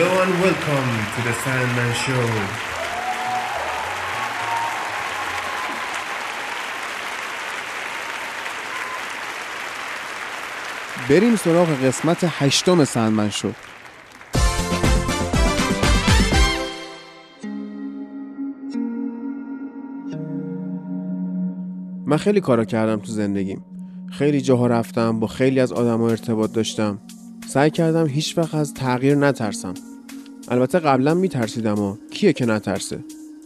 Hello and welcome to the Sandman Show. بریم سراغ قسمت هشتم سندمن شو. من خیلی کارا کردم تو زندگیم. خیلی جاها رفتم با خیلی از آدما ارتباط داشتم. سعی کردم هیچ وقت از تغییر نترسم. البته قبلا میترسیدم و کیه که نترسه؟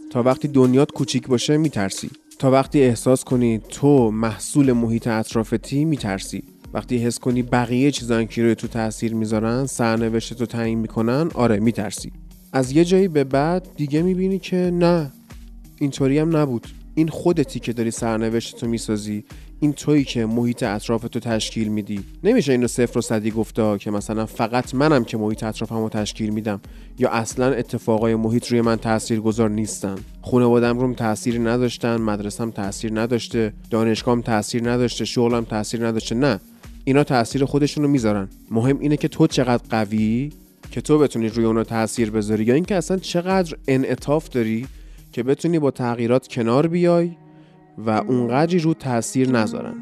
تا وقتی دنیات کوچیک باشه میترسی. تا وقتی احساس کنی تو محصول محیط اطرافتی میترسی. وقتی حس کنی بقیه چیزان که روی تو تاثیر می‌ذارن سرنوشت تو تعیین می‌کنن آره میترسی. از یه جایی به بعد دیگه می‌بینی که نه اینطوری هم نبود. این خودتی که داری سرنوشت تو می‌سازی این تویی که محیط اطراف تو تشکیل میدی. نمیشه اینو صفر و صدی گفته که مثلا فقط منم که محیط اطرافم رو تشکیل میدم یا اصلا اتفاقای محیط روی من تأثیر گذار نیستن. خانوادم روم تأثیری نداشتن مدرسم تأثیر نداشته دانشگاهم تأثیر نداشته شغلم تأثیر نداشته. نه اینا تأثیر خودشونو می‌ذارن. مهم اینه که تو چقدر قوی که تو بتونی روی اونا تاثیر بذاری یا اینکه اصلا چقدر انعطاف داری که بتونی با تغییرات کنار بیای و اونقدری رو تاثیر نذارن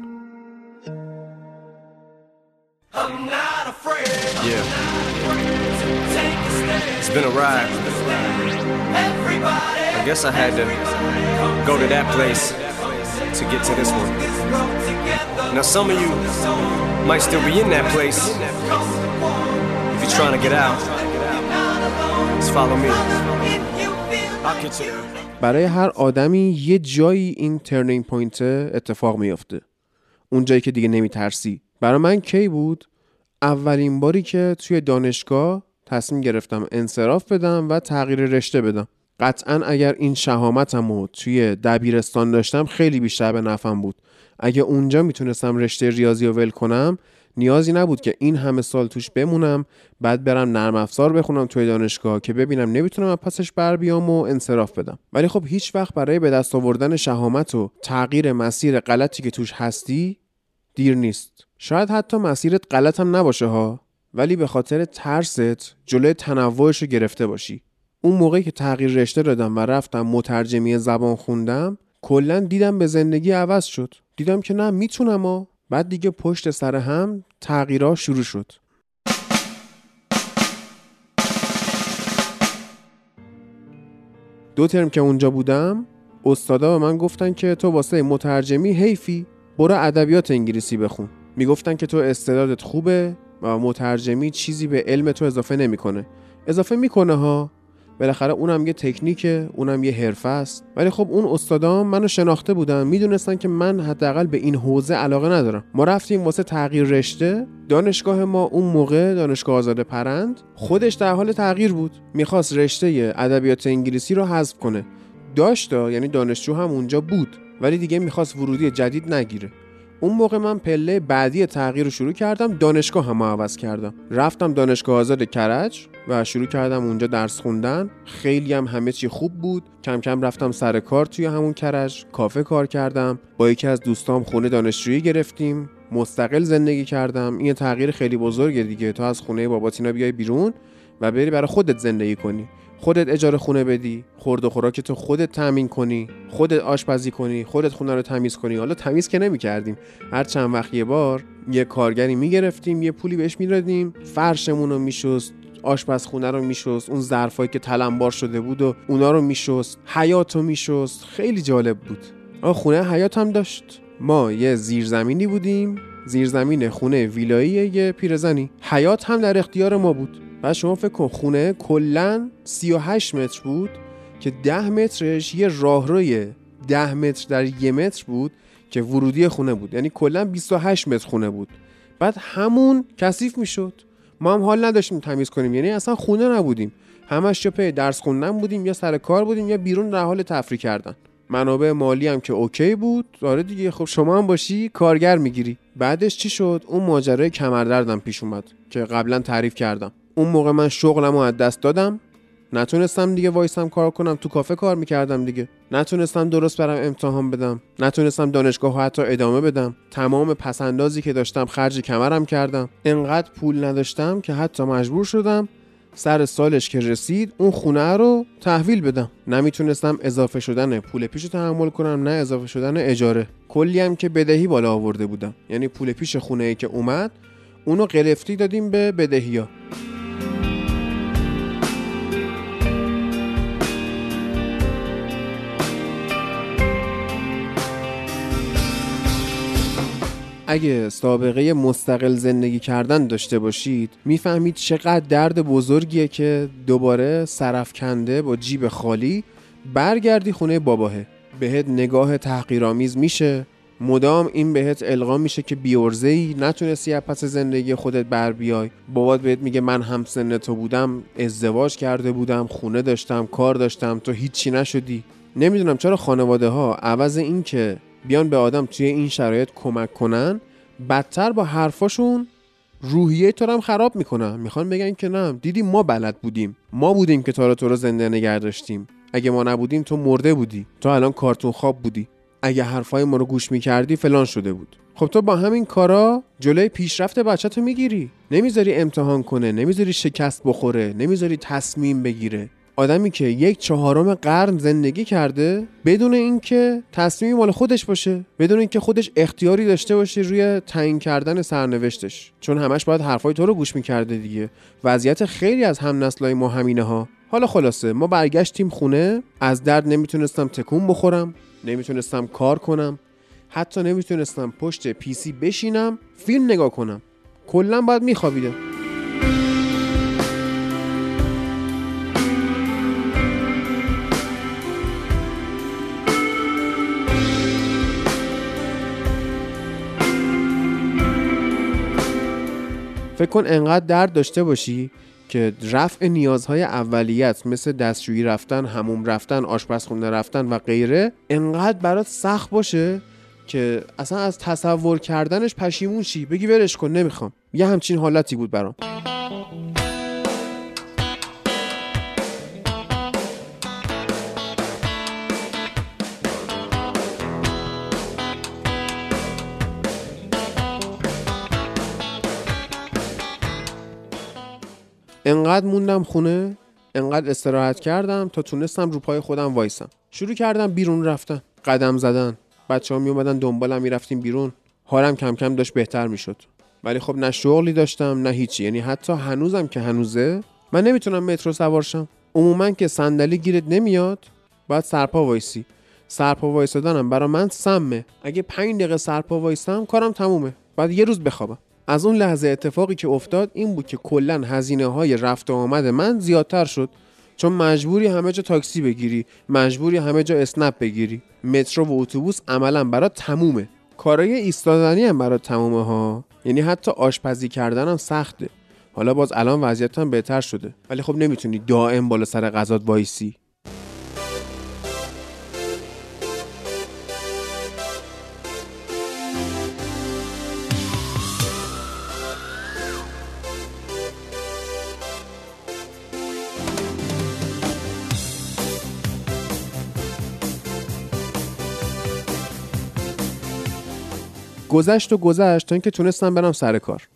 to get to this one. Now, some of you might still be in that place. If you're trying to get out, just follow me. I'll get you. برای هر آدمی یه جایی این turning point اتفاق میافته. اون جایی که دیگه نمیترسی. برای من کی بود؟ اولین باری که توی دانشگاه تصمیم گرفتم انصراف بدم و تغییر رشته بدم. قطعا اگر این شهامتم رو توی دبیرستان داشتم خیلی بیشتر به نفعم بود. اگه اونجا می‌تونستم رشته ریاضی رو ول کنم نیازی نبود که این همه سال توش بمونم بعد برم نرم افزار بخونم توی دانشگاه که ببینم نمی‌تونم از پسش بر بیام و انصراف بدم. ولی خب هیچ وقت برای به دست آوردن شهامت و تغییر مسیر غلطی که توش هستی دیر نیست. شاید حتی مسیرت غلط نباشه ها ولی به خاطر ترست جلوی تنوعش رو گرفته باشی. اون موقعی که تغییر رشته دادم و رفتم مترجمی زبان خوندم کلا دیدم به زندگی عوض شد. دیدم که نه می‌تونم بعد دیگه پشت سر هم تغییرها شروع شد. دو ترم که اونجا بودم استادا به من گفتن که تو واسه مترجمی حیفی برو ادبیات انگلیسی بخون. می‌گفتن که تو استعدادت خوبه و مترجمی چیزی به علم تو اضافه نمی‌کنه. اضافه می‌کنه ها. بالاخره اونم یه تکنیکه اونم یه حرفه است. ولی خب اون استادام منو شناخته بودن می‌دونستن که من حداقل به این حوزه علاقه ندارم. ما رفتیم واسه تغییر رشته. دانشگاه ما اون موقع دانشگاه آزاد پرند خودش در حال تغییر بود. می‌خواست رشته ادبیات انگلیسی رو حذف کنه. داشت یعنی دانشجو هم اونجا بود ولی دیگه می‌خواست ورودی جدید نگیره. اون موقع من پله بعدی تغییر رو شروع کردم دانشگاه هم عوض کردم. رفتم دانشگاه آزاد کرج. و شروع کردم اونجا درس خوندن. خیلی هم همه چی خوب بود. کم کم رفتم سر کار توی همون کرج کافه کار کردم. با یکی از دوستام خونه دانشجویی گرفتیم. مستقل زندگی کردم. این تغییر خیلی بزرگه دیگه. تو از خونه باباتینا بیای بیرون و بری برای خودت زندگی کنی. خودت اجاره خونه بدی. خورد و خوراک تو خودت تامین کنی. خودت آشپزی کنی. خودت خونه رو تمیز کنی. حالا تمیز که نمی کردیم هر چند وقت یه بار یه کارگری می‌گرفتیم. یه پولی بهش می‌دادیم. فرشمون رو میشست. آشپزخونه رو میشست اون ظرفایی که تلمبار شده بود و اونا رو میشست حیات رو میشست خیلی جالب بود. آه خونه حیات هم داشت. ما یه زیرزمینی بودیم زیرزمین خونه ویلایی یه پیرزنی. حیات هم در اختیار ما بود. و شما فکر کن خونه کلا 38 متر بود که 10 مترش یه راهروی 10 متر در یه متر بود که ورودی خونه بود. یعنی کلا 28 متر خونه بود. بعد همون کثیف می‌شد. ما هم حال نداشتیم تمیز کنیم. یعنی اصلا خونه نبودیم. همش یا پی درس خوندن بودیم یا سر کار بودیم یا بیرون در حال تفریح کردن. منابع مالی هم که اوکی بود. آره دیگه خب شما هم باشی کارگر می‌گیری. بعدش چی شد؟ اون ماجرای کمردردم پیش اومد که قبلا تعریف کردم. اون موقع من شغلم رو از دست دادم. نتونستم دیگه وایسم کار کنم تو کافه کار می‌کردم دیگه. نتونستم درست برم امتحان بدم. نتونستم دانشگاه حتی ادامه بدم. تمام پسندازی که داشتم خرج کمرم کردم. انقدر پول نداشتم که حتی مجبور شدم سر سالش که رسید اون خونه رو تحویل بدم. نمی‌تونستم اضافه شدن پول پیش تحمل کنم نه اضافه شدن اجاره. کلی هم که بدهی بالا آورده بودم. یعنی پول پیش خونه ای که اومد اونو قلفتی دادیم به بدهی ها. اگه سابقه مستقل زندگی کردن داشته باشید می‌فهمید چقدر درد بزرگیه که دوباره سرفکنده با جیب خالی برگردی خونه باباهه. بهت نگاه تحقیرآمیز میشه. مدام این بهت القا میشه که بیورزه ای نتونستی از پس زندگی خودت بر بیای. بابات بهت میگه من هم سن تو بودم ازدواج کرده بودم خونه داشتم کار داشتم تو هیچی نشدی. نمی‌دونم چرا خانواده ها عوض این که بیان به آدم توی این شرایط کمک کنن بدتر با حرفاشون روحیه تو هم خراب می‌کنن. می‌خوان بگن که نه دیدی ما بلد بودیم. ما بودیم که تو رو زنده نگه داشتیم. اگه ما نبودیم تو مرده بودی. تو الان کارتون خواب بودی. اگه حرفای ما رو گوش می‌کردی فلان شده بود. خب تو با همین کارا جلوی پیشرفت بچه تو می‌گیری. نمی‌ذاری امتحان کنه نمی‌ذاری شکست بخوره نمی‌ذاری تصمیم بگیره. آدمی که یک چهارم قرن زندگی کرده بدون اینکه تصمیمی مال خودش باشه بدون اینکه خودش اختیاری داشته باشه روی تعیین کردن سرنوشتش. چون همش باید حرفای تو رو گوش می‌کرده دیگه. وضعیت خیلی از هم نسلای ما همینه ها حالا خلاصه ما برگشتیم خونه از درد نمی‌تونستم تکون بخورم نمی‌تونستم کار کنم حتی نمی‌تونستم پشت پیسی بشینم فیلم نگاه کنم. کلا باید میخوابیدم. فکر کن انقدر درد داشته باشی که رفع نیازهای اولیت مثل دستشویی رفتن، هموم رفتن، آشپزخونه رفتن و غیره انقدر برات سخت باشه که اصلا از تصور کردنش پشیمون شی. بگی ولش کن نمی‌خوام. یه همچین حالتی بود برام. انقدر موندم خونه انقدر استراحت کردم تا تونستم رو پای خودم وایسم. شروع کردم بیرون رفتن. قدم زدن. بچه ها می اومدن دنبالم می‌رفتیم بیرون. حالم کم کم داشت بهتر می‌شد. ولی خب نه شغلی داشتم نه هیچی. یعنی حتی هنوزم که هنوزه من نمی‌تونم مترو سوارشم عموما که صندلی گیرت نمیاد باید سرپا وایسی. سرپا وایسادنم برا من سمه. اگه پنج دقیقه سرپا وایسم کارم تمومه. بعد یه روز بخوابم. از اون لحظه اتفاقی که افتاد این بود که کلا هزینه های رفت و آمد من زیادتر شد. چون مجبوری همه جا تاکسی بگیری مجبوری همه جا اسنپ بگیری. مترو و اتوبوس عملا برات تمومه. کارای ایستادنی هم برات تمومه ها. یعنی حتی آشپزی کردن هم سخته. حالا باز الان وضعیت هم بهتر شده. ولی خب نمی‌تونی دائم بالا سر غذات وایسی. گذشت و گذشت تا اینکه تونستم برم سر کار.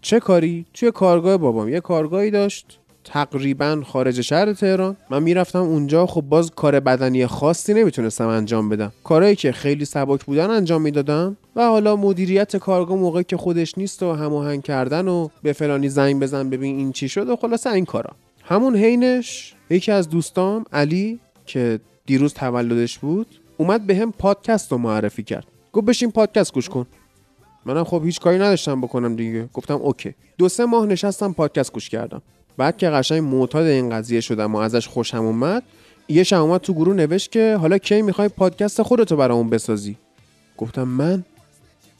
چه کاری؟ توی کارگاه بابام. یه کارگاهی داشت تقریبا خارج شهر تهران. من می‌رفتم اونجا. خب باز کار بدنی خاصی نمی‌تونستم انجام بدم. کارهایی که خیلی سبک بودن انجام می‌دادم و حالا مدیریت کارگاه موقعی که خودش نیست و هماهنگ کردن و به فلانی زنگ بزن ببین این چی شد و خلاصه این کارا. همون حینش یکی از دوستام علی که دیروز تولدش بود اومد به هم پادکست رو معرفی کرد. گفت بشین پادکست گوش کن. منم خب هیچ کاری نداشتم بکنم دیگه. گفتم اوکی. دو سه ماه نشستم پادکست گوش کردم. بعد که قشنگ معتاد این قضیه شدم و ازش خوشم اومد یه شب اومد تو گروه نوشت که حالا کی می‌خوای پادکست خودتو برامون بسازی؟ گفتم من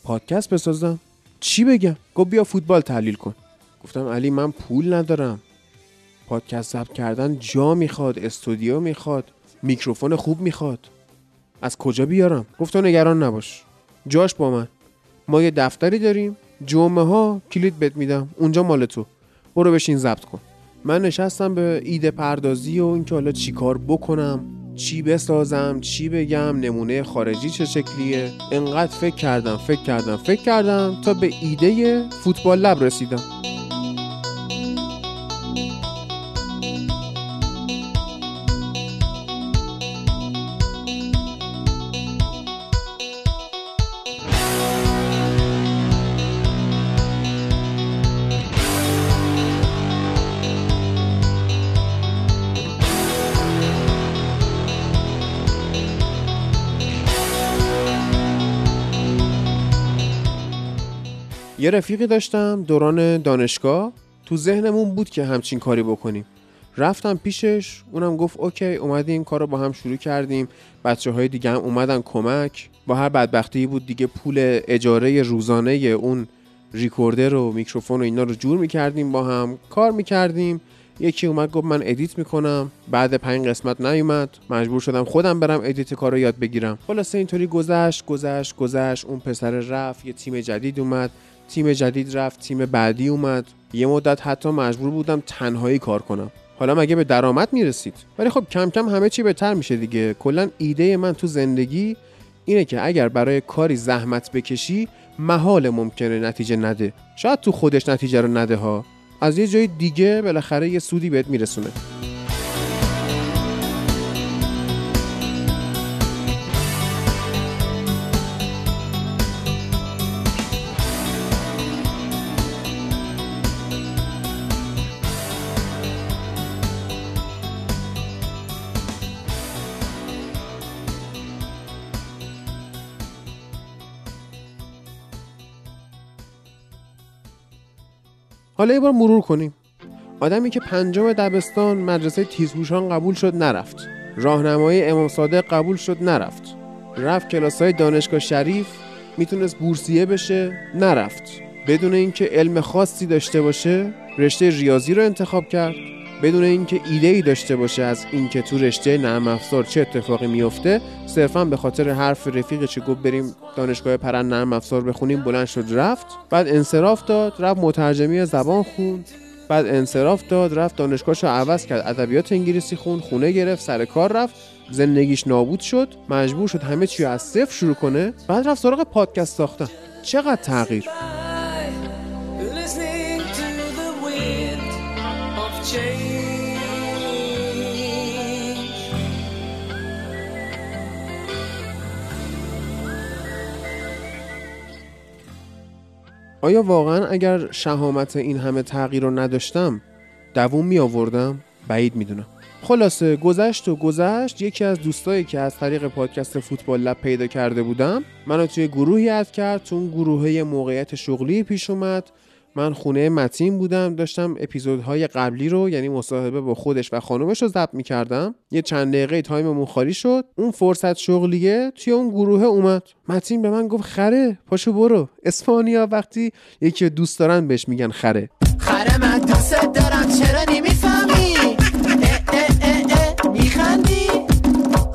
پادکست بسازم؟ چی بگم؟ گفت بیا فوتبال تحلیل کن. گفتم علی من پول ندارم. پادکست ضبط کردن جا می‌خواد استودیو می‌خواد میکروفون خوب می‌خواد. از کجا بیارم؟ گفت نگران نباش. جاش با من. ما یه دفتری داریم. جمعه ها کلید بهت میدم. اونجا مال تو. برو بشین ضبط کن. من نشستم به ایده پردازی و اینکه حالا چی کار بکنم چی بسازم چی بگم نمونه خارجی چه شکلیه. انقدر فکر کردم فکر کردم فکر کردم تا به ایده فوتبال لب رسیدم. یه رفیقی داشتم دوران دانشگاه. تو ذهنمون بود که همچین کاری بکنیم. رفتم پیشش اونم گفت OK اومدیم کار رو با هم شروع کردیم. بچه های دیگه هم اومدن کمک. با هر بدبختی بود دیگه پول اجاره روزانه اون recorder و میکروفون و اینا رو جور می‌کردیم با هم کار می‌کردیم. یکی اومد گفت من edit می‌کنم. بعد پنج قسمت نیومد. مجبور شدم خودم برم edit کار رو یاد بگیرم. خلاصه اینطوری گذشت گذشت گذشت. اون پسر رفت یه تیم جدید اومد. تیم جدید رفت تیم بعدی اومد. یه مدت حتی مجبور بودم تنهایی کار کنم. حالا مگه به درآمد می‌رسید؟ ولی خب کم کم همه چی بهتر میشه دیگه. کلا ایده من تو زندگی اینه که اگر برای کاری زحمت بکشی محال ممکنه نتیجه نده. شاید تو خودش نتیجه رو نده ها. از یه جای دیگه بالاخره یه سودی بهت میرسونه. حالا یه بار مرور کنیم. آدمی که پنجم دبستان مدرسه تیزهوشان قبول شد نرفت. راهنمایی امام صادق قبول شد نرفت. رفت کلاسای دانشگاه شریف می‌تونست بورسیه بشه نرفت. بدون اینکه علم خاصی داشته باشه رشته ریاضی رو انتخاب کرد. بدون اینکه ایده ای داشته باشه از اینکه تو رشته نرم افزار چه اتفاقی میفته صرفا به خاطر حرف رفیق چه گفت بریم دانشگاه پرن نرم افزار بخونیم بلند شد رفت. بعد انصراف داد رفت مترجمی زبان خوند. بعد انصراف داد رفت دانشگاهش رو عوض کرد. ادبیات انگلیسی خوند خونه گرفت سر کار رفت. زندگیش نابود شد مجبور شد همه چی از صفر شروع کنه. بعد رفت سراغ پادکست ساختن. چقدر تغییر! آیا واقعا اگر شهامت این همه تغییر رو نداشتم دووم می آوردم؟ بعید می‌دونم خلاصه گذشت و گذشت یکی از دوستایی که از طریق پادکست فوتبال لب پیدا کرده بودم منو توی گروهی اد کرد تو اون گروه یه موقعیت شغلی پیش اومد من خونه متین بودم داشتم اپیزودهای قبلی رو یعنی مصاحبه با خودش و خانومش رو ضبط می‌کردم. یه چند دقیقه تایممون خالی شد. اون فرصت شغلیه توی اون گروه اومد. متین به من گفت خره پاشو برو. اسپانیا وقتی یکی دوست دارن بهش میگن خره. خره من دوست دارم چرا نمی‌فهمی؟ میخندی؟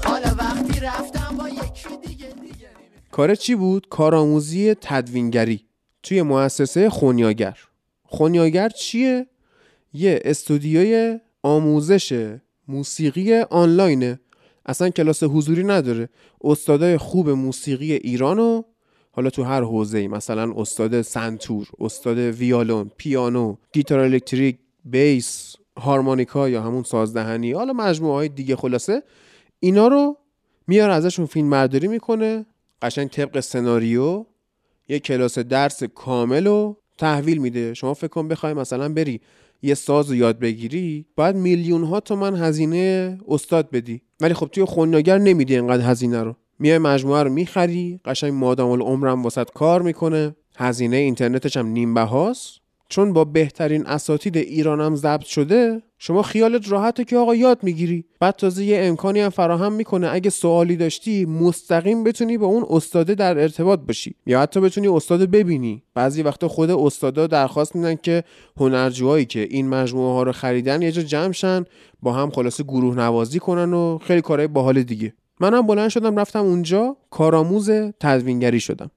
حالا وقتی رفتم با یکی دیگه دیگه کار چی بود؟ کارآموزی تدوینگری. توی مؤسسه خونیاگر. خونیاگر چیه؟ یه استودیوی آموزش موسیقی آنلاینه. اصلا کلاس حضوری نداره. استادای خوب موسیقی ایرانو حالا تو هر حوزه ای مثلا استاد سنتور استاد ویالون پیانو گیتار الکتریک bass هارمونیکا یا همون سازدهنی حالا مجموعه های دیگه خلاصه. اینا رو میاره ازشون فیلم برداری می‌کنه. قشنگ طبق سناریو. یه کلاس درس کامل رو تحویل میده. شما فکر کن بخوای مثلا بری یه ساز رو یاد بگیری باید میلیون ها تومن هزینه استاد بدی. ولی خب توی خونیاگر نمیدی اینقدر هزینه رو. میای مجموعه رو می‌خری قشنگ مادام العمرم واست کار می‌کنه. هزینه اینترنتش هم نیم بهاست. چون با بهترین اساتید ایرانم ضبط شده شما خیالت راحته که آقا یاد می‌گیری. بعد تازه یه امکانی هم فراهم می‌کنه. اگه سوالی داشتی مستقیم بتونی با اون استاده در ارتباط باشی. یا حتی بتونی استاد ببینی. بعضی وقتا خود استادا درخواست میدن که هنرجوهایی که این مجموعه ها رو خریدن یه جا جمع شن با هم خلاصه گروه نوازی کنن و خیلی کارهای باحال دیگه. منم بلند شدم رفتم اونجا. کارآموز تدوینگری شدم.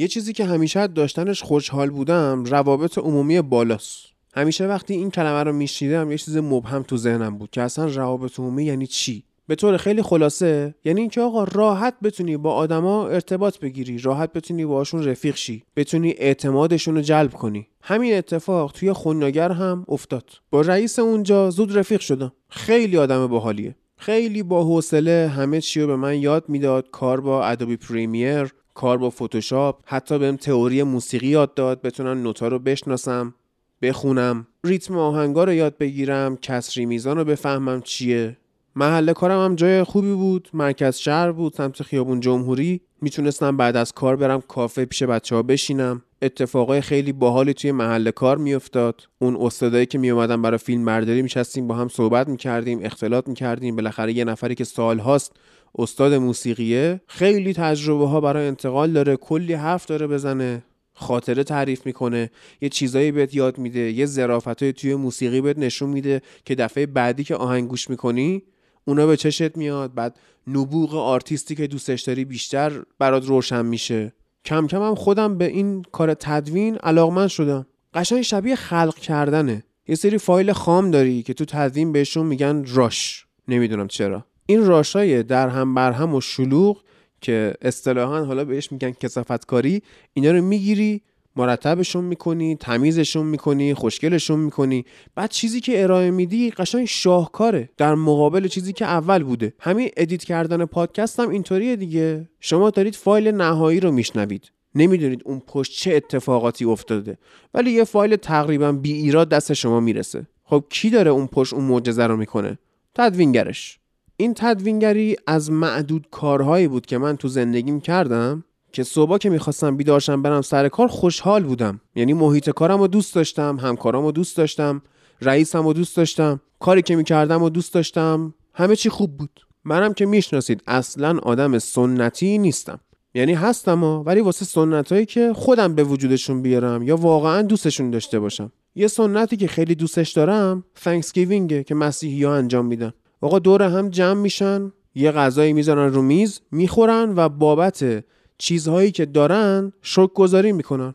یه چیزی که همیشه داشتنش خوشحال بودم روابط عمومی بالاست. همیشه وقتی این کلمه رو میشنیدم یه چیز مبهم تو ذهنم بود که اصلا روابط عمومی یعنی چی؟ به طور خیلی خلاصه یعنی اینکه آقا راحت بتونی با آدما ارتباط بگیری راحت بتونی باهاشون رفیق شی بتونی اعتمادشون رو جلب کنی. همین اتفاق توی خوناگر هم افتاد. با رئیس اونجا زود رفیق شدم. خیلی آدم باحالیه. خیلی با حوصله همه چی رو به من یاد می‌داد. کار با ادوبی پریمیر کار با فتوشاپ حتی بهم تئوری موسیقی یاد داد بتونم نوتا رو بشناسم بخونم ریتم آهنگا رو یاد بگیرم کسری میزان رو بفهمم چیه. محل کارم هم جای خوبی بود مرکز شهر بود سمت خیابون جمهوری. می‌تونستم بعد از کار برم کافه پیش بچه ها بشینم. اتفاقای خیلی باحالی توی محل کار میافتاد. اون استادایی که میومدن برای فیلم برداری میشستیم با هم صحبت می‌کردیم اختلاط می‌کردیم. بالاخره یه نفری که سال هاست استاد موسیقیه. خیلی تجربه ها برای انتقال داره. کلی حرف داره بزنه. خاطره تعریف می‌کنه. یه چیزایی بهت یاد میده. یه ظرافتای توی موسیقی بهت نشون میده که دفعه بعدی که آهنگ گوش می‌کنی اونا به چشت میاد. بعد نبوغ آرتیستی که دوستش داری بیشتر برات روشن میشه. کم کم هم خودم به این کار تدوین علاقمند شدم. قشنگ شبیه خلق کردنه. یه سری فایل خام داری که تو تدوین بهشون میگن راش نمی‌دونم چرا. این rush های در هم بر هم و شلوغ که اصطلاحا حالا بهش میگن کثافت کاری اینا رو می‌گیری مرتبشون می‌کنی تمیزشون می‌کنی خوشگلشون می‌کنی. بعد چیزی که ارائه میدی قشنگ شاهکاره. در مقابل چیزی که اول بوده. همین edit کردن پادکست هم اینطوریه دیگه. شما دارید فایل نهایی رو میشنوید. نمی‌دونید اون پشت چه اتفاقاتی افتاده. ولی یه فایل تقریبا بی ایراد دست شما می‌رسه. خب کی داره اون پشت اون معجزه رو می‌کنه؟ تدوینگرش. این تدوینگری از معدود کارهایی بود که من تو زندگیم کردم که صبح که می‌خواستم بیدارشم برم سر کار خوشحال بودم. یعنی محیط کارم رو دوست داشتم همکارم رو دوست داشتم رئیسم رو دوست داشتم کاری که می‌کردم رو دوست داشتم همه چی خوب بود. منم که می‌شناسید اصلا آدم سنتی نیستم. یعنی هستم ها ولی واسه سنتایی که خودم به وجودشون بیارم یا واقعا دوستشون داشته باشم. یه سنتی که خیلی دوستش دارم Thanksgivingه که مسیحی ها انجام میدن. آقا دور هم جمع میشن یه غذایی می‌ذارن رو میز می‌خورن و بابت چیزهایی که دارن شکر گذاری می‌کنن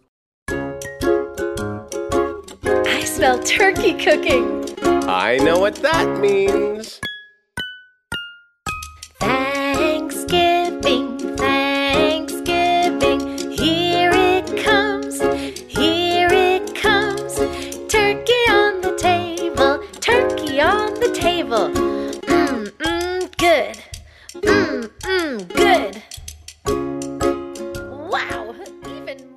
I smell turkey cooking. I know what that means. Thanksgiving, Thanksgiving, here it comes, here it comes. Turkey on the table, turkey on the table.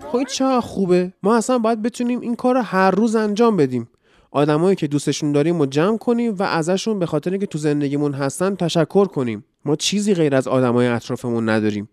خب. این چقدر خوبه؟ ما اصلا باید بتونیم این کار رو هر روز انجام بدیم. آدمایی که دوستشون داریم و جمع کنیم و ازشون به خاطر اینکه تو زندگیمون هستن تشکر کنیم. ما چیزی غیر از آدمای اطرافمون نداریم.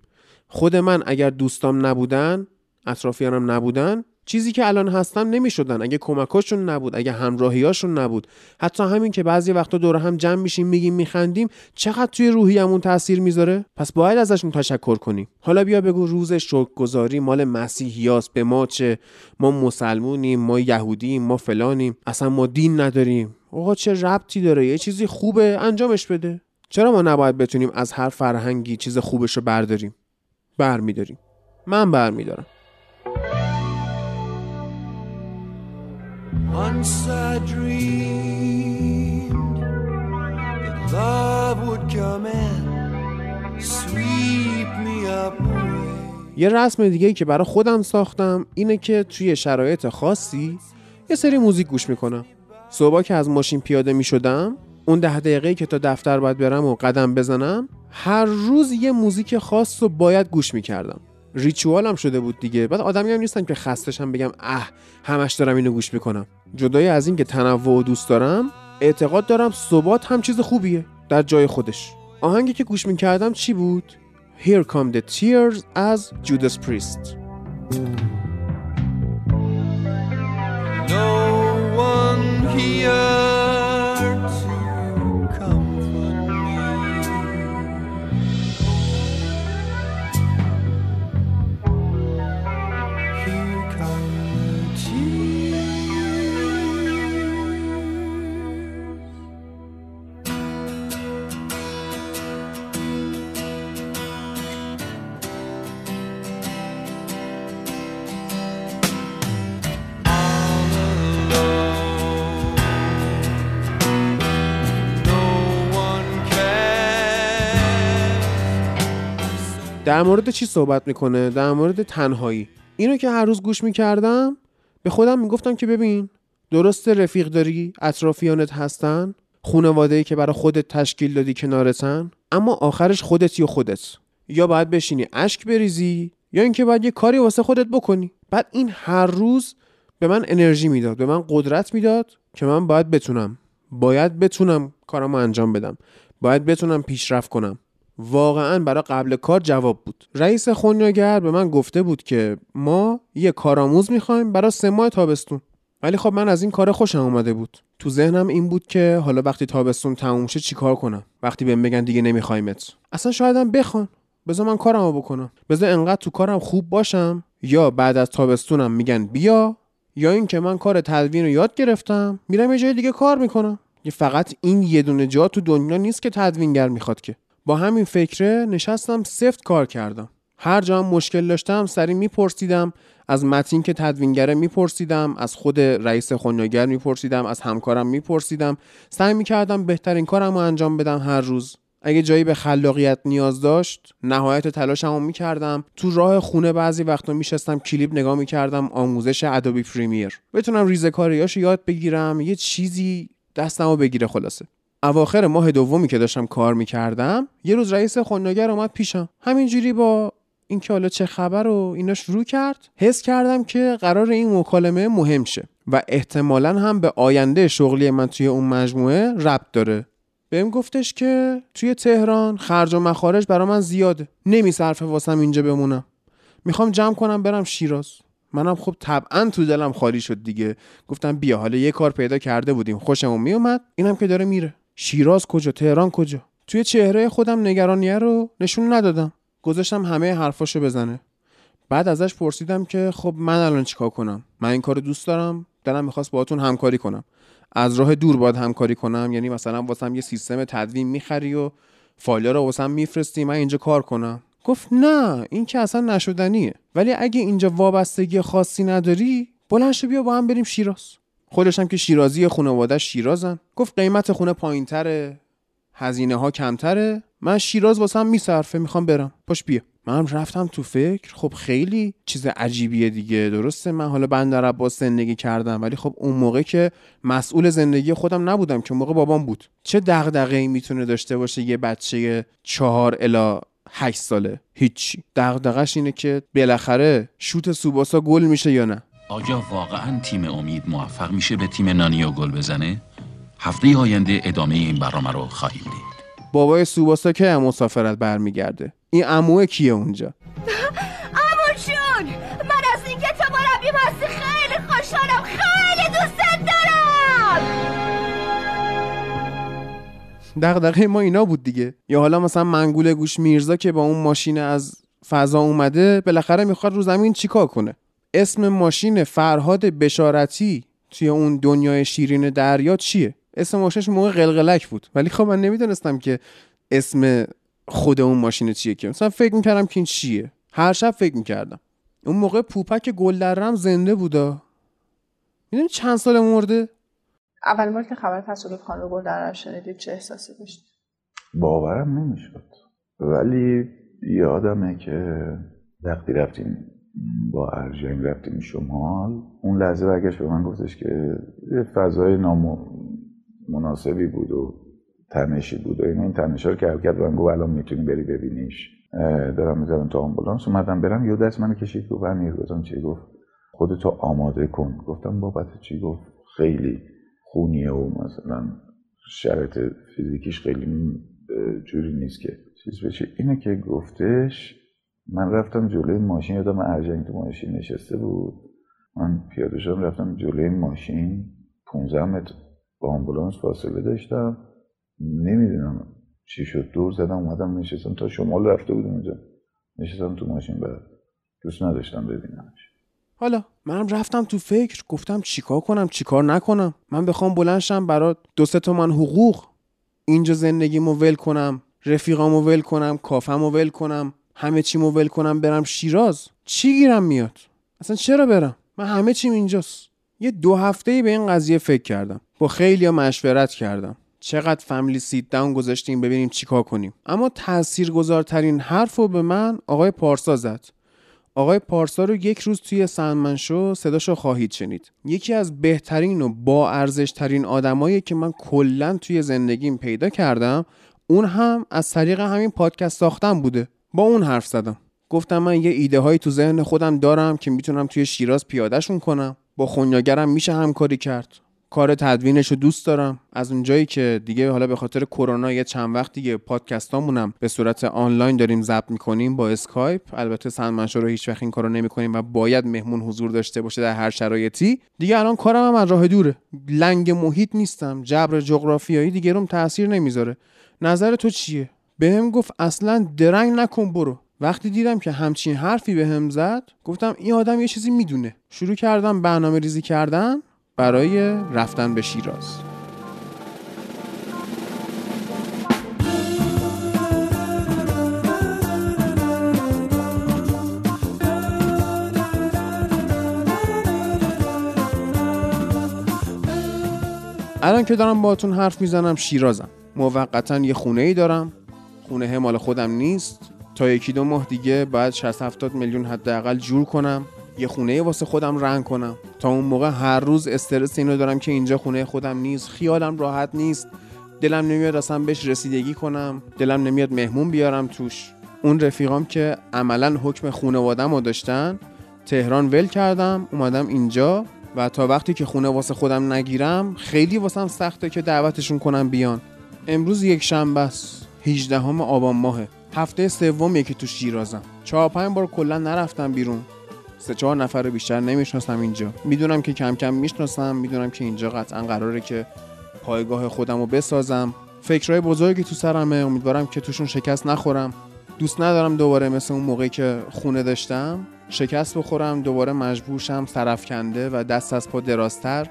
خود من اگر دوستام نبودن اطرافیانم نبودن چیزی که الان هستم نمی‌شدن. اگه کمکاشون نبود اگه همراهیاشون نبود. حتی همین که بعضی وقتا دور هم جمع میشیم میگیم میخندیم چقدر توی روحیمون تاثیر می‌ذاره؟ پس باید ازشون تشکر کنیم. حالا بیا بگو روز شکرگزاری مال مسیحیاست. به ما چه؟ ما مسلمونیم ما یهودیم ما فلانیم. اصلا ما دین نداریم. آقا چه ربطی داره؟ یه چیزی خوبه انجامش بده. چرا ما نباید بتونیم از هر فرهنگی چیز خوبش رو برداریم؟ برمیداریم. من برمیدارم. Once I dreamed that love would come and sweep me up. یه رسم دیگه که برای خودم ساختم اینه که توی شرایط خاصی یه سری موزیک گوش می‌کنم. صبح که از ماشین پیاده می‌شدم اون ده دقیقه که تا دفتر باید برم و قدم بزنم هر روز یه موزیک خاص رو باید گوش می‌کردم. ریچوالم شده بود دیگه. بعد آدمی هم نیستم که خستشم بگم اه همش دارم اینو گوش می‌کنم. جدای از این که تنوع و دوست دارم اعتقاد دارم ثبات هم چیز خوبیه در جای خودش آهنگی که گوش می‌کردم چی بود؟ Here Come the Tears از Judas Priest No one here در مورد چی صحبت می‌کنه؟ در مورد تنهایی. اینو که هر روز گوش می‌کردم به خودم می‌گفتم که ببین درست رفیق داری اطرافیانت هستن خونواده که برای خودت تشکیل دادی کنارتن اما آخرش خودتی و خودت. یا باید بشینی اشک بریزی یا اینکه باید یه کاری واسه خودت بکنی. بعد این هر روز به من انرژی می‌داد به من قدرت می‌داد که من باید بتونم. باید بتونم کارمو انجام بدم. باید بتونم پیشرفت کنم. واقعا برای قبل کار جواب بود. رئیس خونیاگر به من گفته بود که ما یه کارآموز می‌خوایم برای سه ماه تابستون. ولی خب من از این کار خوشم اومده بود. تو ذهنم این بود که حالا وقتی تابستون تموم شه چیکار کنم؟ وقتی بهم بگن دیگه نمیخوایمت اصلا شایدم بخوان. بذار من کارمو بکنم. بذار انقدر تو کارم خوب باشم یا بعد از تابستونم میگن بیا یا اینکه من کار تدوین رو یاد گرفتم میرم یه جای دیگه کار می‌کنم. یه فقط این یه دونه جا تو دنیا نیست که تدوینگر می‌خواد که. با همین فکره نشستم سفت کار کردم. هر جا هم مشکل داشتم سری میپرسیدم از متین که تدوینگره میپرسیدم از خود رئیس خونیاگر میپرسیدم از همکارم میپرسیدم. سعی می‌کردم بهترین کارم رو انجام بدم هر روز. اگه جایی به خلاقیت نیاز داشت نهایت تلاشمو می‌کردم. تو راه خونه بعضی وقتا میشستم کلیپ نگاه می‌کردم آموزش ادوبی پریمیر. بتونم ریزه کاریاشو یاد بگیرم یه چیزی دستمو بگیره خلاصه. اواخر ماه دومی که داشتم کار می‌کردم یه روز رئیس خوناگر اومد پیشم. همینجوری با اینکه حالا چه خبر و اینا شروع کرد حس کردم که قرار این مکالمه مهم شه و احتمالا هم به آینده شغلی من توی اون مجموعه ربط داره. بهم گفتش که توی تهران خرج و مخارج برا من زیاده. نمیصرفه واسم اینجا بمونم. می‌خوام جمع کنم برم شیراز. منم خب طبعا تو دلم خالی شد دیگه. گفتم بیا حالا یه کار پیدا کرده بودیم. خوشمون میومد. اینم که داره میره. شیراز کجا؟ تهران کجا؟ توی چهره خودم نگرانیه رو نشون ندادم. گذاشتم همه حرفاشو بزنه. بعد ازش پرسیدم که خب من الان چیکار کنم؟ من این کارو دوست دارم دلم می‌خواست باهاتون همکاری کنم. از راه دور باید همکاری کنم یعنی مثلا واسم یه سیستم تدوین می‌خری و فایلا رو واسم میفرستی من اینجا کار کنم. گفت نه این که اصلا نشدنیه. ولی اگه اینجا وابستگی خاصی نداری بلند بیا با هم بریم شیراز. خودشم که شیرازی خانواده شیرازن. گفت قیمت خونه پایینتره هزینه ها کمتره. من شیراز واسم میصرفه می‌خوام برم. پاش بیا. منم رفتم تو فکر. خب خیلی چیز عجیبیه دیگه. درسته؟ من حالا بندر عباس زندگی کردم ولی خب اون موقع که مسئول زندگی خودم نبودم که اون موقع بابام بود. چه دغدغه‌ای می‌تونه داشته باشه یه بچه چهار الا هشت ساله؟ هیچی. دغدغش اینه که بالاخره شوت سوباسا گل میشه یا نه؟ آیا واقعا تیم امید موفق میشه به تیم نانیو گل بزنه؟ هفته آینده ادامه این برنامه رو خواهیم دید. بابای سوباسا که هم مسافرت برمیگرده. این عموه کیه اونجا؟ اموشون من از اینکه تو مربیم هستی خیلی خوشحالم خیلی دوستت دارم. دغدغه ما اینا بود دیگه. یا حالا مثلا منگول گوش میرزا که با اون ماشین از فضا اومده بالاخره می‌خواد رو زمین چیکار کنه؟ اسم ماشین فرهاد بشارتی توی اون دنیای شیرین دریا چیه؟ اسم ماشینش موقع قلقلک بود. ولی خب من نمی‌دونستم که اسم خود اون ماشین چیه که. مثلا فکر می‌کردم که این چیه. هر شب فکر می‌کردم. اون موقع پوپک گل درم زنده بودا. می‌دونی چند سال مرده؟ اول بار که خبر تصادف خانم گل در شنیدید چه احساسی داشتید باورم نمی‌شد. ولی یادمه که وقتی رفتیم با ارژنگ رفتیم شمال. اون لحظه برگشت به من گفتش که یه فضای نامناسبی بود و تنشی بود و این این تنشا رو که حرکت من گفت الان می‌تونی بری ببینیش. دارم می‌ذارم تا آمبولانس. اومدم برم یه دست منو کشید گفت امیر گفتم چی؟ گفت خودتو آماده کن. گفتم بابت چی؟ گفت خیلی خونیه و مثلا شرط فیزیکیش خیلی جوری نیست که چیز بشه. اینه که گفتش من رفتم جلوی ماشین یادم ارجنگ تو ماشین نشسته بود. من پیاده شدم رفتم جلوی ماشین. 15 متر با آمبولانس فاصله داشتم. نمی‌دونم چی شد. دور زدم اومدم نشستم تا شمال رفته بودم اونجا. نشستم تو ماشین بعد. دوست نداشتم ببینمش. حالا منم رفتم تو فکر گفتم چیکار کنم چیکار نکنم؟ من بخوام بلنشم برات. دو سه تومن حقوق. اینجا زندگیمو ول کنم رفیقامو ول کنم کافمو ول کنم. همه چیمو ول کنم برم شیراز چی گیرم میاد؟ اصلا چرا برم؟ من همه چیم اینجاست. یه دو هفته ای به این قضیه فکر کردم. با خیلی مشورت کردم. چقدر فامیلی سیت داون گذاشتیم ببینیم چیکار کنیم. اما تاثیرگذارترین حرف رو به من آقای پارسا زد. آقای پارسا رو یک روز توی سندمن شو صداشو خواهید شنید. یکی از بهترین و با ارزش ترین آدمایی که من کلا توی زندگیم پیدا کردم اون هم از طریق همین پادکست ساختن بوده. با اون حرف زدم. گفتم من یه ایده هایی تو ذهن خودم دارم که می‌تونم توی شیراز پیادهشون کنم. با خونیاگرم میشه همکاری کرد. کار تدوینش رو دوست دارم. از اونجایی که دیگه حالا به خاطر کرونا یه چند وقت دیگه پادکستامونم به صورت آنلاین داریم ضبط می‌کنیم با اسکایپ. البته سندمن شو رو هیچ وقت این کارو نمی‌کنیم و باید مهمون حضور داشته باشه در هر شرایطی. دیگه الان کارم هم از راه دوره. لنگ محیط نیستم. جبر جغرافیایی دیگه روم تاثیر نمی‌ذاره. نظر تو چیه؟ بهم گفت اصلا درنگ نکن برو. وقتی دیدم که همچین حرفی به زد گفتم این آدم یه چیزی می‌دونه. شروع کردم برنامه ریزی کردن برای رفتن به شیراز. الان که دارم باهاتون حرف می‌زنم شیرازم. موقتا یه خونه ای دارم. خونه مال خودم نیست. تا یکی دو ماه دیگه باید 60 70 میلیون حداقل جور کنم. یه خونه واسه خودم رنگ کنم. تا اون موقع هر روز استرس اینو دارم که اینجا خونه خودم نیست. خیالم راحت نیست. دلم نمیاد اصلا بهش رسیدگی کنم. دلم نمیاد مهمون بیارم توش. اون رفیقام که عملا حکم خونوادم رو داشتن تهران ول کردم اومدم اینجا و تا وقتی که خونه واسه خودم نگیرم خیلی واسم سخته که دعوتشون کنم بیان. امروز یک شنبه است. 18 آبان ماهه. هفته سومیه که تو شیرازم. چهار پنج بار کلا نرفتم بیرون. سه چهار نفر رو بیشتر نمی‌شناسم اینجا. می‌دونم که کم کم می‌شناسم. می‌دونم که اینجا قطعا قراره که پایگاه خودم رو بسازم. فکرهای بزرگی تو سرمه. امیدوارم که توشون شکست نخورم. دوست ندارم دوباره مثل اون موقعی که خونه داشتم شکست بخورم. دوباره مجبور شم سرفکنده و دست از پا درازتر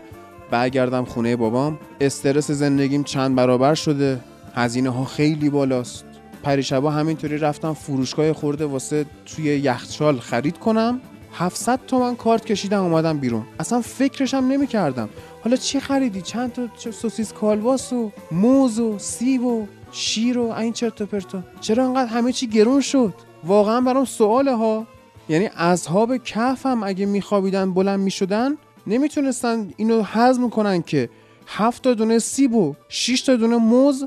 برگردم خونه بابام. استرس زندگیم چند برابر شده. هزینه ها خیلی بالاست. پریشبا همینطوری رفتم فروشگاه خورده واسه توی یخچال خرید کنم. 700 تومن کارت کشیدم اومدم بیرون. اصلا فکرشم نمی کردم حالا چی خریدی؟ چند تا سوسیس کالباس و موز و سیب و شیر و این چرت و پرتا. چرا انقدر همه چی گرون شد؟ واقعا برام سواله ها یعنی اصحاب کهف هم اگه میخوابیدن بلند می‌شدن نمی‌تونستن اینو هضم کنن که هفت تا دونه سیب و 6 تا دونه موز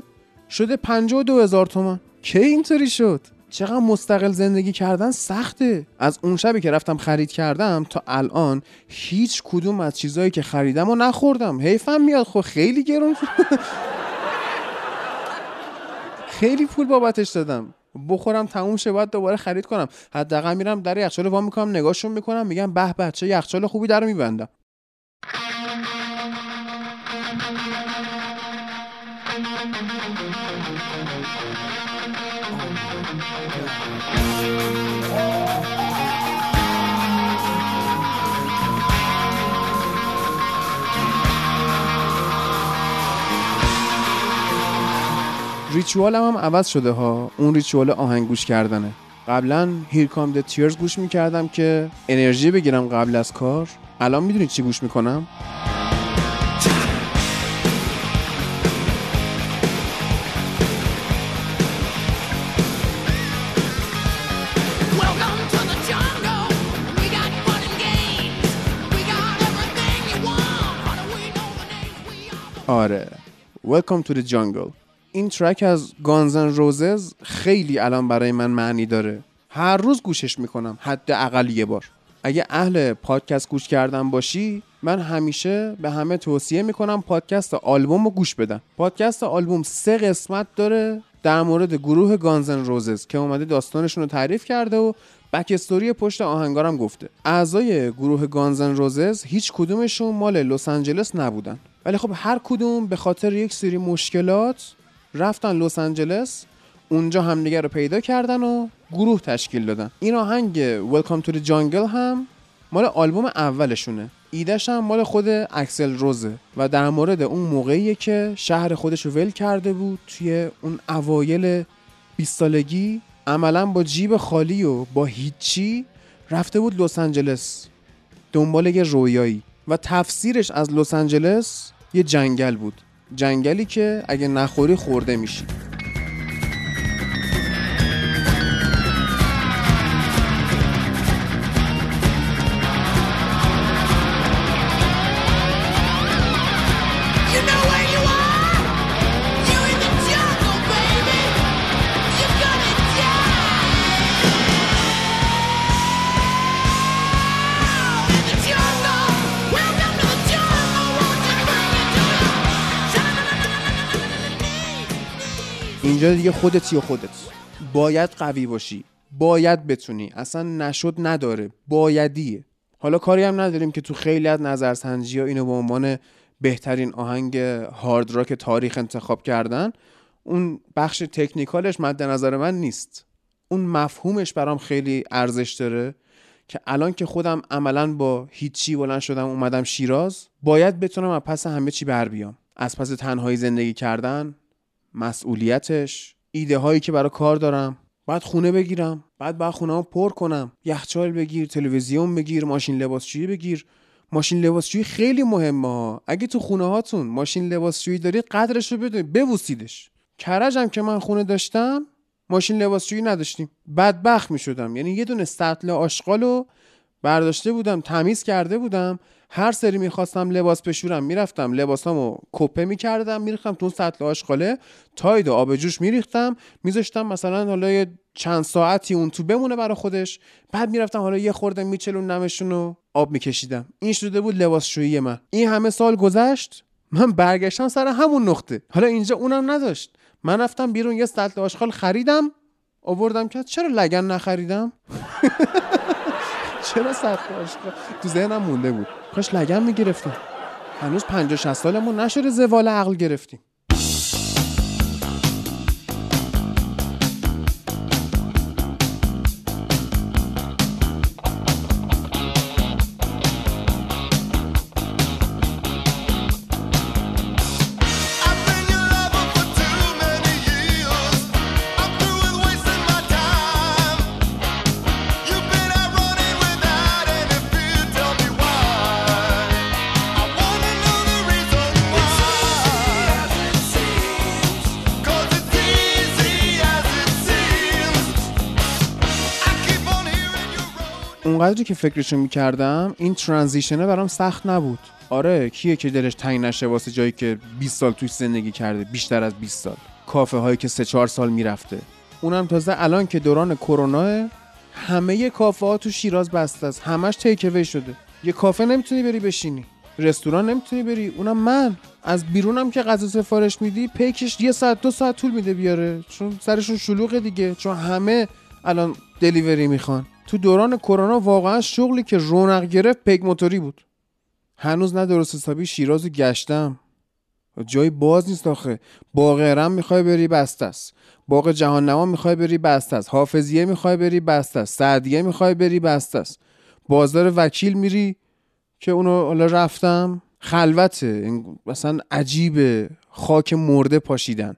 شده 52 هزار تومن کی اینطوری شد؟ چقدر مستقل زندگی کردن سخته. از اون شبی که رفتم خرید کردم تا الان هیچ کدوم از چیزهایی که خریدم و نخوردم. حیفم میاد خب خیلی گرون خیلی پول بابتش دادم. بخورم تموم شه باید دوباره خرید کنم. حداقل میرم در یخچال وا می‌کنم نگاهشون می‌کنم میگم به بچه یخچال خوبی در میبندم. ریچوالم هم عوض شده ها. اون ریچوال آهنگ گوش کردنه. قبلا هیر کام د تیرز گوش می‌کردم که انرژی بگیرم قبل از کار. الان می‌دونید چی گوش می‌کنم? آره. Welcome to the Jungle. این ترک از گانزن روزز خیلی الان برای من معنی داره. هر روز گوشش می‌کنم حداقل یه بار. اگه اهل پادکست گوش کردن باشی من همیشه به همه توصیه می‌کنم پادکست آلبوم رو گوش بدن. پادکست آلبوم سه قسمت داره در مورد گروه گانزن روزز که اومده داستانشون رو تعریف کرده و بک استوری پشت آهنگارم گفته. اعضای گروه گانزن روزز هیچ کدومشون مال لس آنجلس نبودن. ولی خب هر کدوم به خاطر یک سری مشکلات رفتن لس آنجلس اونجا همدیگه رو پیدا کردن و گروه تشکیل دادن. این آهنگ Welcome to the Jungle هم مال آلبوم اولشونه. ایدهش هم مال خود اکسل روزه و در مورد اون موقعیه که شهر خودش رو ول کرده بود توی اون اوایل 20 سالگی عملا با جیب خالی و با هیچی رفته بود لس آنجلس دنبال یه رویایی و تفسیرش از لس آنجلس یه جنگل بود. جنگلی که اگه نخوری خورده میشی. اینجا دیگه خودتی و خودت. باید قوی باشی. باید بتونی. اصلا نشد نداره. بایدیه. حالا کاری هم نداریم که تو خیلی از نظرسنجی ها اینو به عنوان بهترین آهنگ هارد راک تاریخ انتخاب کردن. اون بخش تکنیکالش مد نظر من نیست. اون مفهومش برام خیلی ارزش داره که الان که خودم عملا با هیچی بلند شدم اومدم شیراز باید بتونم از پس همه چی بر بیام. از پس تنهایی زندگی کردن مسئولیتش ایده هایی که برای کار دارم. بعد خونه بگیرم بعد باید خونه پر کنم. یخچال بگیر تلویزیون بگیر ماشین لباسشویی بگیر. ماشین لباسشویی خیلی مهمه اگه تو خونه هاتون ماشین لباسشویی دارید قدرش رو بدونید ببوسیدش. کرجم که من خونه داشتم ماشین لباسشویی نداشتیم. بدبخت می شدم یعنی یه دونه سطل آشغال رو برداشته بودم تمیز کرده بودم. هر سری می‌خواستم لباس بشورم می‌رفتم لباسامو کپه می‌کردم میریختم تو اون سطل آشغاله تاید و آب جوش میریختم میذاشتم مثلا حالا یه چند ساعتی اون تو بمونه برا خودش بعد می‌رفتم حالا یه خورده میچلوندمشون و آب میکشیدم. این شده بود لباسشویی من. این همه سال گذشت من برگشتم سر همون نقطه. حالا اینجا اونم نداشت. من رفتم بیرون یه سطل آشغال خریدم آوردم که چرا لگن نخریدم؟ چرا آشغال تو ذهنم مونده بود. کاش لگن می‌گرفتیم. هنوز 50 60 سالمون نشده زوال عقل گرفتیم. اونقدری که فکرشو می‌کردم این ترانزیشنه برام سخت نبود. آره کیه که دلش تنگ نشه واسه جایی که 20 سال توش زندگی کرده بیشتر از 20 سال. کافه هایی که 3 4 سال می‌رفته. اونم تازه الان که دوران کرونا همه کافه ها تو شیراز بسته است. همش تیک شده. یه کافه نمی‌تونی بری بشینی. رستوران نمی‌تونی بری. اونم من. از بیرونم که غذا سفارش میدی پیکش یه ساعت دو ساعت طول میده بیاره. چون سرشون شلوغه دیگه. چون همه الان دلیوری می‌خوان. تو دوران کرونا واقعا شغلی که رونق گرفت پیک موتوری بود. هنوز نه درست حسابی شیراز رو گشتم. جای باز نیست آخه. باغ ارم می‌خوای بری بسته است. باغ جهان نما می‌خوای بری بسته است. حافظیه می‌خوای بری بسته است. سعدیه می‌خوای بری بسته است. بازار وکیل میری که اونو حالا رفتم. خلوته. مثلا عجیبه. خاک مرده پاشیدن.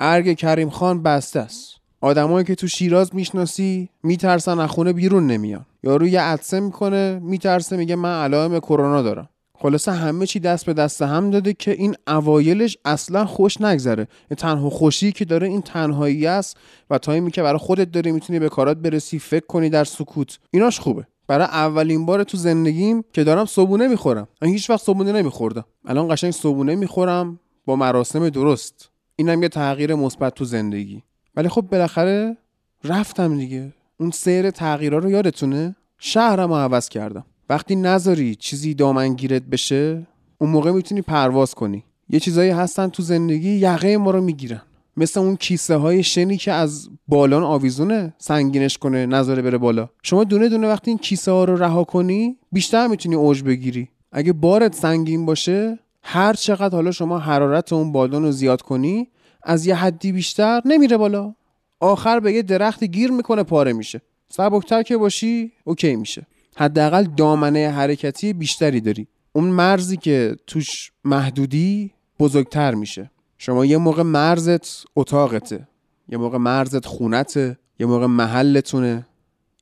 ارگ کریم خان بسته است. آدمایی که تو شیراز می‌شناسی میترسن از خونه بیرون نمیان. یارو یه عدسه می‌کنه میترسه میگه من علائم کرونا دارم. خلاصه همه چی دست به دست هم داده که این اوایلش اصلا خوش نگذره. تنها خوشی که داره این تنهایی است و تایمی که برای خودت داری می‌تونی به کارات برسی فکر کنی در سکوت ایناش خوبه. برای اولین بار تو زندگیم که دارم صبونه می‌خورم. من هیچ وقت صبونه نمیخوردم. الان قشنگ صبونه می‌خورم با مراسم درست. اینم یه تغییر مثبت تو زندگی. ولی خب بالاخره رفتم دیگه. اون سیر تغییرها رو یادتونه؟ شهرم رو عوض کردم. وقتی نذاری چیزی دامنگیرت بشه اون موقع می‌تونی پرواز کنی. یه چیزایی هستن تو زندگی یقه ما رو می‌گیرن. مثل اون کیسه های شنی که از بالان آویزونه سنگینش کنه نذاره بره بالا. شما دونه دونه وقتی این کیسه ها رو رها کنی بیشتر می‌تونی اوج بگیری. اگه بارت سنگین باشه هر چقدر حالا شما حرارت اون بالون رو زیاد کنی از یه حدی بیشتر نمیره بالا. آخر به یه درخت گیر می‌کنه پاره میشه. سبکتر که باشی اوکی میشه. حداقل دامنه حرکتی بیشتری داری. اون مرزی که توش محدودی بزرگتر میشه. شما یه موقع مرزت اتاقته یه موقع مرزت خونته یه موقع محلتونه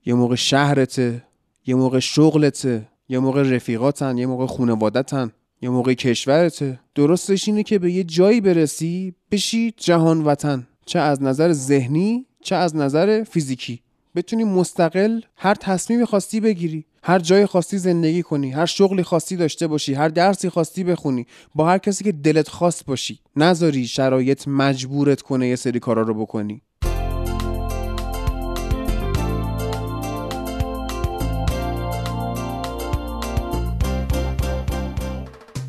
یه موقع شهرته یه موقع شغلته یه موقع رفیقاتن یه موقع خونوادتن یه موقع کشورته درستش اینه که به یه جایی برسی بشی جهان وطن. چه از نظر ذهنی چه از نظر فیزیکی. بتونی مستقل هر تصمیمی خواستی بگیری هر جای خواستی زندگی کنی هر شغلی خواستی داشته باشی هر درسی خواستی بخونی با هر کسی که دلت خواست باشی. نذاری شرایط مجبورت کنه یه سری کارا رو بکنی.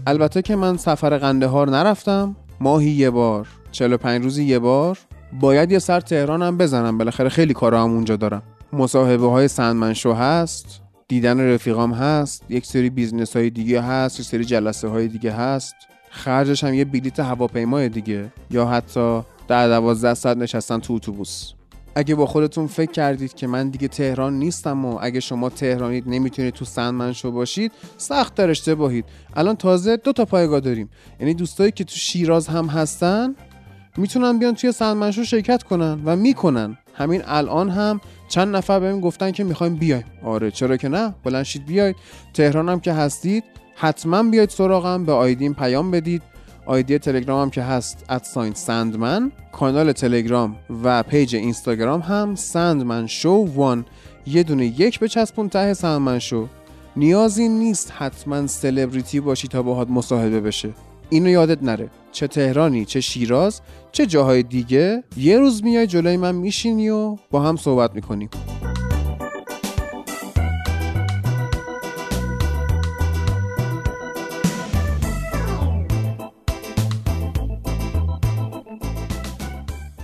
البته که من سفر قندهار نرفتم ماهی یه بار 45 روزی یه بار. باید یه سر تهران هم بزنم بالاخره خیلی کارا هم اونجا دارم. مصاحبه های سندمن شو هست دیدن رفیقام هست یک سری business های دیگه هست یک سری جلسه های دیگه هست. خرجش هم یه بلیت هواپیماست دیگه یا حتی در دوازده ساعت نشستن تو اتوبوس. اگه با خودتون فکر کردید که من دیگه تهران نیستم و اگه شما تهرانید نمی‌تونید تو سندمن شو باشید سخت در اشتباهید. الان تازه دو تا پایگاه داریم. یعنی دوستایی که تو شیراز هم هستن می‌تونن بیان توی سندمنشو شرکت کنن و می‌کنن. همین الان هم چند نفر بهم گفتن که می‌خوایم بیایم. آره چرا که نه؟ بلند شید بیاید. تهران هم که هستید حتما بیاید سراغم به آیدیم پیام بدید. آیدی تلگرام هم که هست ادساین سندمن کانال تلگرام و پیج اینستاگرام هم سندمن شو وان یه دونه یک به چسبون ته سندمن شو نیازی نیست حتما سلبریتی باشی تا باهات مصاحبه بشه. اینو یادت نره. چه تهرانی چه شیراز چه جاهای دیگه. یه روز میای جلوی من میشینی و با هم صحبت می‌کنیم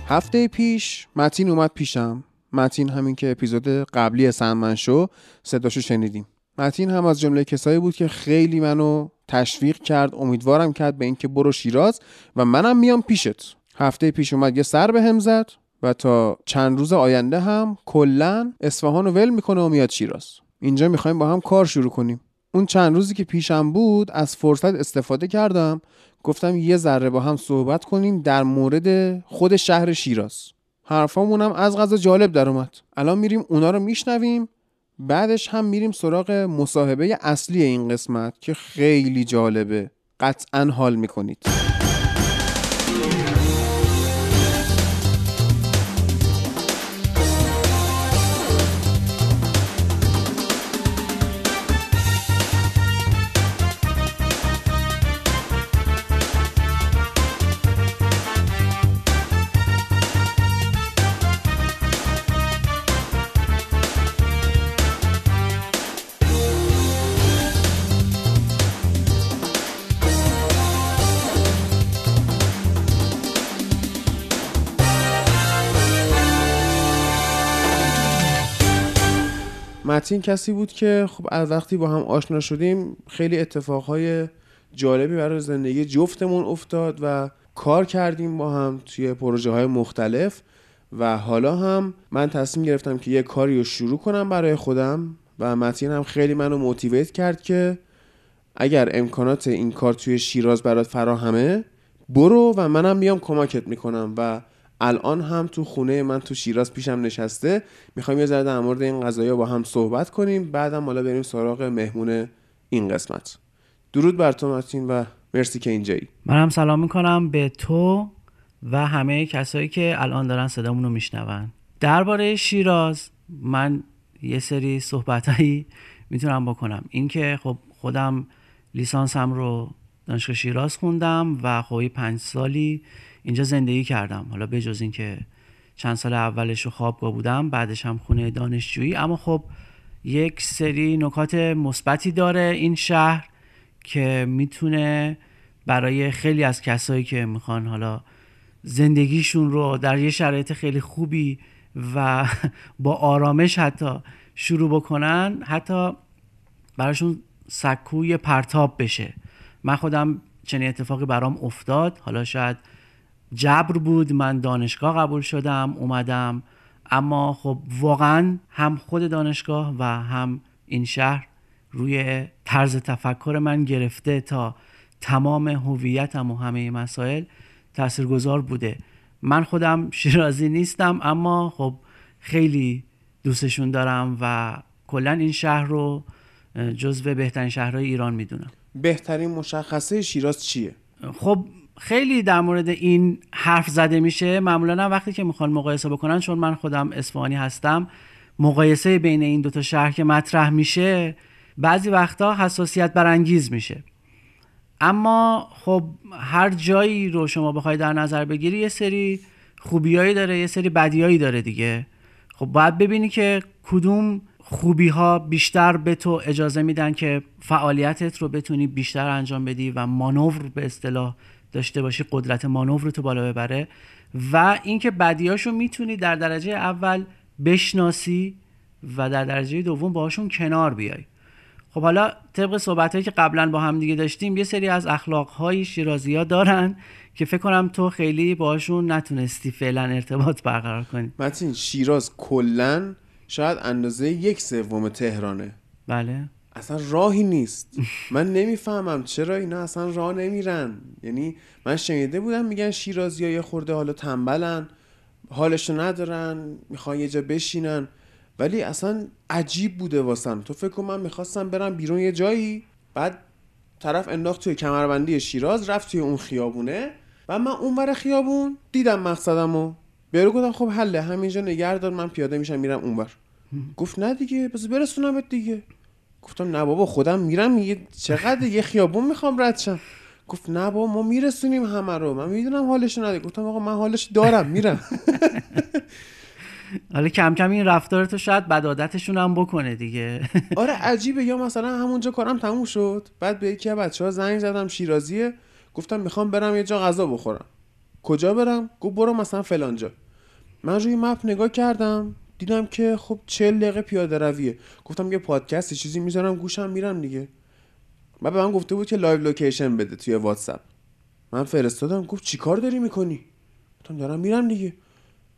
هفته پیش متین اومد پیشم. متین همین که اپیزود قبلی سندمن شو صداشو شنیدیم. متین هم از جمله کسایی بود که خیلی منو تشویق کرد امیدوارم کرد به اینکه برو شیراز و منم میام پیشت. هفته پیش اومد یه سر به هم زد و تا چند روز آینده هم کلا اصفهان رو ول می‌کنه و میاد شیراز. اینجا می‌خوایم با هم کار شروع کنیم. اون چند روزی که پیشم بود از فرصت استفاده کردم گفتم یه ذره با هم صحبت کنیم در مورد خود شهر شیراز. حرفامونم از غذا جالب در اومد. الان میریم اونا رو میشنویم بعدش هم میریم سراغ مصاحبه اصلی این قسمت که خیلی جالبه. قطعا حال می‌کنید. متین کسی بود که خب از وقتی با هم آشنا شدیم خیلی اتفاقهای جالبی برای زندگی جفتمون افتاد و کار کردیم با هم توی پروژه های مختلف و حالا هم من تصمیم گرفتم که یه کاری رو شروع کنم برای خودم و متین هم خیلی منو موتیویت کرد که اگر امکانات این کار توی شیراز برات فراهمه برو و منم میام کمکت می‌کنم و الان هم تو خونه من تو شیراز پیشم نشسته. می‌خوایم یه ذره در مورد این قضايا با هم صحبت کنیم. بعدم حالا بریم سراغ مهمون این قسمت. درود بر تو متین و مرسی که اینجایی. منم سلام می‌کنم به تو و همه کسایی که الان دارن صدامون رو میشنون. درباره شیراز من یه سری صحبتهایی می‌تونم بکنم. اینکه خب خودم لیسانسم رو دانشگاه شیراز خوندم و خب پنج سالی اینجا زندگی کردم. حالا بجز اینکه چند سال اولش رو خوابگاه بودم بعدش هم خونه دانشجویی. اما خب یک سری نکات مثبتی داره این شهر که می‌تونه برای خیلی از کسایی که می‌خوان حالا زندگیشون رو در یه شرایط خیلی خوبی و با آرامش حتی شروع بکنن حتی براشون سکوی پرتاب بشه. من خودم چنین اتفاقی برام افتاد. حالا شاید جبر بود من دانشگاه قبول شدم اومدم. اما خب واقعا هم خود دانشگاه و هم این شهر روی طرز تفکر من گرفته تا تمام هویتم و همه مسائل تاثیرگذار بوده. من خودم شیرازی نیستم اما خب خیلی دوستشون دارم و کلا این شهر رو جزو بهترین شهرهای ایران می‌دونم. بهترین مشخصه شیراز چیه؟ خب خیلی در مورد این حرف زده میشه. معمولا وقتی که می‌خوان مقایسه بکنن چون من خودم اصفهانی هستم مقایسه بین این دوتا شهر که مطرح میشه بعضی وقتا حساسیت برانگیز میشه. اما خب هر جایی رو شما بخوای در نظر بگیری یه سری خوبیایی داره یه سری بدیایی داره دیگه. خب باید ببینی که کدوم خوبی ها بیشتر به تو اجازه میدن که فعالیتت رو بتونی بیشتر انجام بدی و مانور به اصطلاح داشته باشی قدرت مانور تو بالا ببره و اینکه بدیاشو می‌تونی در درجه اول بشناسی و در درجه دوم باهاشون کنار بیای. خب حالا طبق صحبت که قبلا با هم دیگه داشتیم یه سری از اخلاق های شیرازی ها دارن که فکر کنم تو خیلی باشون نتونستی فعلا ارتباط برقرار کنی. متین شیراز کلا شاید اندازه یک سوم تهرانه. بله. اصلا راهی نیست. من نمی‌فهمم چرا اینا اصلا راه نمیرن. یعنی من شنیده بودم میگن شیرازی ها یه خورده حالا تنبلن حالشو ندارن می‌خوان یه جا بشینن. ولی اصلا عجیب بوده واسم. تو فکر کن من می‌خواستم برم بیرون یه جایی بعد طرف انداخت توی کمربندی شیراز رفت توی اون خیابونه. و من اونور خیابون دیدم مقصدمو. بیارو گفتم خب حله همینجا نگه دار من پیاده میشم میرم اونور گفت نه دیگه بس برسونمت دیگه. گفتم نه بابا خودم میرم یه چقدر یه خیابون می‌خوام رد شم. گفت نه بابا ما میرسونیم همه رو. من می‌دونم حالش نده گفتم آقا من حالش دارم میرم. حالا کم کم این رفتار تو شاید بدادتشون هم بکنه دیگه. آره عجیبه. یا مثلا همونجا کارم تموم شد. بعد به یکی از بچه ها زنگ زدم شیرازیه. گفتم می‌خوام برم یه جا غذا بخورم. کجا برم؟ گفت برو مثلا فلان جا من روی map نگاه کردم. دیدم که خب چهل دقیقه پیاده رویه. گفتم یه پادکستی چیزی می‌ذارم گوشم میرم دیگه. و به من گفته بود که live location بده توی واتساپ. من فرستادم گفت چیکار داری می‌کنی؟ گفتم دارم میرم دیگه.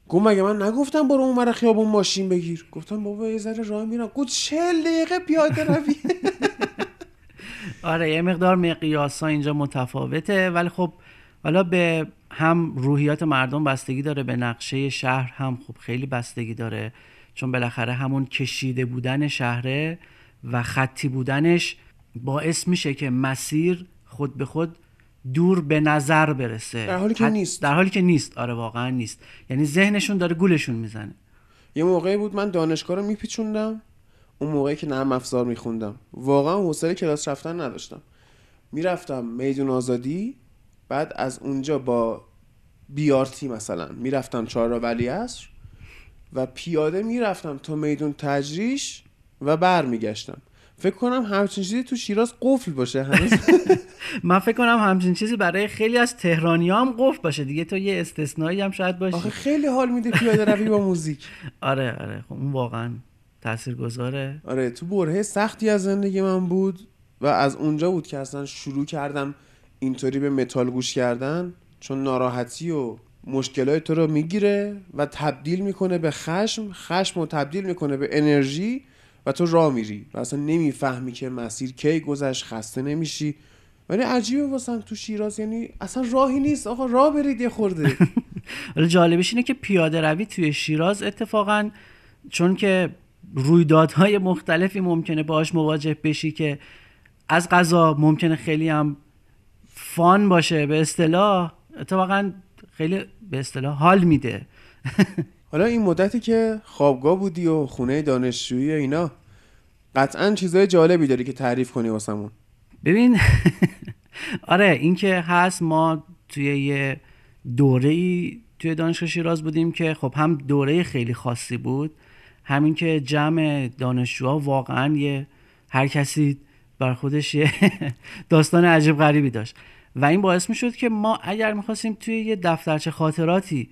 گفت مگه من نگفتم برو اون خیابون ماشین بگیر؟ گفتم بابا یه ذره راه میرم. گفت چهل دقیقه پیاده روی آره یه مقدار مقیاس ها اینجا متفاوته. ولی خب حالا به هم روحیات مردم بستگی داره به نقشه شهر هم خب خیلی بستگی داره. چون بالاخره همون کشیده بودن شهره و خطی بودنش باعث میشه که مسیر خود به خود دور به نظر برسه. در حالی که نیست. در حالی که نیست. آره واقعا نیست. یعنی ذهنشون داره گولشون می‌زنه. یه موقعی بود من دانشگاه رو میپیچوندم. اون موقعی که نرم افزار میخوندم. واقعا حوصله کلاس رفتن نداشتم. می‌رفتم میدون آزادی بعد از اونجا با بیارتی مثلا. می‌رفتم چهار ولی عصر و پیاده می‌رفتم تا میدون تجریش و برمیگشتم. فکر کنم همچین چیزی تو شیراز قفل باشه هنوز. من فکر کنم همچین چیزی برای خیلی از تهرانی هم قفل باشه دیگه. تو یه استثنایی هم شاید باشی. آخه خیلی حال میده پیاده روی با موزیک. آره آره. خب اون واقعا تاثیرگذاره. آره تو برهه سختی از زندگی من بود و از اونجا بود که اصلا شروع کردم اینطوری به متال گوش کردن. چون ناراحتی و مشکلات تو رو می‌گیره و تبدیل می‌کنه به خشم خشم رو تبدیل می‌کنه به انرژی و تو راه میری و اصلا نمی‌فهمی که مسیر کی گذشت خسته نمیشی. ولی عجیبه واسم تو شیراز یعنی اصلا راهی نیست. آقا راه برید یه خورده. ولی جالبش اینه که پیاده روی توی شیراز اتفاقا چون که رویدادهای مختلفی ممکنه باهاش مواجه بشی که از قضا ممکنه خیلی هم فان باشه به اصطلاح اتفاقا خیلی به اصطلاح حال میده. حالا این مدتی که خوابگاه بودی و خونه دانشجویی و اینا قطعا چیزای جالبی داری که تعریف کنی واسمون. ببین آره این که هست ما توی یه دوره ای توی دانشگاه شیراز بودیم که خب هم دوره خیلی خاصی بود همین که جمع دانشجوها واقعا یه هر کسی بر خودش یه داستان عجیب غریبی داشت. و این باعث می شد که ما اگر می‌خواستیم توی یه دفترچه خاطراتی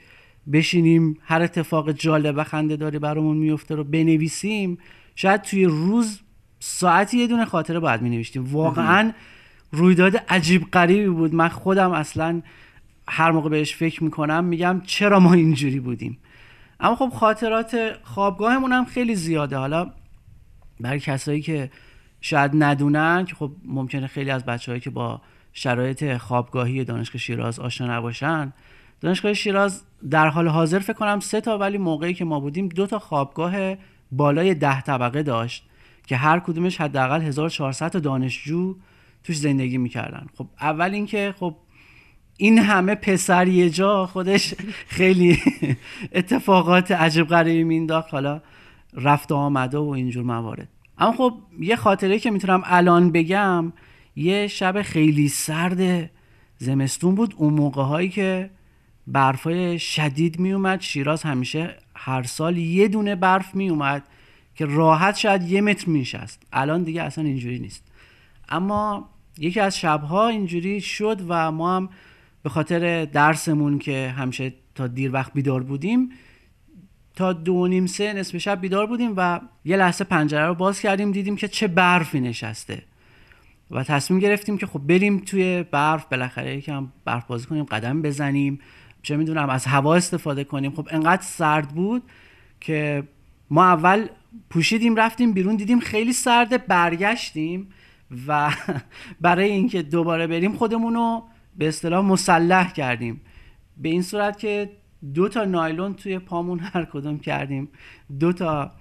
بشینیم هر اتفاق جالب و خنده داری برامون میفته رو بنویسیم شاید توی روز ساعتی یه دونه خاطره باید می نوشتیم واقعا رویداد عجیب غریبی بود. من خودم اصلا هر موقع بهش فکر می‌کنم میگم چرا ما اینجوری بودیم؟ اما خب خاطرات خوابگاهمون هم خیلی زیاده. حالا برای کسایی که شاید ندونن که خب ممکنه خیلی از بچههایی که با شرایط خوابگاهی دانشگاه شیراز آشنا نباشن. دانشگاه شیراز در حال حاضر فکر کنم سه تا ولی موقعی که ما بودیم دو تا خوابگاه بالای ده طبقه داشت که هر کدومش حداقل 1400 تا دانشجو توش زندگی می‌کردن. خب اول اینکه خب این همه پسر یه جا خودش خیلی اتفاقات عجیب غریبی مینداخت حالا رفت و آمده و اینجور موارد. اما خب یه خاطره که می‌تونم الان بگم یه شب خیلی سرد زمستون بود. اون موقع هایی که برفای شدید میومد شیراز همیشه هر سال یه دونه برف میومد که راحت شاید یه متر میشست الان دیگه اصلا اینجوری نیست. اما یکی از شبها اینجوری شد و ما هم به خاطر درسمون که همیشه تا دیر وقت بیدار بودیم تا دو نیم سه نصف شب بیدار بودیم و یه لحظه پنجره رو باز کردیم. دیدیم که چه برفی نشسته. و تصمیم گرفتیم که خب بریم توی برف بالاخره یکم برف بازی کنیم قدم بزنیم. چه می‌دونم از هوا استفاده کنیم. خب انقدر سرد بود که ما اول پوشیدیم رفتیم بیرون دیدیم خیلی سرده برگشتیم و برای اینکه دوباره بریم خودمون رو به اصطلاح مسلح کردیم. به این صورت که دو تا نایلون توی پامون هر کدوم کردیم. دو تا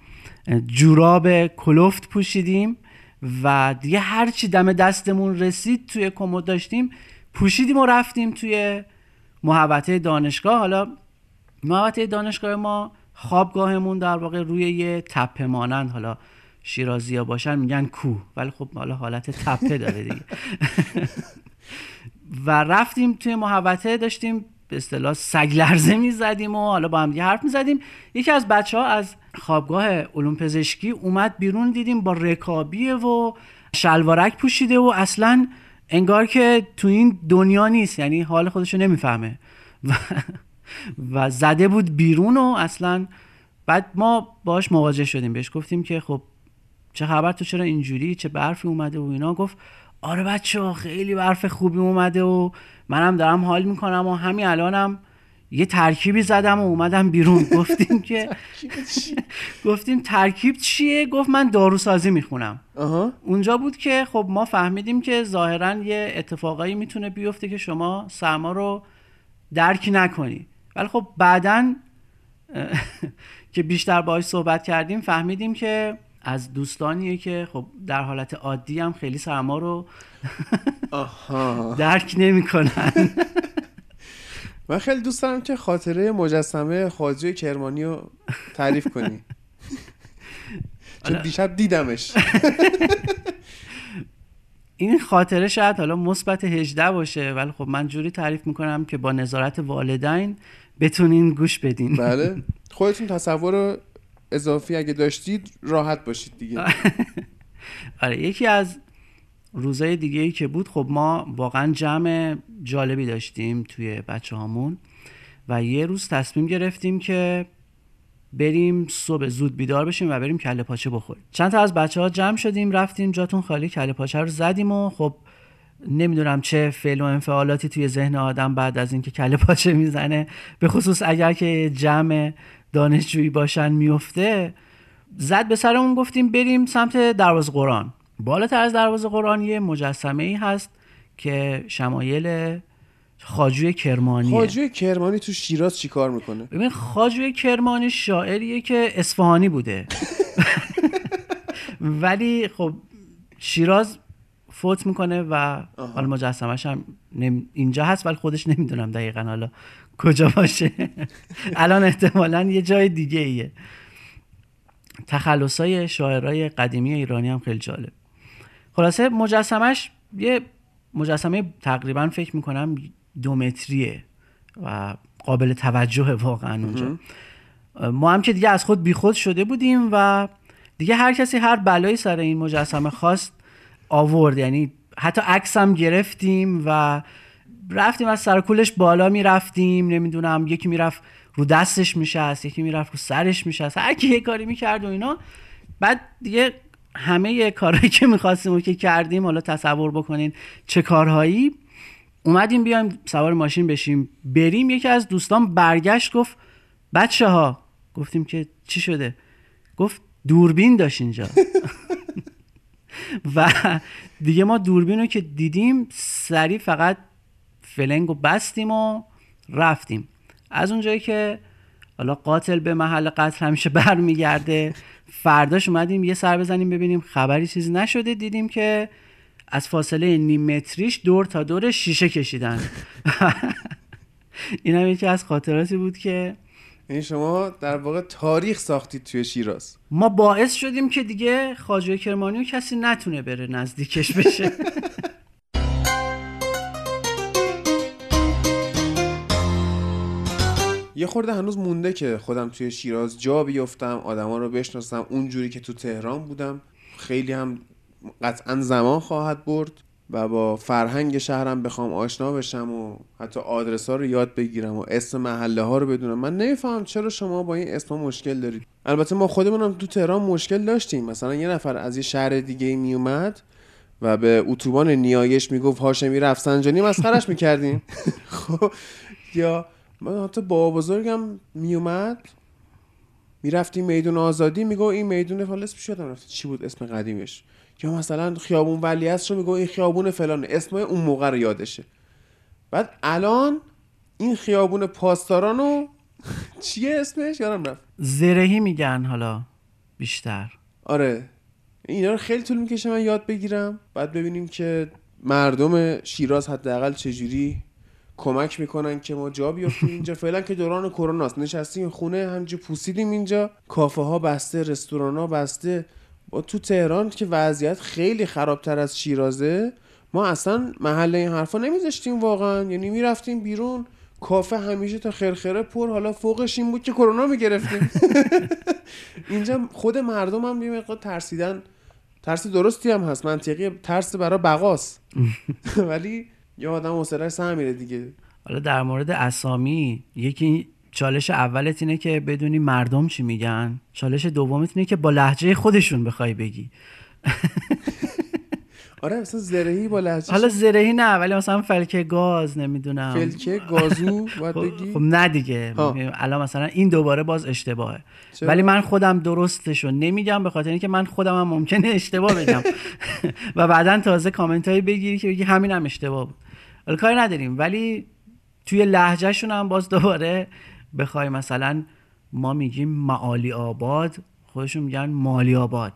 جوراب کلفت پوشیدیم. و دیگه هر چی دم دستمون رسید توی کمد داشتیم پوشیدیم و رفتیم توی محوطه دانشگاه. حالا محوطه دانشگاه ما خوابگاهمون در واقع روی یه تپه مانند. حالا شیرازی ها باشن میگن کوه ولی خب حالا حالت تپه داره دیگه. و رفتیم توی محوطه داشتیم به اصطلاح سگ لرزه می‌زدیم و حالا با هم دیگه حرف می‌زدیم. یکی از بچه ها از خوابگاه علوم پزشکی اومد بیرون دیدیم با رکابیه و شلوارک پوشیده و اصلا انگار که تو این دنیا نیست یعنی حال خودشو نمی‌فهمه. و, و زده بود بیرون و اصلا بعد ما باش مواجه شدیم. بهش گفتیم که خب چه خبر تو؟ چرا اینجوری؟ چه برفی اومده و اینا؟ گفت آره بچه خیلی برف خوبی اومده و منم دارم حال می‌کنم و همین الانم یه ترکیبی زدم و اومدم بیرون. گفتیم که گفتیم ترکیب چیه؟ گفت من داروسازی می‌خونم. اونجا بود که خب ما فهمیدیم که ظاهرا یه اتفاقایی می‌تونه بیفته که شما سرما رو درک نکنی. ولی خب بعدا که بیشتر باهاش صحبت کردیم فهمیدیم که از دوستانیه که خب در حالت عادی هم خیلی سرما رو درک نمی‌کنن. من خیلی دوست دارم که خاطره مجسمه خاجه کرمانی رو تعریف کنی. چون دیشب دیدمش. این خاطره شاید حالا مثبت 18 باشه ولی خب من جوری تعریف می‌کنم که با نظارت والدین بتونین گوش بدین. بله. خودتون تصور اضافی اگه داشتید راحت باشید دیگه. آره یکی از روزای دیگه ای که بود خب ما واقعا جمع جالبی داشتیم توی بچه هامون و یه روز تصمیم گرفتیم که بریم صبح زود بیدار بشیم و بریم کله پاچه بخوریم. چند تا از بچه ها جمع شدیم رفتیم جاتون خالی کله پاچه رو زدیم و خب نمی‌دونم چه فعل و انفعالاتی توی ذهن آدم بعد از اینکه کله پاچه می‌زنه. به خصوص اگر که جمع دانشجویی باشن میفته زد به سرمون گفتیم بریم سمت دروازه قرآن. بالاتر از دروازه قرآن یه مجسمه ای هست که شمایل خاجوی کرمانیه. خاجوی کرمانی تو شیراز چیکار می‌کنه؟ ببین خاجوی کرمانی شاعریه که اصفهانی بوده. ولی خب شیراز فوت می‌کنه و حالا مجسمش هم نم... اینجا هست ولی خودش نمی‌دونم دقیقا حالا. کجا باشه؟ الان احتمالا یه جای دیگه ایه. تخلص های شاعرای قدیمی ایرانی هم خیلی جالب. خلاصه مجسمش یه مجسمه تقریبا فکر می‌کنم دو متریه و قابل توجه واقعا اونجا. ما هم که دیگه از خود بیخود شده بودیم و دیگه هر کسی هر بلایی سر این مجسمه خواست آورد. یعنی حتی عکس هم گرفتیم و رفتیم از سرکولش بالا می‌رفتیم نمی‌دونم یکی می‌رفت رو دستش میشست یکی می‌رفت رو سرش میشست هر کی یه کاری می‌کرد و اینا. بعد دیگه همه کارهایی که می‌خواستیم و که کردیم حالا تصور بکنین چه کارهایی. اومدیم بیایم سوار ماشین بشیم. بریم یکی از دوستان برگشت گفت بچه ها گفتیم که چی شده؟ گفت دوربین داشت اینجا. و دیگه ما دوربین رو که دیدیم سریع فقط فلنگ رو بستیم و رفتیم. از اونجایی که حالا قاتل به محل قتل همیشه برمیگرده فرداش اومدیم یه سر بزنیم ببینیم خبری چیزی نشده. دیدیم که از فاصله نیم متریش دور تا دور شیشه کشیدن. این هم یکی از خاطراتی بود که این شما در واقع تاریخ ساختید توی شیراز. ما باعث شدیم که دیگه خاجه کرمانی و کسی نتونه بره نزدیکش بشه. یه خورده هنوز مونده که خودم توی شیراز جا بیفتم آدما رو بشناسم. اونجوری که تو تهران بودم خیلی هم قطعا زمان خواهد برد و با فرهنگ شهرم بخوام آشنا بشم و حتی آدرس ها رو یاد بگیرم و اسم محله ها رو بدونم. من نمیفهم چرا شما با این اسم مشکل دارید. البته ما خودمونم تو تهران مشکل داشتیم. مثلا یه نفر از یه شهر دیگه میومد و به اتوبان نیایش می‌گفت هاشمی رفسنجانی مسخرش می‌کردیم. خب یا من حتی بابا بزرگم میومد می‌رفتیم میدون آزادی میگو این میدون حالا اسمش یادم رفته؟ چی بود اسم قدیمش؟ یا مثلا خیابون ولیعصر رو میگو این خیابون فلان اسم اون موقع رو یادشه. بعد الان این خیابون پاسدارانو چیه اسمش؟ یادم رفت. زرهی میگن حالا بیشتر. آره. اینا رو خیلی طول می‌کشه من یاد بگیرم. بعد ببینیم که مردم شیراز حداقل چجوری کمک می‌کنن که ما جا بیافتیم اینجا. فعلا که دوران کروناست نشستیم خونه همینجا پوسیدیم اینجا. کافه ها بسته رستوران ها بسته. با تو تهران که وضعیت خیلی خرابتر از شیرازه ما اصلا محل این حرفا نمیذاشتیم واقعا. یعنی می‌رفتیم بیرون. کافه همیشه تا خرخره پر. حالا فوقش این بود که کرونا می‌گرفتیم. اینجا خود مردم هم یه مقدار ترسیدن. ترس درستی هم هست. منطقی ترس برای بقاست. ولی یه آدم حوصله‌اش سر میره دیگه. حالا در مورد اسامی یکی چالش اولت اینه که بدونی مردم چی میگن. چالش دومت اینه که با لحجه خودشون بخوای بگی. آره مثلا زرهی با لهجه حالا زرهی نه ولی مثلا فلکه گاز نمی‌دونم. فلکه گازو باید بگی. خب نه دیگه. الان مثلا این دوباره باز اشتباهه. چرا؟ ولی من خودم درستشو نمیگم به خاطر اینکه من خودم هم ممکنه اشتباه بگم. و بعدا تازه کامنت هایی بگیری که بگی همین هم اشتباه بود. حالا کاری نداریم. ولی توی لهجهشون هم باز دوباره بخوای مثلا ما میگیم معالی آباد خودشون میگن مالی آباد.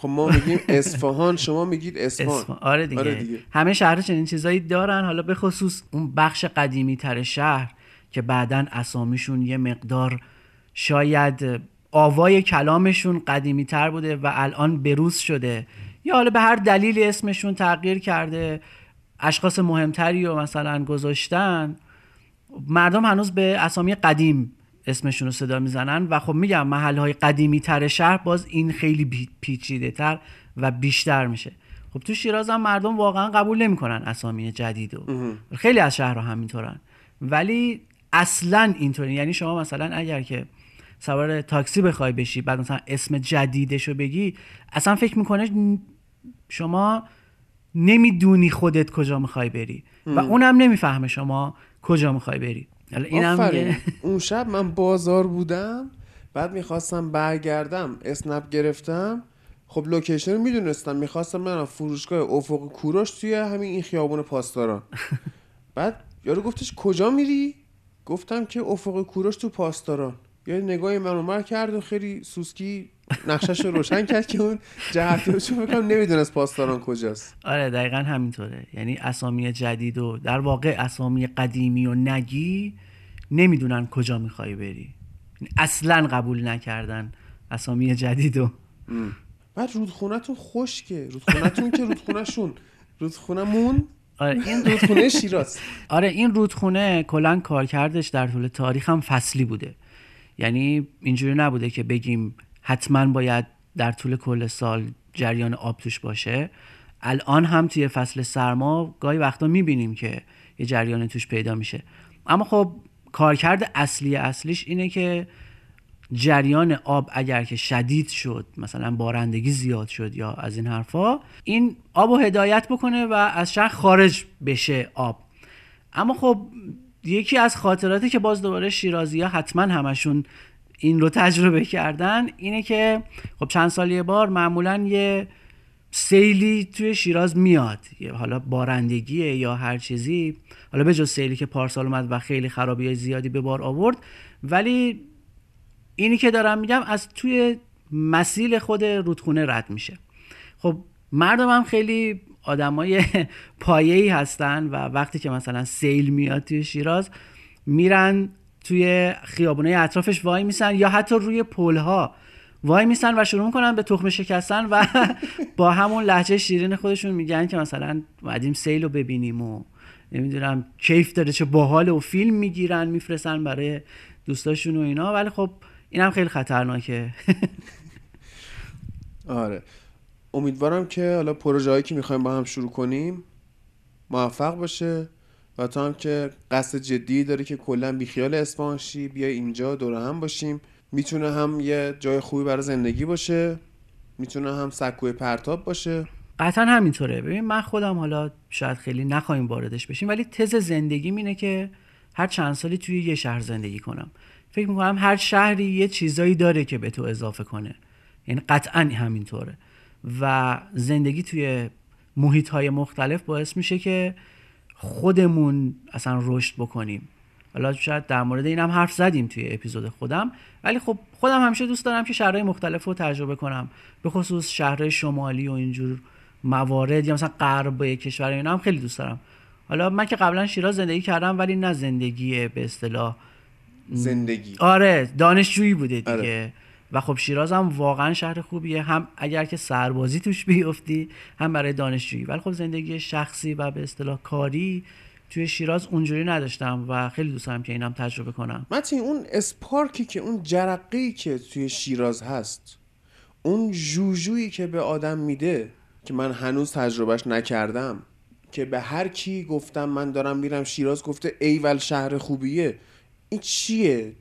خب ما میگیم اصفهان شما میگید اصفهان. اسم- آره دیگه. آره دیگه. همه شهرها چنین چیزایی دارن. حالا به خصوص اون بخش قدیمی تر شهر که بعدا اسامیشون یه مقدار شاید آوای کلامشون قدیمی تر بوده و الان بروز شده. یا حالا به هر دلیلی اسمشون تغییر کرده اشخاص مهمتری رو مثلا گذاشتن مردم هنوز به اسامی قدیم اسمشون رو صدا می‌زنن و خب میگم محل های قدیمی تر شهر باز این خیلی پیچیده تر و بیشتر میشه. خب تو شیراز هم مردم واقعا قبول نمی‌کنن اسامی جدید و خیلی از شهرها همینطورن. ولی اصلا اینطوری. یعنی شما مثلا اگر که سوار تاکسی بخوای بشی بعد مثلا اسم جدیدش رو بگی اصلا فکر می‌کنه شما نمی‌دونی خودت کجا می‌خوای بری. و. اونم نمی‌فهمه شما کجا می‌خوای بری. یه- اون شب من بازار بودم بعد می‌خواستم برگردم اسنپ گرفتم. خب لوکیشن رو می‌دونستم می‌خواستم برم فروشگاه افق کوروش توی همین این خیابون پاسداران. بعد یارو گفتش کجا میری؟ گفتم که افق کوروش تو پاسداران. یه نگاهی من اونور کرد و خیلی سوسکی نقشش رو روشن کرد که اون جهتی رو بکنم نمی‌دونست پاسداران کجاست. آره دقیقا همینطوره. یعنی اسامی جدید و در واقع اسامی قدیمی و نگی نمی‌دونن کجا می‌خوای بری. اصلا قبول نکردن اسامی جدید و بعد رودخونهتون خشکه. رودخونهتون که رودخونهشون. رودخونهمون آره این رودخونه شیراز. آره این رودخونه کلا کارکردش در طول تاریخ هم فصلی بوده. یعنی اینجوری نبوده که بگیم حتما باید در طول کل سال جریان آب توش باشه. الان هم توی فصل سرما گاهی وقتا می‌بینیم که یه جریان توش پیدا میشه. اما خب کارکرد اصلی اصلیش اینه که جریان آب اگر که شدید شد مثلا بارندگی زیاد شد یا از این حرفا این آب رو هدایت بکنه و از شهر خارج بشه آب. اما خب یکی از خاطراتی که باز دوباره شیرازی ها حتما همشون این رو تجربه کردن اینه که خب چند سال یه بار معمولا یه سیلی توی شیراز میاد. حالا بارندگیه یا هر چیزی. حالا به جز سیلی که پارسال اومد و خیلی خرابی زیادی به بار آورد. ولی اینی که دارم میگم از توی مسیل خود رودخونه رد میشه. خب مردم هم خیلی آدمای پایه‌ای هستن و وقتی که مثلا سیل میاد توی شیراز میرن توی خیابونه اطرافش وای میسن یا حتی روی پلها وای میسن و شروع می‌کنن به تخم شکستن و با همون لحجه شیرین خودشون میگن که مثلا اومدیم سیل رو ببینیم و نمی‌دونم کیف داره چه باحال و فیلم می‌گیرن میفرستن برای دوستاشون و اینا. ولی خب این هم خیلی خطرناکه. آره. امیدوارم که حالا پروژه هایی که می‌خوایم با هم شروع کنیم موفق باشه. و تو هم که قصد جدی داری که کلا بیخیال اصفهان شی بیا اینجا دور هم باشیم. می‌تونه هم یه جای خوبی برای زندگی باشه. می‌تونه هم سکوی پرتاب باشه. قطعا همینطوره. ببین من خودم حالا شاید خیلی نخواهیم واردش بشیم ولی تز زندگیم اینه که هر چند سالی توی یه شهر زندگی کنم. فکر می‌کنم هر شهری یه چیزایی داره که به تو اضافه کنه. یعنی قطعا همینطوره. و زندگی توی محیط های مختلف باعث میشه که خودمون اصلا رشد بکنیم. حالا شاید در مورد این هم حرف زدیم توی اپیزود خودم ولی خب خودم همیشه دوست دارم که شهرهای مختلف رو تجربه کنم. به خصوص شهرهای شمالی و اینجور موارد یا مثلا غرب کشور اینا هم خیلی دوست دارم. حالا من که قبلا شیراز زندگی کردم ولی نه زندگی به اصطلاح زندگی. آره دانشجویی بوده دیگه. آره. و خب شیراز هم واقعا شهر خوبیه. هم اگر که سربازی توش بیفتی هم برای دانشجویی. ولی خب زندگی شخصی و به اصطلاح کاری توی شیراز اونجوری نداشتم و خیلی دوست دارم که اینم تجربه کنم. متین اون اسپارکی که اون جرقی که توی شیراز هست اون جوجویی که به آدم میده که من هنوز تجربهش نکردم که به هر کی گفتم من دارم میرم شیراز گفته ایول شهر خوبیه. این چیه؟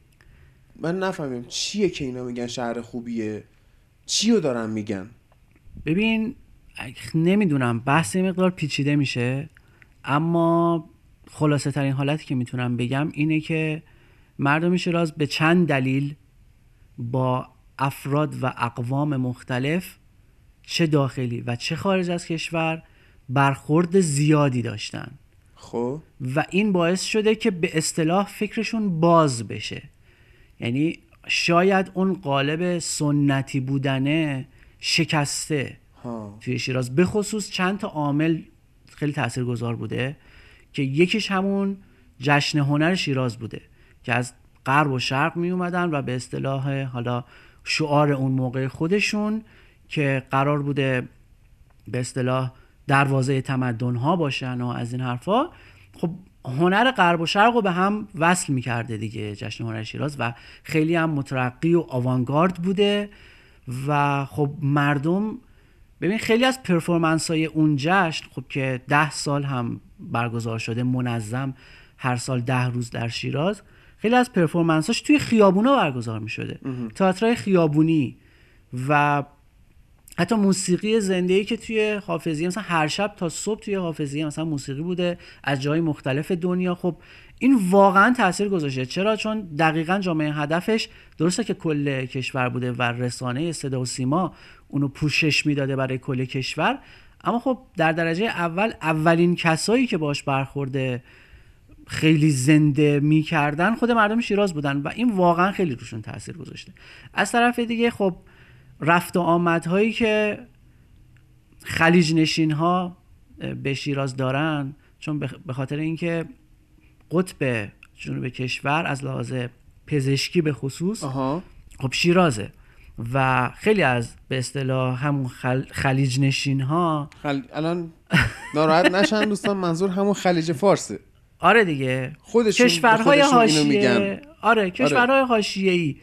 من نفهمیم چیه که اینا میگن شهر خوبیه. چی رو دارن میگن؟ ببین نمی‌دونم بحث یه مقدار پیچیده میشه. اما خلاصه ترین حالتی که می‌تونم بگم اینه که مردم شیراز به چند دلیل با افراد و اقوام مختلف چه داخلی و چه خارج از کشور برخورد زیادی داشتن. خب. و این باعث شده که به اصطلاح فکرشون باز بشه. یعنی شاید اون قالب سنتی بودنه شکسته ها. توی شیراز. به خصوص چند تا عامل خیلی تاثیرگذار بوده که یکیش همون جشن هنر شیراز بوده که از غرب و شرق می اومدن و به اصطلاح حالا شعار اون موقع خودشون که قرار بوده به اصطلاح دروازه تمدن ها باشن و از این حرفا. خب هنر غرب و شرق رو به هم وصل می‌کرده دیگه جشن هنر شیراز و خیلی هم مترقی و آوانگارد بوده و خب مردم ببین خیلی از پرفورمنس های اون جشن خب که ده سال هم برگزار شده منظم هر سال ده روز در شیراز خیلی از پرفورمنساش توی خیابونا برگزار می شده تئاترای خیابونی و حتی موسیقی زنده ای که توی حافظیه مثلا هر شب تا صبح توی حافظیه مثلا موسیقی بوده از جای مختلف دنیا. خب این واقعا تاثیر گذاشته. چرا؟ چون دقیقا جامعه هدفش درسته که کل کشور بوده و رسانه صدا و سیما اونو پوشش می‌داده برای کل کشور. اما خب در درجه اول اولین کسایی که باش برخورده خیلی زنده می‌کردن خود مردم شیراز بودن و این واقعا خیلی روشون تاثیر گذاشته. از طرف دیگه خب رفت و آمدهایی که خلیج نشین ها به شیراز دارن چون به خاطر اینکه قطب جنوب کشور از لحاظ پزشکی به خصوص آها. خب شیرازه و خیلی از به اصطلاح همون خل... خلیج نشین ها خل... الان ناراحت نشن دوستان منظور همون خلیج فارسه. آره دیگه. خودشون کشورهای خودشون اینو میگن. حاشیه آره کشورهای حاشیه‌ای.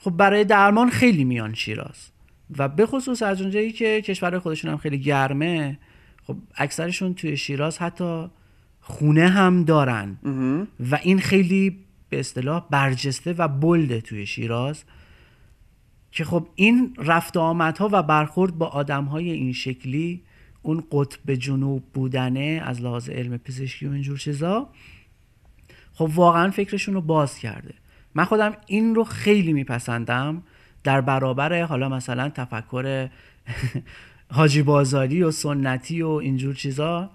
خب برای درمان خیلی میان شیراز. و به خصوص از اونجایی که کشورهای خودشون هم خیلی گرمه خب اکثرشون توی شیراز حتی خونه هم دارن. و این خیلی به اصطلاح برجسته و بلده توی شیراز که خب این رفت آمدها و برخورد با آدمهای این شکلی اون قطب جنوب بودنه از لحاظ علم پزشکی و اینجور چیزا خب واقعا فکرشون رو باز کرده. من خودم این رو خیلی میپسندم در برابر حالا مثلا تفکر حاجی بازاری و سنتی و اینجور چیزا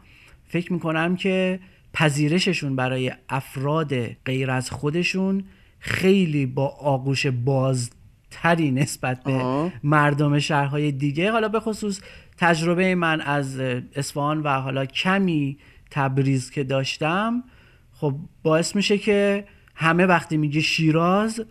فکر می‌کنم که پذیرششون برای افراد غیر از خودشون خیلی با آغوش بازتری نسبت به آها. مردم شهرهای دیگه حالا به خصوص تجربه من از اصفهان و حالا کمی تبریز که داشتم خب باعث میشه که همه وقتی میگه شیراز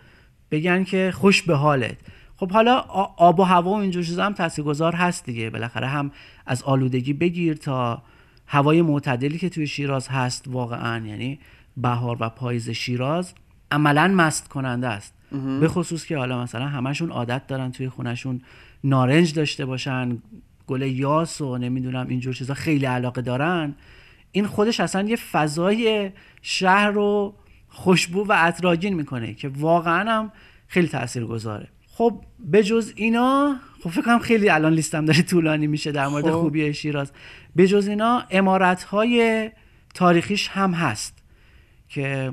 بگن که خوش به حالت. خب حالا آب و هوا و اینجور چیزا هم تاثیرگذار هست دیگه. بالاخره هم از آلودگی بگیر تا هوای معتدلی که توی شیراز هست واقعا یعنی بهار و پاییز شیراز عملا مست کننده است به خصوص که حالا مثلا همشون عادت دارن توی خونشون نارنج داشته باشن گل یاس و نمی‌دونم اینجور چیزا خیلی علاقه دارن. این خودش اصلا یه فضای شهر رو خوشبو و عطرآگین می‌کنه که واقعا هم خیلی تأثیر گذاره خب به جز اینا خب فکر کنم خیلی الان لیستم داره طولانی میشه در مورد خب. خوبی شیراز به جز اینا امارت های تاریخیش هم هست که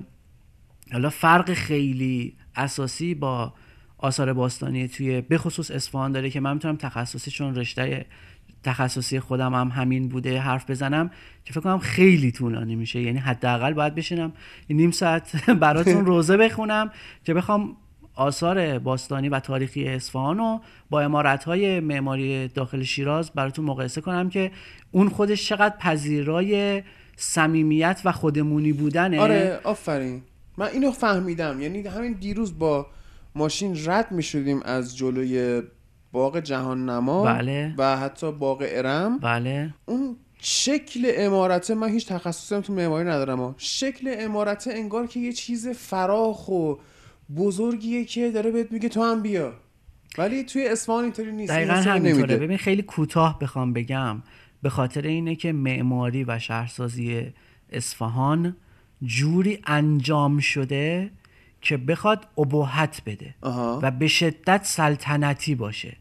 حالا فرق خیلی اساسی با آثار باستانی توی بخصوص اصفهان داره که من می‌تونم تخصصی چون رشته تخصصی خودم هم همین بوده حرف بزنم که فکر کنم خیلی طولانی میشه. یعنی حداقل باید بشینم نیم ساعت براتون روزه بخونم که بخوام آثار باستانی و تاریخی اصفهان رو با امارت‌های معماری داخل شیراز براتون مقایسه کنم که اون خودش چقدر پذیرای صمیمیت و خودمونی بودنه. آره آفرین. من اینو فهمیدم. یعنی همین دیروز با ماشین رد می شدیم از جلوی باغ جهان نما بله. و حتی باغ ارم بله اون شکل امارته من هیچ تخصصی هم تو معماری ندارم ها. شکل امارته انگار که یه چیز فراخ و بزرگیه که داره بهت میگه تو هم بیا ولی توی اصفهان اینطوری نیست دقیقا همینطوره. ببین خیلی کوتاه بخوام بگم به خاطر اینه که معماری و شهرسازی اصفهان جوری انجام شده که بخواد ابهت بده آها. و به شدت سلطنتی باشه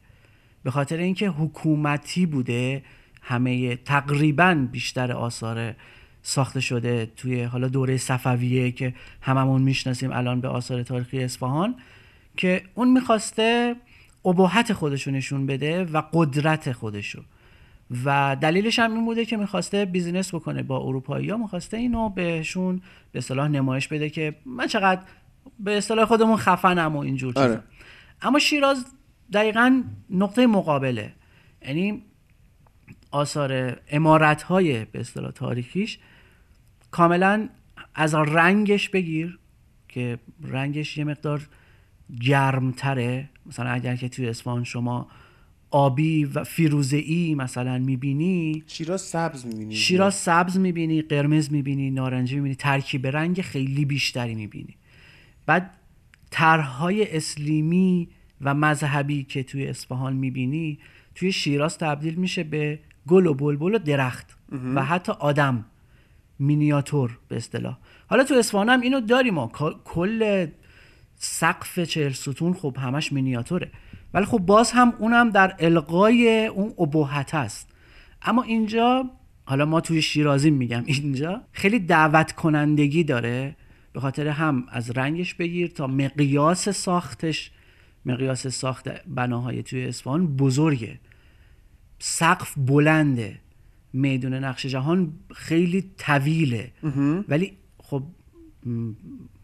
به خاطر اینکه حکومتی بوده همه تقریبا بیشتر آثار ساخته شده توی حالا دوره صفویه که هممون می‌شناسیم الان به آثار تاریخی اصفهان که اون می‌خواسته ابهت خودشو نشون بده و قدرت خودشو و دلیلش هم این بوده که می‌خواسته بیزینس بکنه با اروپایی ها می‌خواسته اینو بهشون به اصطلاح نمایش بده که من چقدر به اصطلاح خودمون خفنم و اینجور چیزا. آره. اما شیراز دقیقا نقطه مقابله. یعنی آثار امارت های به اصطلاح تاریخیش کاملا از رنگش بگیر که رنگش یه مقدار گرمتره. مثلا اگر که توی اصفهان شما آبی و فیروزه‌ای مثلا می‌بینی شیراز سبز می‌بینی. شیراز سبز می‌بینی قرمز می‌بینی نارنجی می‌بینی ترکیب رنگ خیلی بیشتری می‌بینی. بعد طرحهای اسلیمی و مذهبی که توی اصفهان می‌بینی توی شیراز تبدیل میشه به گل و بلبل و درخت و حتی آدم مینیاتور به اصطلاح. حالا تو اصفهان هم اینو داریم ما کل سقف چهل ستون خب همش مینیاتوره. ولی خب باز هم اونم در القای اون ابهت است. اما اینجا حالا ما توی شیرازی میگم اینجا خیلی دعوت کنندگی داره. به خاطر هم از رنگش بگیر تا مقیاس ساختش. مقیاس ساخت بناهای توی اصفهان بزرگه سقف بلنده. میدون نقش جهان خیلی طویله ولی خب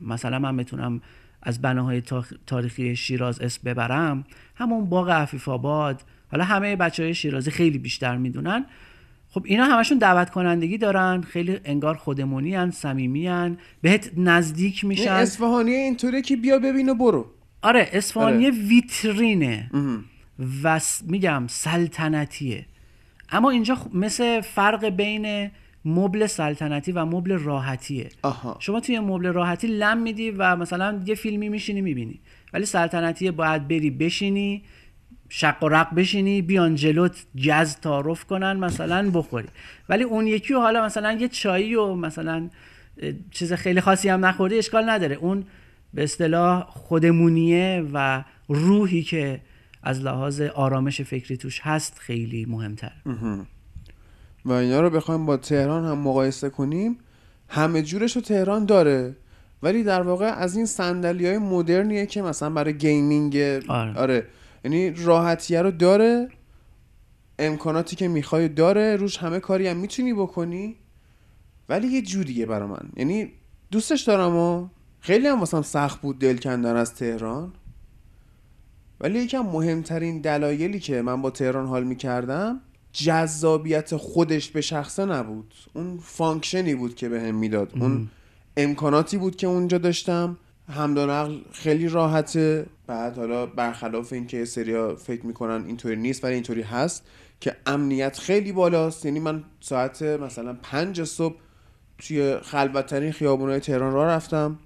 مثلا من بتونم از بناهای تاریخی شیراز اسم ببرم. همون باغ عفیف آباد. حالا همه بچه های شیرازی خیلی بیشتر می‌دونن. خب اینا همشون دعوت کنندگی دارن خیلی انگار خودمونی هن صمیمی هن بهت نزدیک نه میشن. اصفهانی اینطوره که بیا ببین و برو. آره اصفهانی آره. ویترینه. و میگم سلطنتیه. اما اینجا مثل فرق بین مبل سلطنتی و مبل راحتیه. آها. شما توی مبل راحتی لم میدی و مثلا یه فیلمی میشینی می‌بینی. ولی سلطنتیه باید بری بشینی شق و رق بشینی بیان جلوت گز تعارف کنن مثلا بخوری. ولی اون یکی رو حالا مثلا یه چایی و مثلا چیز خیلی خاصی هم نخوردی اشکال نداره. اون به اصطلاح خودمونیه و روحی که از لحاظ آرامش فکری توش هست خیلی مهمتر و اینا رو بخوایم با تهران هم مقایسه کنیم. همه جورش رو تهران داره ولی در واقع از این صندلی های مدرنیه که مثلا برای gaming آره. آره یعنی راحتیه رو داره امکاناتی که می‌خوای داره روش همه کاری هم می‌تونی بکنی. ولی یه جوریه برا من. یعنی دوستش دارم و خیلی هم واسم سخت بود دل کندن از تهران. ولی یکم مهمترین دلایلی که من با تهران حال می‌کردم جذابیت خودش به شخصه نبود. اون function ی بود که بهم می‌داد. اون امکاناتی بود که اونجا داشتم. حمل و نقل خیلی راحته. بعد حالا برخلاف اینکه سریا فکر می‌کنن اینطوری نیست ولی اینطوری هست که امنیت خیلی بالاست. یعنی من ساعت مثلا پنج صبح توی خلوتترین خیابونای تهران راه رفتم.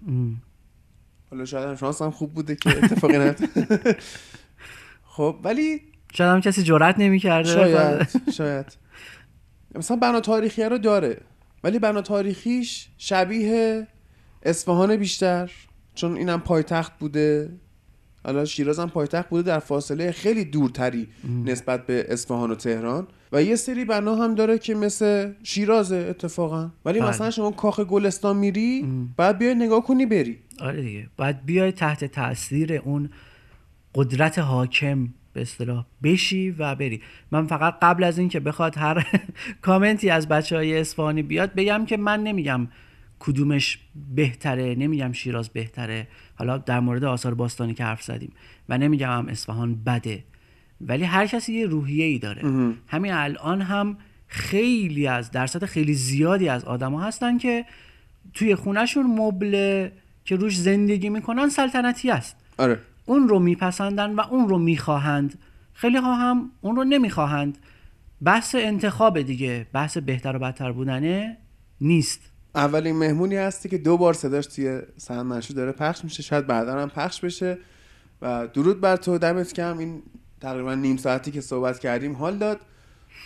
حالا شاید هم شانسم خوب بوده که اتفاقی نیفتاد خب ولی شاید هم کسی جرأت نمی‌کرده. شاید شاید. مثلا بنا تاریخی رو داره ولی بنا تاریخیش شبیه اصفهان بیشتر. چون اینم پایتخت بوده. حالا شیراز هم پایتخت بوده در فاصله خیلی دورتری نسبت به اصفهان و تهران. و یه سری بنا هم داره که مثل شیرازه اتفاقا. ولی بله. مثلا شما کاخ گلستان میری بعد بیای نگاه کنی بری. آره دیگه. باید بیای تحت تاثیر اون قدرت حاکم به اصطلاح بشی و بری. من فقط قبل از اینکه بخواد هر کامنتی از بچه های اصفهانی بیاد بگم که من نمیگم کدومش بهتره؟ نمیگم شیراز بهتره. حالا در مورد آثار باستانی که حرف زدیم. و نمیگم هم اصفهان بده. ولی هر کسی یه روحیه ای داره. همین الان هم خیلی از درصد خیلی زیادی از آدما هستن که توی خونهشون مبل که روش زندگی می‌کنن سلطنتی است. آره. اون رو میپسندن و اون رو می‌خواهند. خیلی ها هم اون رو نمی‌خواهند. بحث انتخاب دیگه بحث بهتر و بدتر بودنه نیست. اولین مهمونی هستی که دو بار صداش توی سهم منشور داره پخش میشه. شاید بعدا هم پخش بشه. و درود بر تو. دمت کم این تقریبا نیم ساعتی که صحبت کردیم حال داد.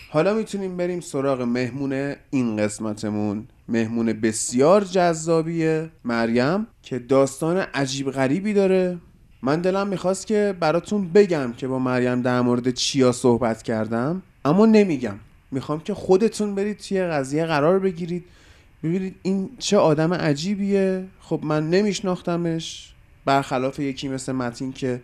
حالا می‌تونیم بریم سراغ مهمون این قسمتمون. مهمون بسیار جذابیه مریم که داستان عجیب غریبی داره. من دلم می‌خواست که براتون بگم که با مریم در مورد چیا صحبت کردم اما نمیگم. می‌خوام که خودتون برید توی قضیه قرار بگیرید. ببینید این چه آدم عجیبیه. خب من نمیشناختمش. برخلاف یکی مثل متین که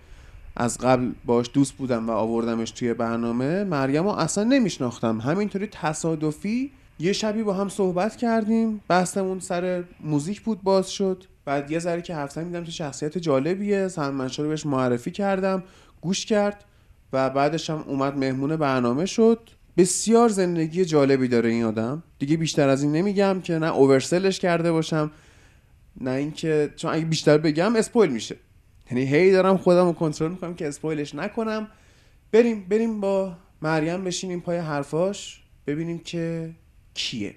از قبل باش دوست بودم و آوردمش توی برنامه مریم رو اصلا نمیشناختم. همینطوری تصادفی یه شبی با هم صحبت کردیم. بحثمون سر موزیک بود باز شد. بعد یه ذره که حرف میدم چه شخصیت جالبیه. سلمنشا رو بهش معرفی کردم گوش کرد و بعدش هم اومد مهمون برنامه شد. بسیار زندگی جالبی داره این آدم. دیگه بیشتر از این نمیگم که نه اوورسلش کرده باشم نه اینکه چون اگه بیشتر بگم اسپویل میشه. یعنی هی دارم خودم رو کنترل می‌کنم که اسپویلش نکنم. بریم بریم با مریم بشینیم پای حرفاش ببینیم که کیه.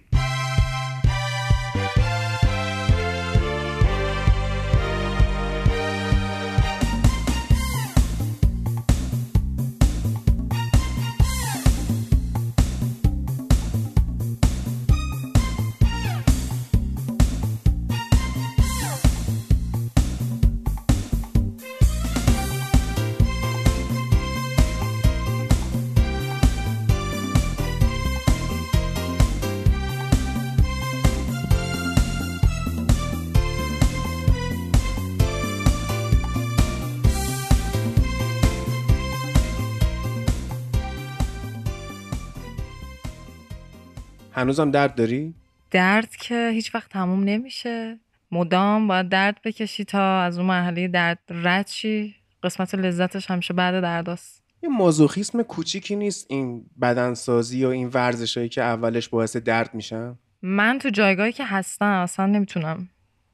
هنوزم درد داری؟ درد که هیچ وقت تموم نمیشه. مدام باید درد بکشی تا از اون مرحله درد رد شی. قسمت لذتش همیشه بعد درداست. یه مازوخیسم کوچیکی نیست این بدنسازی و این ورزشایی که اولش باعث درد میشن؟ من تو جایگاهی که هستم اصلا نمی‌تونم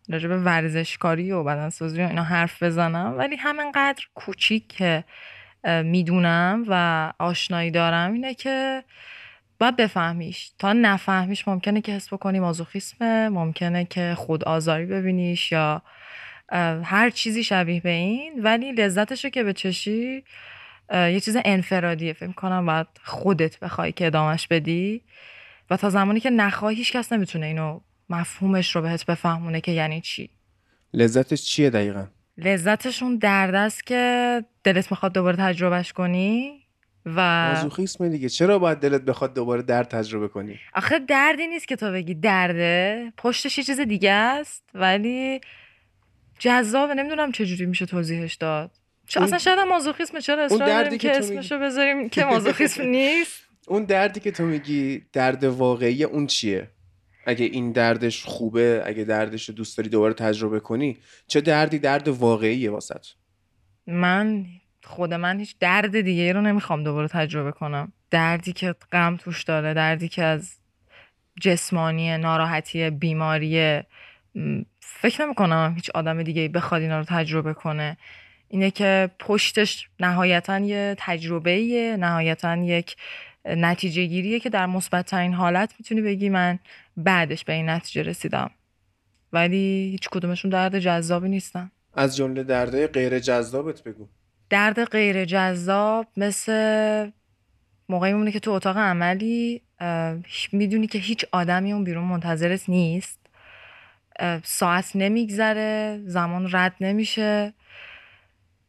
راجع به ورزشکاری و بدنسازی و اینا حرف بزنم. ولی همینقدر کوچیک که می‌دونم و آشنایی دارم اینه که باید بفهمیش. تا نفهمیش ممکنه که حس بکنی مازوخیسمه ممکنه که خود آزاری ببینیش یا هر چیزی شبیه به این. ولی لذتش رو که بچشی اه، یه چیز انفرادیه. فکر کنم باید خودت بخوای که ادامش بدی. و تا زمانی که نخواهی هیچ کس نمی‌تونه اینو مفهومش رو بهت بفهمونه که یعنی چی. لذتش چیه دقیقا؟ لذتشون درد است که دلت می‌خواد دوباره تجربهش کنی. و مازوخیسم دیگه چرا باید دلت بخواد دوباره درد تجربه کنی؟ آخه دردی نیست که تو بگی درده. پشتش یه چیز دیگه است ولی جذابه. نمی‌دونم چجوری میشه توضیحش داد. چه اون- اصلا شاید مازوخیسم چرا اون اصرار دردی که که تو اسمشو بذاریم که مازوخیسم نیست. اون دردی که تو میگی درد واقعی اون چیه؟ اگه این دردش خوبه اگه دردش رو دوست داری دوباره تجربه کنی چه دردی درد واقعیه واسط من خود من هیچ درد دیگه رو نمی‌خوام دوباره تجربه کنم. دردی که غم توش داره دردی که از جسمانی ناراحتی بیماری فکر نمی کنم هیچ آدم دیگه بخواد اینا رو تجربه کنه. اینه که پشتش نهایتا یه تجربه نهایتا یک نتیجه گیریه که در مثبت ترین حالت می‌تونی بگی من بعدش به این نتیجه رسیدم. ولی هیچ کدومشون درد جذابی نیستن. از جمله دردهای غیر جذابت بگو. درد غیر جذاب مثل موقعی میمونه که تو اتاق عملی می‌دونی که هیچ آدمی اون بیرون منتظرت نیست. ساعت نمیگذره زمان رد نمیشه.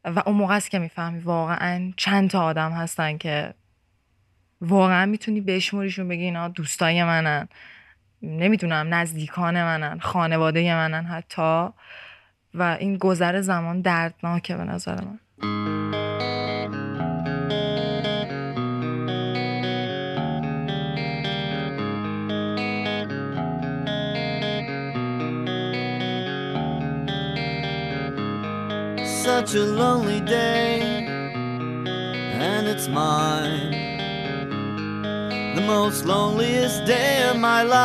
و اون موقع است که می‌فهمی واقعا چند تا آدم هستن که واقعا می‌تونی بشموریشون بگی اینا دوستای منن. نمی‌دونم نزدیکان منن خانواده منن حتی. و این گذر زمان دردناکه به نظر من. Such a lonely day, and it's mine. The most loneliest day of my life.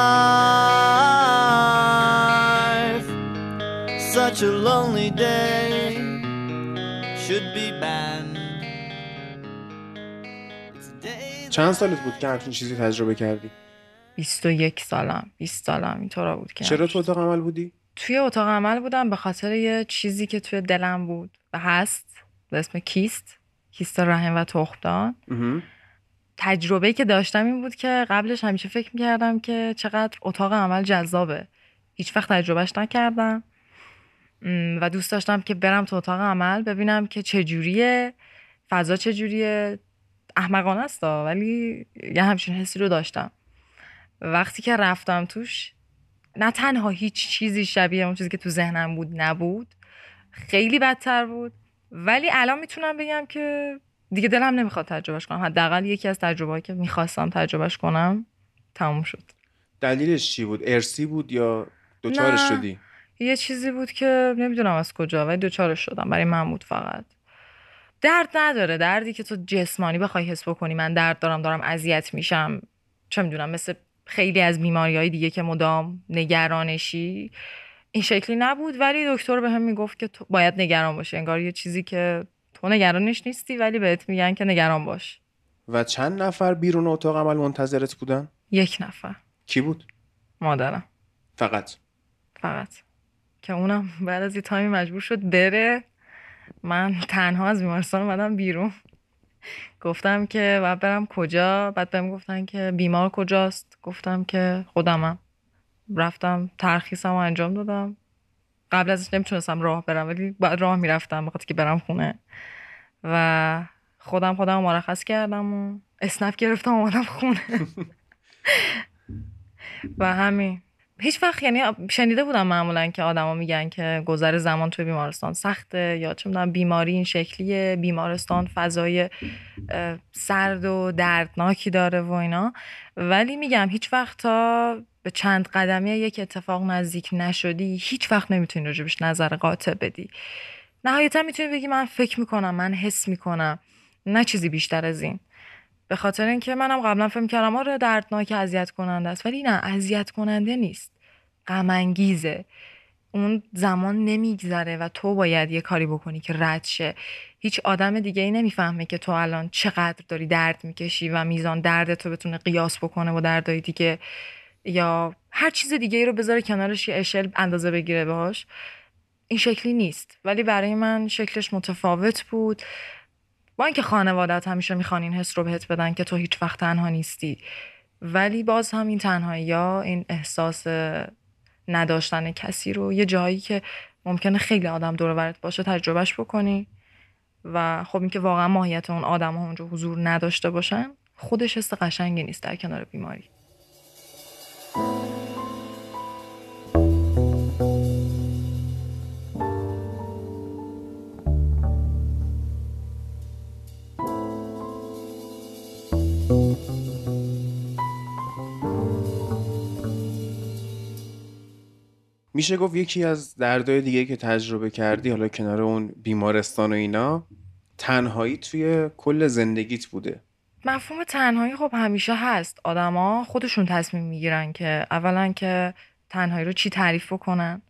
Such a lonely day should be banned. چند سالت بود که همچین چیزی تجربه کردی 21 سالم 20 سالم اینطورا بود که چرا تو اتاق عمل بودی توی اتاق عمل بودم به خاطر یه چیزی که توی دلم بود و هست به اسم کیست کیست رحم و تخمدان. تجربه که داشتم این بود که قبلش همیشه فکر می‌کردم که چقدر اتاق عمل جذابه. هیچ وقت تجربهش نکردم. و دوست داشتم که برم تو اتاق عمل ببینم که چجوریه فضا چجوریه. احمقانه است ولی یه همچین حسی رو داشتم. وقتی که رفتم توش نه تنها هیچ چیزی شبیه اون چیزی که تو ذهنم بود نبود خیلی بدتر بود. ولی الان می‌تونم بگم که دیگه دلم نمی‌خواد تجربهش کنم. حداقل یکی از تجربه‌هایی که می‌خواستم تجربهش کنم تموم شد. دلیلش چی بود؟ ارسی بود یا دوچارش. شدی؟ یه چیزی بود که نمی‌دونم از کجا ولی دوچارش شدم. برای من بود فقط. درد نداره. دردی که تو جسمانی بخوای حس بکنی من درد دارم دارم اذیت میشم. چه می‌دونم مثل خیلی از بیماری های دیگه که مدام نگرانشی این شکلی نبود ولی دکتر به هم می‌گفت که تو باید نگران باشی انگار یه چیزی که تو نگرانش نیستی ولی بهت میگن که نگران باش. و چند نفر بیرون اتاق عمل منتظرت بودن؟ یک نفر. کی بود؟ مادرم. فقط. فقط. که اونم بعد از یه تایمی مجبور شد بره. من تنها از بیمارستان اومدم بیرون. گفتم که باید برم کجا؟ بعد بهم گفتن که بیمار کجاست؟ گفتم که خودمم. رفتم ترخیصم رو انجام دادم. قبل ازش نمی‌تونستم راه برم ولی بعد راه می‌رفتم بخاطر که برم خونه. و خودم خودم مرخص کردم و اسنپ گرفتم و اومدم خونه. و همین. هیچ وقت یعنی شنیده بودم معمولا که آدما میگن که گذر زمان توی بیمارستان سخته یا چه می‌دونم بیماری این شکلیه بیمارستان فضای سرد و دردناکی داره و اینا. ولی میگم هیچ وقت تا به چند قدمی یک اتفاق نزدیک نشدی هیچ وقت نمی‌تونی راجبش نظر قاطع بدی. نهایتا می‌تونی بگی من فکر می‌کنم من حس می‌کنم. نه چیزی بیشتر از این. به خاطر اینکه منم قبلا فکر کردم آره دردناک اذیت کننده است. ولی نه اذیت کننده نیست. غم انگیزه اون زمان نمیگذره و تو باید یه کاری بکنی که رد شه. هیچ آدم دیگه ای نمی‌فهمه که تو الان چقدر داری درد می‌کشی و میزان درد تو بتونه قیاس بکنه با دردای دیگه. یا هر چیز دیگه ای رو بذاره کنارش یه اشل اندازه بگیره باش این شکلی نیست. ولی برای من شکلش متفاوت بود. با اینکه خانوادت همیشه می‌خوان این حس رو بهت بدن که تو هیچ وقت تنها نیستی. ولی باز هم این تنهایی یا این احساس نداشتن کسی رو یه جایی که ممکنه خیلی آدم دور و برت باشه تجربهش بکنی. و خب اینکه واقعا ماهیت اون آدم ها اونجا حضور نداشته باشن خودش حس قشنگی نیست در کنار بیماری. میشه گفت یکی از دردهای دیگه که تجربه کردی حالا کنار اون بیمارستان و اینا تنهایی توی کل زندگیت بوده. مفهوم تنهایی خب همیشه هست. آدما خودشون تصمیم می‌گیرن که اولا که تنهایی رو چی تعریف بکنن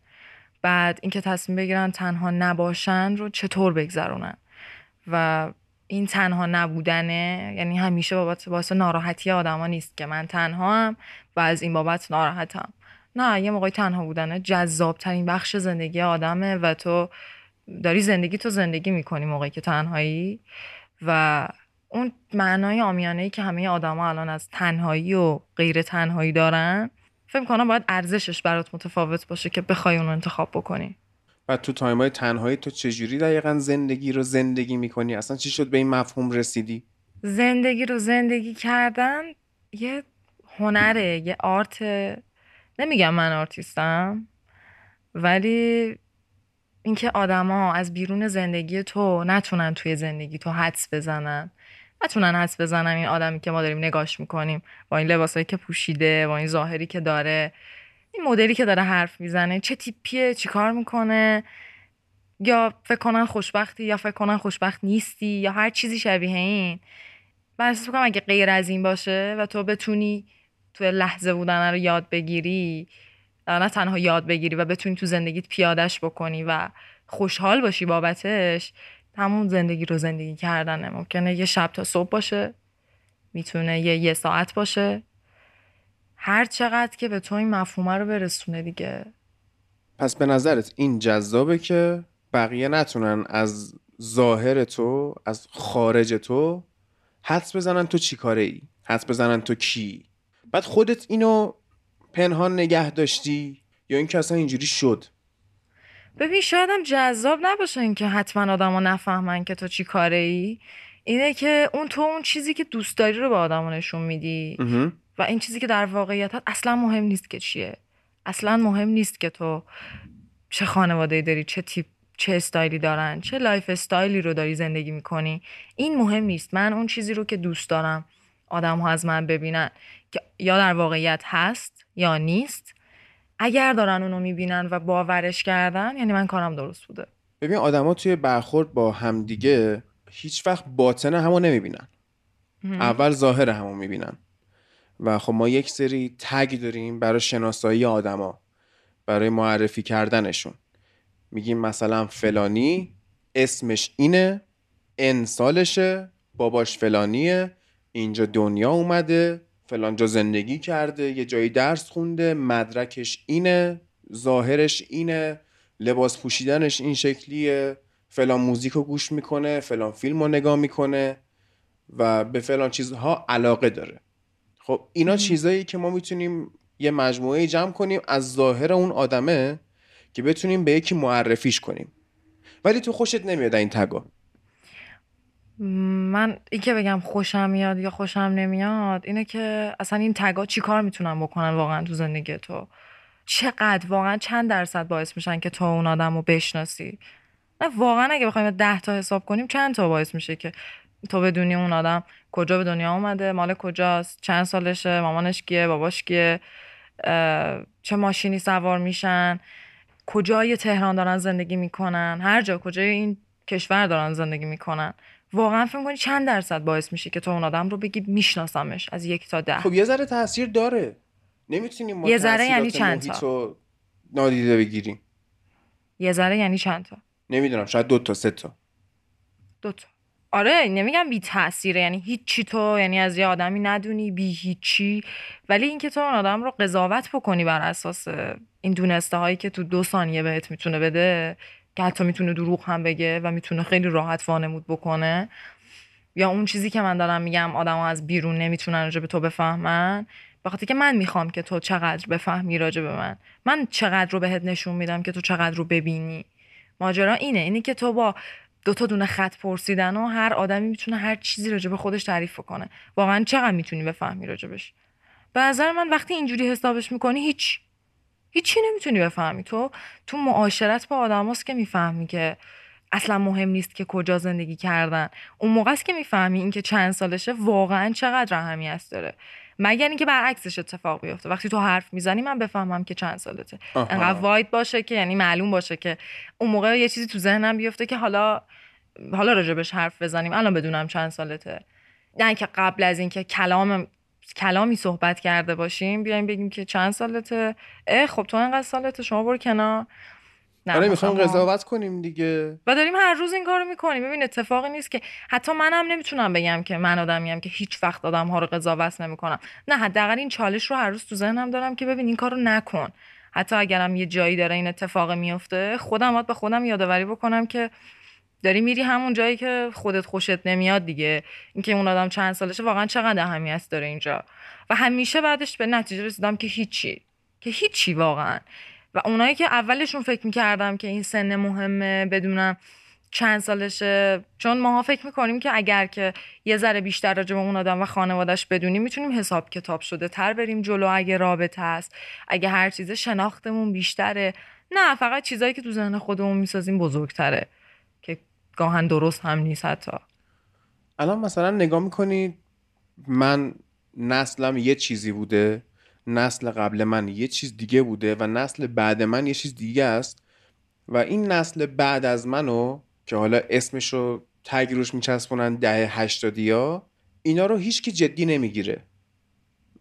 بعد اینکه تصمیم بگیرن تنها نباشن رو چطور بگذرونن. و این تنها نبودنه یعنی همیشه بابت واسه ناراحتی آدما نیست که من تنها هم و از این بابت ناراحتم. نه یه موقعی تنها بودنه. جذاب ترین بخش زندگی آدمه و تو داری زندگی تو زندگی می‌کنی موقعی که تنهایی. و اون معنای عامیانه ای که همه آدما الان از تنهایی و غیر تنهایی دارن فکر کنم باید ارزشش برات متفاوت باشه که بخوای اون رو انتخاب بکنی. و تو time های تنهایی تو چجوری دقیقا زندگی رو زندگی می‌کنی؟ اصلا چی شد به این مفهوم رسیدی؟ زندگی رو زندگی کردن یه هنره یه art نمیگم من آرتیستم ولی اینکه آدما از بیرون زندگی تو نتونن توی زندگی تو حدس بزنن. نتونن حدس بزنن این آدمی که ما داریم نگاش می‌کنیم با این لباسایی که پوشیده با این ظاهری که داره این مدلی که داره حرف می‌زنه چه تیپیه چی کار می‌کنه؟ یا فکر کنن خوشبختی یا فکر کنن خوشبخت نیستی یا هر چیزی شبیه این. من احساس می‌کنم اگه غیر از این باشه و تو بتونی تو لحظه بودن رو یاد بگیری نه تنها یاد بگیری و بتونی تو زندگیت پیادش بکنی و خوشحال باشی بابتش همون زندگی رو زندگی کردنه ممکنه یه شب تا صبح باشه می‌تونه یه یه ساعت باشه. هر چقدر که به تو این مفهومه رو برسونه دیگه. پس به نظرت این جذابه که بقیه نتونن از ظاهر تو از خارج تو حدس بزنن تو چی کاره ای حدس بزنن تو کی؟ بعد خودت اینو پنهان نگه داشتی یا اینکه اصلا اینجوری شد؟ ببین شاید هم جذاب نباشه اینکه حتما آدما نفهمن که تو چی کاره ای اینه که اون تو اون چیزی که دوست داری رو به آدما نشون میدی. و این چیزی که در واقعیت هست اصلا مهم نیست که چیه. اصلا مهم نیست که تو چه خانواده داری چه تیپ چه استایلی دارن چه lifestyle ی رو داری زندگی می‌کنی. این مهم نیست. من اون چیزی رو که دوست دارم آدم ها از من ببینن که یا در واقعیت هست یا نیست. اگر دارن اونو می‌بینن و باورش کردن یعنی من کارم درست بوده. ببین آدما توی برخورد با همدیگه هیچ وقت باطن همو نمی‌بینن. اول ظاهر همو می‌بینن. و خب ما یک سری تگ داریم برای شناسایی آدما برای معرفی کردنشون. میگیم مثلا فلانی اسمش اینه ان سالشه باباش فلانیه اینجا دنیا اومده فلانجا زندگی کرده یه جایی درس خونده مدرکش اینه ظاهرش اینه لباس پوشیدنش این شکلیه فلان موزیک رو گوش می‌کنه فلان فیلم رو نگاه می‌کنه و به فلان چیزها علاقه داره. خب اینا چیزایی که ما می‌تونیم یه مجموعه جمع کنیم از ظاهر اون آدمه که بتونیم به یکی معرفیش کنیم. ولی تو خوشت نمیاد این تگا. من این که بگم خوشم میاد یا خوشم نمیاد اینه که اصلا این تگا چی کار می‌تونن بکنن واقعا تو زندگی تو؟ چقدر واقعا چند درصد باعث میشن که تو اون آدم رو بشناسی؟ نه واقعا اگه بخوایم ده تا حساب کنیم چند تا باعث میشه که تو بدونی اون آدم کجا به دنیا اومده؟ مال کجاست؟ چند سالشه؟ مامانش کیه؟ باباش کیه؟ چه ماشینی سوار میشن؟ کجای تهران دارن زندگی می‌کنن؟ هر جا کجای این کشور دارن زندگی می‌کنن؟ واقعا فکر کنی چند درصد باعث میشه که تو اون آدم رو بگی میشناسمش از یک تا ده؟ خب یه ذره تاثیر داره. نمی‌تونیم ما یه ذره یعنی چند تا؟ نادیده بگیریم. یه ذره یعنی چند تا؟ نمی‌دونم شاید دو تا سه تا. دو تا. آره نمیگم بی تاثیره یعنی هیچی تو یعنی از یه آدمی ندونی بی هیچی. ولی اینکه تو اون آدم رو قضاوت بکنی بر اساس این دونسته هایی که تو دو ثانیه بهت می‌تونه بده که حتی می‌تونه دروغ هم بگه و می‌تونه خیلی راحت وانمود بکنه. یا اون چیزی که من دارم میگم آدم از بیرون نمی‌تونن راجع به تو بفهمن. خاطر که من می‌خوام که تو چقدر بفهمی راجع به من. من چقدر رو بهت نشون میدم که تو چقدر رو ببینی. ماجرا اینه. اینه که تو با دو تا دونه خط پرسیدن و هر آدمی می‌تونه هر چیزی راجع به خودش تعریف کنه. واقعا چقدر می‌تونی بفهمی راجبش؟ به نظر من وقتی اینجوری حسابش می‌کنی هیچ هیچی نمی‌تونی بفهمی. تو تو معاشرت با آدماست که می‌فهمی که اصلا مهم نیست که کجا زندگی کردن. اون موقع است که می‌فهمی اینکه چند سالشه واقعا چقدر اهمیت داره. مگر اینکه برعکسش اتفاق بیفته. وقتی تو حرف می‌زنی من بفهمم که چند سالته. انقدر واید باشه که یعنی معلوم باشه که اون موقع یه چیزی تو ذهنم بیفته که حالا حالا راجبش حرف بزنیم. الان بدونم چند سالته. نه که قبل از اینکه کلام کلامی صحبت کرده باشیم بیایم بگیم که چند سالته؟ اه خب تو انقدر سالته شما برو کنار. نه آره می‌خوایم مثلا- قضاوت کنیم دیگه. و داریم هر روز این کارو می‌کنیم. ببین اتفاقی نیست که حتی منم نمی‌تونم بگم که من آدمیم که هیچ وقت آدم ها رو قضاوت نمی‌کنم. نه حداقل این چالش رو هر روز تو ذهنم دارم که ببین این کارو نکن. حتی اگرم یه جایی داره این اتفاق میفته خودم باید به خودم یادآوری بکنم که داری میری همون جایی که خودت خوشت نمیاد دیگه. اینکه اون آدم چند سالشه واقعا چقدر اهمیت داره اینجا. و همیشه بعدش به نتیجه رسیدم که هیچی. که هیچی واقعا. و اونایی که اولشون فکر می‌کردم که این سن مهمه بدونم چند سالشه. چون ماها فکر می‌کنیم که اگر که یه ذره بیشتر راجع به اون آدم و خانوادش بدونیم می‌تونیم حساب کتاب شده تر بریم جلو اگه رابطه است. اگه هر چیزه شناختمون بیشتره. نه فقط چیزایی که تو ذهن خودمون می‌سازیم بزرگتره. گاهن درست هم نیست حتی. الان مثلا نگاه می‌کنید من نسلم یه چیزی بوده نسل قبل من یه چیز دیگه بوده و نسل بعد من یه چیز دیگه است و این نسل بعد از منو که حالا اسمش رو تگ روش میچسبونن دهه هشتادی ها اینا رو هیچکی جدی نمی‌گیره.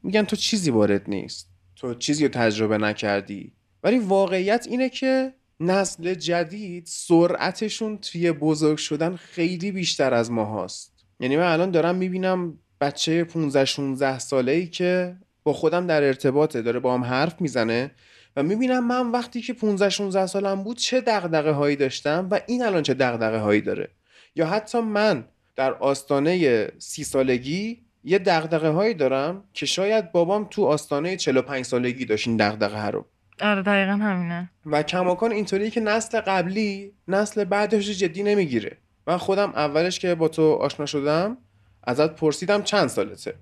میگن تو چیزی وارد نیست. تو چیزی رو تجربه نکردی. ولی واقعیت اینه که نسل جدید سرعتشون توی بزرگ شدن خیلی بیشتر از ما هاست یعنی من الان دارم می‌بینم بچه 15 16 ساله ای که با خودم در ارتباطه داره با هم حرف می‌زنه و می‌بینم من وقتی که 15 16 سالم بود چه دغدغه هایی داشتم و این الان چه دغدغه هایی داره. یا حتی من در آستانه سی سالگی یه دغدغه هایی دارم که شاید بابام تو آستانه 45 سالگی داشت این دغدغه رو. آره دقیقا همینه. و کماکان اینطوریه که نسل قبلی نسل بعدش رو جدی نمی‌گیره. من خودم اولش که با تو آشنا شدم ازت پرسیدم چند سالته.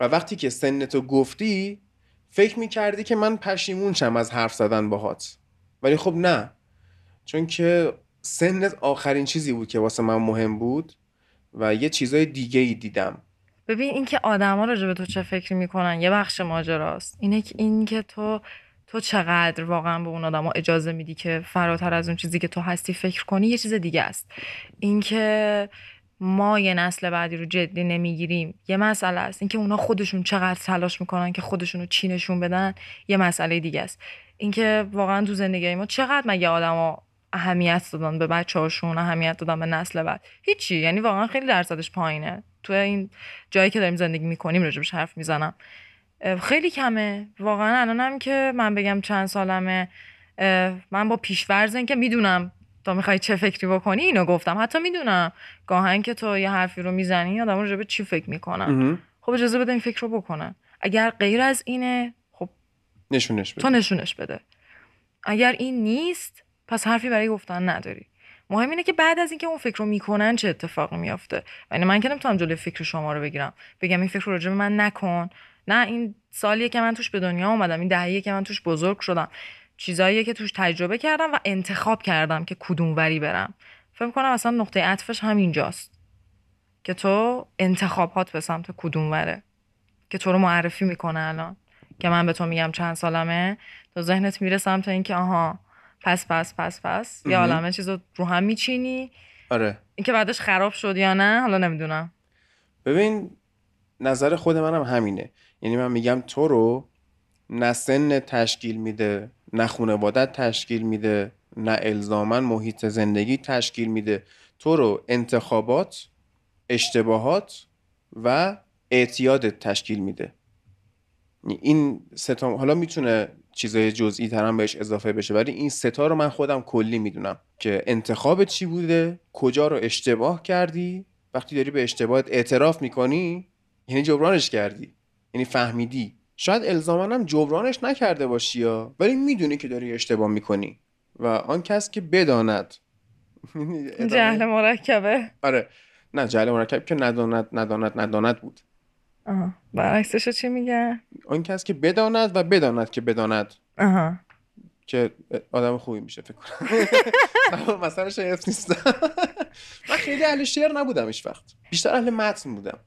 و وقتی که سنتو گفتی فکر می‌کردی که من پشیمون شم از حرف زدن باهات. ولی خب نه. چون که سنت آخرین چیزی بود که واسه من مهم بود و یه چیزای دیگه ای دیدم. ببین اینکه آدما راجع به تو چه فکری می‌کنن یه بخش ماجراست. اینه که این که تو تو چقدر واقعا به اون آدما اجازه میدی که فراتر از اون چیزی که تو هستی فکر کنی؟ یه چیز دیگه است. اینکه ما یه نسل بعدی رو جدی نمی‌گیریم. یه مسئله است. اینکه اونا خودشون چقدر تلاش می‌کنن که خودشون رو چی نشون بدن یه مسئله دیگه است. اینکه واقعا تو زندگی ما چقدر مگه آدما اهمیت دادن به بچه هاشون اهمیت دادن به نسل بعد؟ هیچی. یعنی واقعا خیلی درصدش پایینه. تو این جایی که داریم زندگی می‌کنیم راجبش حرف می‌زنم. خیلی کمه. واقعا الانم که من بگم چند سالمه. من با پیشورز این که می‌دونم تا می‌خوای چه فکری بکنی اینو گفتم. حتی می‌دونم. گاهن که تو یه حرفی رو می‌زنی آدم راجع به چی فکر می‌کنن. خب اجازه بده این فکر رو بکنن. اگر غیر از اینه خب نشونش بده. تو نشونش بده. اگر این نیست پس حرفی برای گفتن نداری. مهم اینه که بعد از اینکه اون فکر رو می‌کنن چه اتفاقی میافته. یعنی من که نمی‌تونم جلوی فکر شما رو بگیرم. بگم این فکر رو راجع من نکن. نه این سالیه که من توش به دنیا اومدم این دهیه که من توش بزرگ شدم چیزاییه که توش تجربه کردم و انتخاب کردم که کدوم وری برم. فکر کنم اصلا نقطه عطفش همینجاست. که تو انتخابات به سمت کدوم وره. که تو رو معرفی می‌کنه الان. که من به تو میگم چند سالمه تو ذهنت میره سمت اینکه آها پس پس پس پس. یا. عالمه چیز رو رو هم میچینی. آره. اینکه بعدش خراب شد یا نه حالا نمی‌دونم. ببین نظر خود منم همینه. یعنی من میگم تو رو نه سن تشکیل میده نه خانوادت تشکیل میده نه الزاما محیط زندگی تشکیل میده. تو رو انتخابات اشتباهات و اعتیادت تشکیل میده. این ستا حالا می‌تونه چیزای جزئی تر هم بهش اضافه بشه ولی این ستا رو من خودم کلی می‌دونم که انتخاب چی بوده کجا رو اشتباه کردی وقتی داری به اشتباهت اعتراف می‌کنی یعنی جبرانش کردی. یعنی فهمیدی. شاید الزاما هم جبرانش نکرده باشی یا. ولی می‌دونی که داری اشتباه می‌کنی. و آن کس که بداند. ادامه- جهل مرکبه. آره. نه جهل مرکب که نداند نداند نداند بود. آها. برعکسش چی میگه آن کس که بداند و بداند که بداند. آها. که آدم خوبی میشه فکر کنم. مثلا شاید نیستم من خیلی اهل شعر نبودم هیچ وقت. بیشتر اهل متن بودم.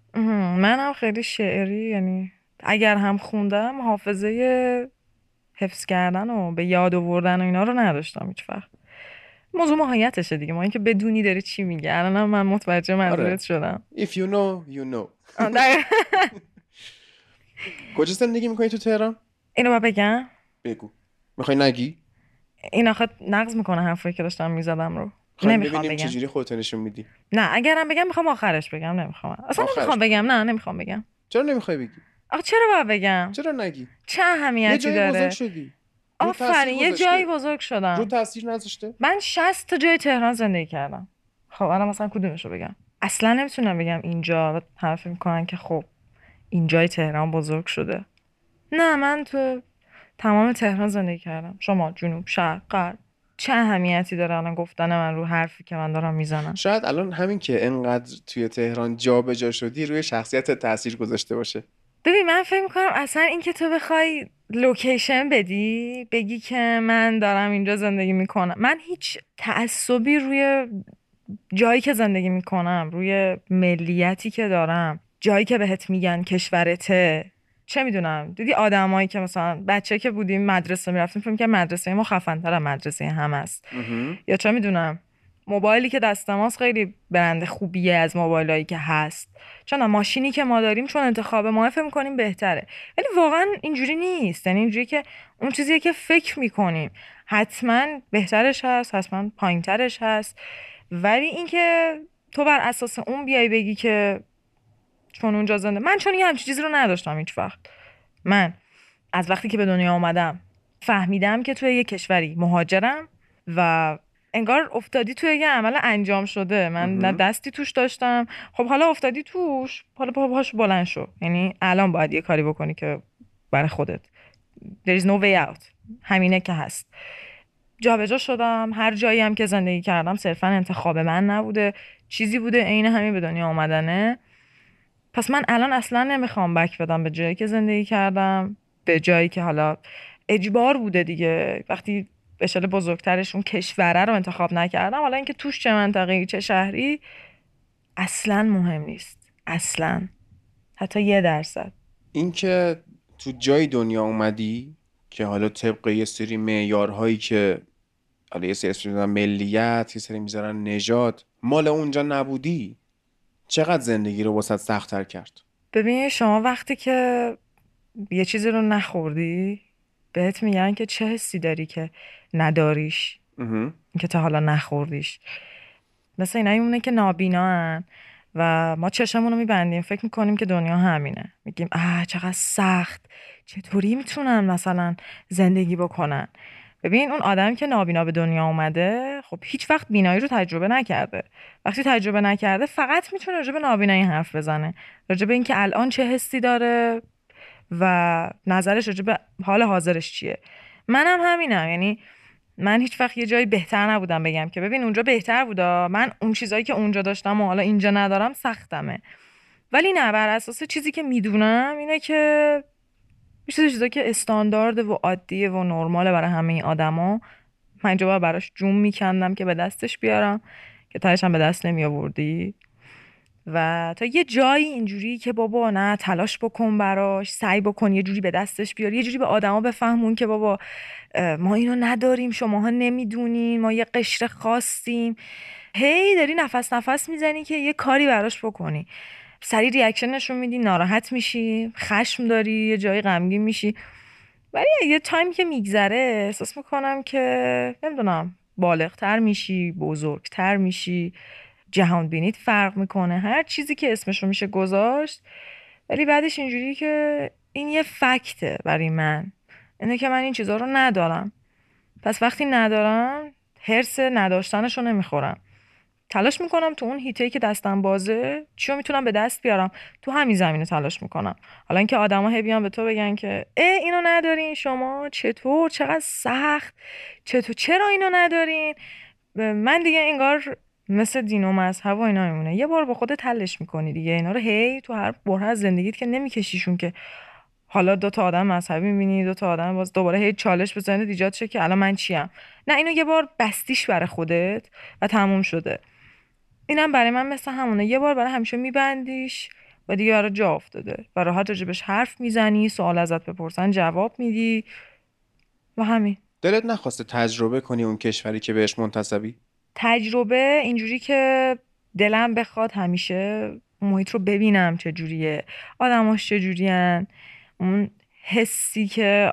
منم خیلی شعری یعنی اگر هم خوندم حافظه حفظ کردن و به یاد آوردن و اینا رو نداشتم هیچ وقت. موضوع ماهیتشه دیگه. ما اینکه بدونی داری چی میگه الانم من متوجه منظورت آره. شدم. If you know you know. کجا زندگی می‌کنی تو تهران؟ اینو باید بگم. بگو. می‌خوای نگی؟ این آخه نقض می‌کنه حرفی که داشتم می‌زدم رو. نمی‌خوام بگم. چجوری خودتو نشون میدی. نه اگرم بگم می‌خوام آخرش بگم نمی‌خوام. اصلا نمی‌خوام بگم نه نمی‌خوام بگم. چرا نمی‌خوای بگی؟ آخه چرا باید بگم؟ چرا نگی؟ چه اهمیتی داره؟ بزرگ شدی. آفرین یه. جایی بزرگ شدم. رو تاثیر نذاشته. من 60 تا جای تهران زندگی کردم. خب الان مثلا کدومش رو بگم؟ اصلا نمی‌تونم بگم اینجا و همه فکر می‌کنن که خب اینجای تهران بزرگ شده. نه من تو تمام تهران زندگی کردم. شما جنوب شرق غرب. چه اهمیتی داره الان گفتن من رو حرفی که من دارم می‌زنم؟ شاید الان همین که انقدر توی تهران جابجا شدی روی شخصیت تاثیر گذاشته باشه. ببین من فکر می‌کنم اصلا اینکه تو بخوای لوکیشن بدی بگی که من دارم اینجا زندگی می‌کنم. من هیچ تعصبی روی جایی که زندگی می‌کنم روی ملیتی که دارم جایی که بهت میگن کشورته چه می‌دونم دیدی آدمایی که مثلا بچه که بودیم مدرسه می‌رفتیم فکر که مدرسه ما خفن‌تر از مدرسه هم است. یا چه می‌دونم موبایلی که دست ماست خیلی برند خوبیه از موبایلایی که هست. چون ماشینی که ما داریم چون انتخاب ما فکر می‌کنیم بهتره. ولی واقعا اینجوری نیست. یعنی اینجوری که اون چیزیه که فکر می‌کنیم. حتما بهترش هست حتما پایینترش هست. ولی اینکه تو بر اساس اون بیای بگی که چون اونجا زنده من چون یه همچین چیزی رو نداشتم هیچ وقت. من از وقتی که به دنیا آمدم فهمیدم که توی یه کشوری مهاجرم و انگار افتادی توی یه عمل انجام شده. من نه دستی توش داشتم. خب حالا افتادی توش حالا پا پاش بلند شو. یعنی الان باید یه کاری بکنی که برای خودت. There is no way out. همینه که هست. جابجا شدم. هر جایی هم که زندگی کردم صرفا انتخاب من نبوده. چیزی بوده عین همین به دنیا آمدنه پس من الان اصلا نمی‌خوام بک بدم به جایی که زندگی کردم به جایی که حالا اجبار بوده دیگه. وقتی شکل بزرگترش اون کشوره رو انتخاب نکردم حالا اینکه توش چه منطقه چه شهری اصلا مهم نیست. اصلا. حتی یه درصد. اینکه تو جای دنیا اومدی که حالا طبق یه سری معیارهایی که حالا یه سری می‌ذارن ملیت یه سری می‌ذارن نژاد مال اونجا نبودی. چقدر زندگی رو واسه سختتر کرد؟ ببین شما وقتی که یه چیزی رو نخوردی بهت میگن که چه حسی داری که نداریش که تا حالا نخوردیش. مثل مونه که نابینا و ما چشمون رو میبندیم. فکر می‌کنیم که دنیا همینه. میگیم اه چقدر سخت. چطوری می‌تونن مثلا زندگی بکنن؟ ببین اون آدم که نابینا به دنیا اومده خب هیچ وقت بینایی رو تجربه نکرده. وقتی تجربه نکرده فقط می‌تونه راجع به نابینایی حرف بزنه. راجع به اینکه الان چه حسی داره و نظرش راجع به حال حاضرش چیه. منم همینم. یعنی من هیچ وقت یه جایی بهتر نبودم بگم که ببین اونجا بهتر بودا. من اون چیزایی که اونجا داشتم و حالا اینجا ندارم سختمه. ولی نه بر اساس چیزی که می‌دونم اینه که یه چیز چیزایی که استاندارد و عادیه و نرماله برای همه این آدما من باید براش جون میکندم که به دستش بیارم که تهش هم به دست نمی آوردی و تا یه جایی اینجوری که بابا نه تلاش بکن براش سعی بکن یه جوری به دستش بیار یه جوری به آدما بفهمون که بابا ما اینو نداریم شماها نمی‌دونین ما یه قشر خواستیم هی داری نفس نفس می‌زنی که یه کاری براش بکنی. سریع ریاکشن نشون میدی ناراحت میشی خشم داری یه جایی غمگین میشی. ولی یه تایم که میگذره احساس می‌کنم که نمی‌دونم بالغتر میشی بزرگتر میشی جهان بینیت فرق می‌کنه. هر چیزی که اسمشو میشه گذاشت ولی بعدش اینجوری که این یه فکته برای من. اینه که من این چیزها رو ندارم. پس وقتی ندارم حرس نداشتنش رو نمی‌خورم. تلاش می‌کنم تو اون هیته که دستم بازه چیو می‌تونم به دست بیارم. تو همین زمینه تلاش می‌کنم. حالا اینکه آدما هی بیان به تو بگن که اه اینو ندارین شما چطور؟ چقدر سخت؟ چطور؟ چرا اینو ندارین؟ من دیگه انگار مثل دین و مذهب و اینا میمونه. یه بار با خودت حلش می‌کنی دیگه. اینا رو هی تو هر بره از زندگیت که نمیکشیشون که. حالا دو تا آدم مذهبی می‌بینی دو تا آدم باز دوباره هی چالش بزنید ایجاد شه که الان من چیم. نه اینو یه بار بستیش برای خودت و تموم شده. اینم برای من مثل همونه. یه بار برای همیشه میبندیش و دیگه برای جا افتاده. و راحت راجبش حرف می‌زنی سوال ازت بپرسن جواب میدی و همین. دلت نخواسته تجربه کنی اون کشوری که بهش منتسبی؟ تجربه اینجوری که دلم بخواد همیشه محیط رو ببینم چه جوریه آدماش چه جورین. اون حسی که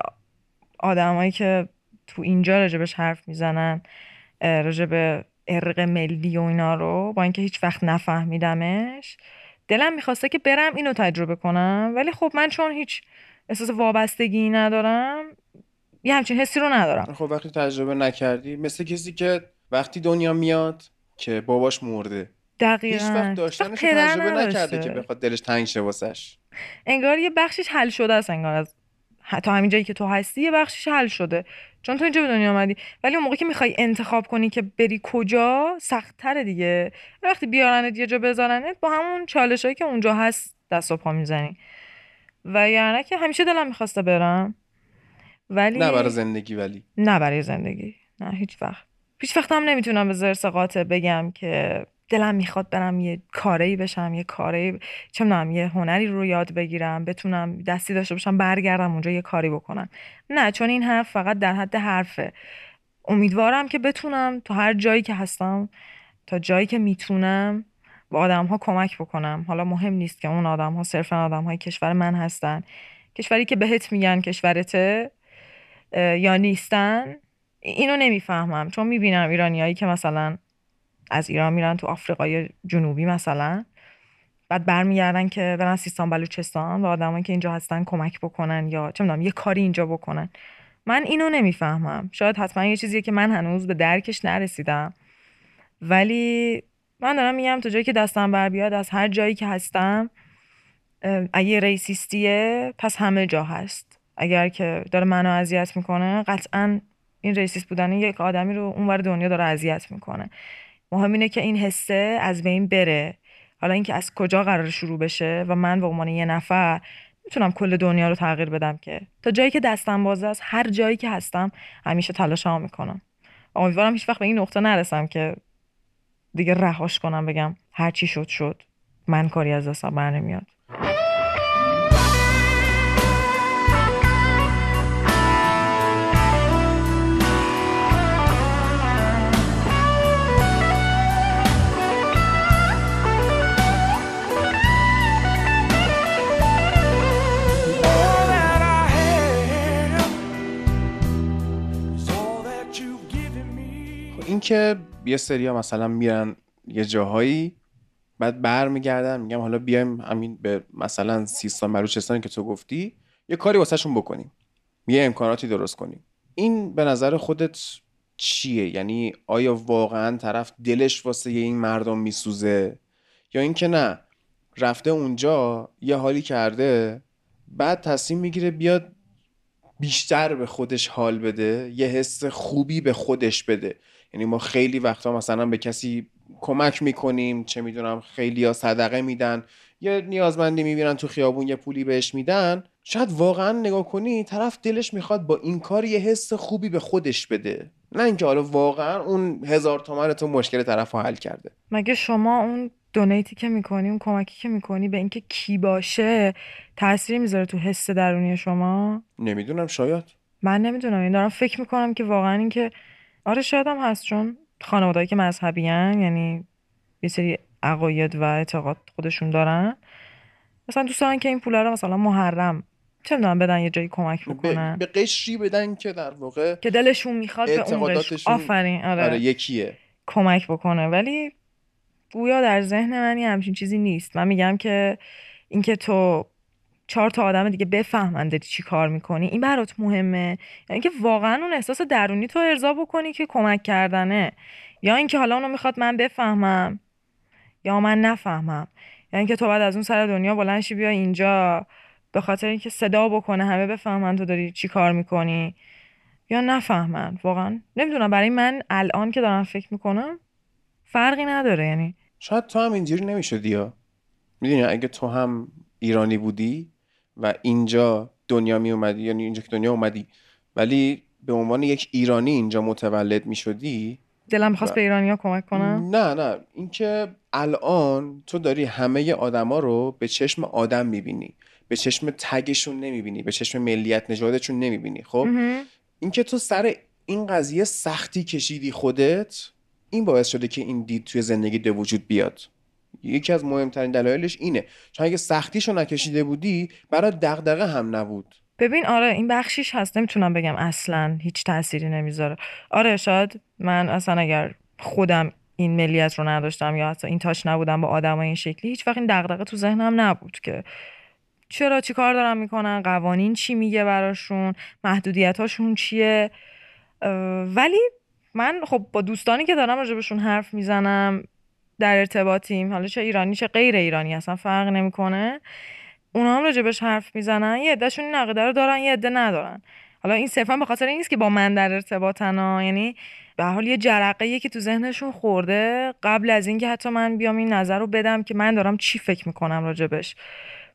آدمایی که تو اینجا راجبش حرف می‌زنن راجب ارق ملی و اینا رو با اینکه هیچ وقت نفهمیدمش. دلم می‌خواسته که برم اینو تجربه کنم ولی خب من چون هیچ احساس وابستگی ندارم یه همچین حسی رو ندارم. خب وقتی تجربه نکردی مثل کسی که وقتی دنیا میاد که باباش مرده. دقیقاً. هیچ وقت داشتنش تجربه نکرده. که بخواد دلش تنگ شه واسش. انگار یه بخشش حل شده است انگار از تا همین جایی که تو هستی یه بخشش حل شده. چون تو اینجا به دنیا آمدی ولی اون موقع که می‌خوای انتخاب کنی که بری کجا سختتره دیگه. وقتی بیارنت یه جا بذارنت با همون چالش که اونجا هست دست و پا می‌زنی. و یعنی که همیشه دلم می‌خواسته برم. ولی نه برای زندگی ولی. نه برای زندگی. نه هیچ وقت. هیچ وقت هم نمی‌تونم به زرس قاطع بگم که دلم می‌خواد برم یه کاری بشم یه کاری چه می‌دونم یه هنری رو یاد بگیرم بتونم دستی داشته باشم برگردم اونجا یه کاری بکنم. نه چون این حرف فقط در حد حرفه. امیدوارم که بتونم تو هر جایی که هستم تا جایی که می‌تونم به آدم ها کمک بکنم. حالا مهم نیست که اون آدم ها صرفا آدم های کشور من هستن. کشوری که بهت میگن کشورته یا نیستن اینو نمی‌فهمم. چون می‌بینم ایرانیایی که مثلا از ایران میرن تو آفریقای جنوبی مثلا. بعد برمیگردن که برن سیستان بلوچستان و آدمایی که اینجا هستن کمک بکنن یا چه می‌دونم یه کاری اینجا بکنن. من اینو نمی‌فهمم. شاید حتما یه چیزیه که من هنوز به درکش نرسیدم. ولی من دارم میگم تا جایی که دستم بر بیاد از هر جایی که هستم اگه ریسیستیه پس همه جا هست. اگر که داره منو اذیت می‌کنه قطعا این ریسیست بودن یک آدمی رو اونور دنیا داره اذیت می‌کنه. مهم اینه که این حسه از بین بره. حالا اینکه از کجا قرار شروع بشه و من به عنوان یه نفر می‌تونم کل دنیا رو تغییر بدم که. تا جایی که دستم بازه است هر جایی که هستم همیشه تلاشمو می‌کنم. امیدوارم هیچ وقت به این نقطه نرسم که دیگه رهاش کنم بگم هر چی شد شد. من کاری از دستم بر me. خب این که یه سریا مثلا میرن یه جاهایی بعد برمیگردن میگم حالا بیایم همین به مثلا سیستان بلوچستانی که تو گفتی یه کاری واسهشون بکنیم. یه امکاناتی درست کنیم. این به نظر خودت چیه؟ یعنی آیا واقعا طرف دلش واسه این مردم میسوزه؟ یا اینکه نه رفته اونجا یه حالی کرده بعد تصمیم می‌گیره بیاد بیشتر به خودش حال بده یه حس خوبی به خودش بده. یعنی ما خیلی وقتا مثلا به کسی کمک می‌کنیم چه می‌دونم خیلی ها صدقه میدن یه نیازمندی می‌بینن تو خیابون یه پولی بهش میدن. شاید واقعا نگاه کنی طرف دلش می‌خواد با این کار یه حس خوبی به خودش بده. نه اینکه حالا واقعا اون هزار تومن تو مشکل طرف رو حل کرده. مگه شما اون دونیتی که می‌کنی اون کمکی که می‌کنی به اینکه کی باشه تاثیر می‌ذاره تو حس درونی شما؟ نمی‌دونم شاید. من نمی‌دونم. این دارم فکر می‌کنم که واقعا این که آره شاید هم هست چون خانوادهایی که مذهبی یعنی یه سری عقاید و اعتقاد خودشون دارن. مثلا دوست دارن که این پولا رو مثلا محرم چه می‌دونم بدن یه جایی کمک بکنن. به قشری بدن که در واقع که دلشون می‌خواد به اون قشر. آفرین آره, آره یکیه. کمک بکنه. ولی گویا در ذهن من یه همچین چیزی نیست. من میگم که اینکه تو چهار تا آدم دیگه بفهمن داری چی کار می‌کنی. این برات مهمه. یا اینکه واقعا اون احساس درونی تو ارضا بکنی که کمک کردنه. یا اینکه حالا اونو می‌خواد من بفهمم یا من نفهمم. یا اینکه تو بعد از اون سر دنیا بلند بیا اینجا به خاطر اینکه صدا بکنه همه بفهمن تو داری چی کار می‌کنی. یا نفهمن. واقعا نمی‌دونم برای من الان که دارم فکر می‌کنم فرقی نداره. یعنی شاید تو هم اینجوری نمی‌شدی یا؟ می‌دونی اگه تو هم ایرانی بودی و اینجا دنیا می اومدی یعنی اینجا که دنیا اومدی. ولی به عنوان یک ایرانی اینجا متولد می شدی دلم می‌خواست به ایرانیا کمک کنم. نه نه. اینکه الان تو داری همه آدما رو به چشم آدم می‌بینی به چشم تگشون نمی‌بینی به چشم ملیت نژادشون نمی‌بینی خب؟ مهم. اینکه تو سر این قضیه سختی کشیدی خودت این باعث شده که این دید توی زندگی به وجود بیاد. یکی از مهمترین دلایلش اینه. چون اگه سختیشو نکشیده بودی برای دغدغه هم نبود. ببین آره این بخشیش هست. نمی‌تونم بگم اصلا هیچ تأثیری نمی‌ذاره. آره شاید من اصلا اگر خودم این ملیت رو نداشتم یا حتی این تاش نبودم با آدمای این شکلی هیچ وقت این دغدغه تو ذهنم نبود که چرا چی کار دارن می‌کنن قوانین چی میگه براشون محدودیت هاشون چیه ولی من خب با دوستانی که دارم راجبشون حرف می‌زنم در ارتباطیم. حالا چه ایرانی چه غیر ایرانی اصلا فرق نمی‌کنه. اونا هم راجبش حرف می‌زنن. یه عدهشون این عقیده رو دارن یه عده ندارن. حالا این صرفا به خاطر این نیست که با من در ارتباطن ها. یعنی به حال یه جرقه که تو ذهنشون خورده قبل از اینکه حتی من بیام این نظر رو بدم که من دارم چی فکر می‌کنم راجبش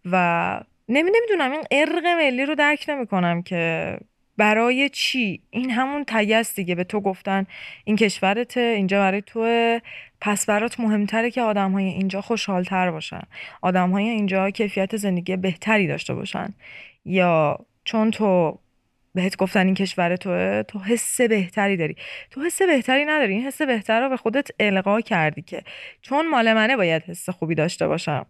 و نمی نمی‌دونم این ارق ملی رو درک نمی‌کنم که برای چی؟ این همون تیست دیگه. به تو گفتن این کشورته اینجا برای توه. پس برات مهمتره که آدم های اینجا خوشحالتر باشن. آدم های اینجا کیفیت زندگی بهتری داشته باشن. یا چون تو بهت گفتن این کشور توه تو حس بهتری داری. تو حس بهتری نداری این حس بهتر رو به خودت القا کردی که. چون مال منه باید حس خوبی داشته باشم.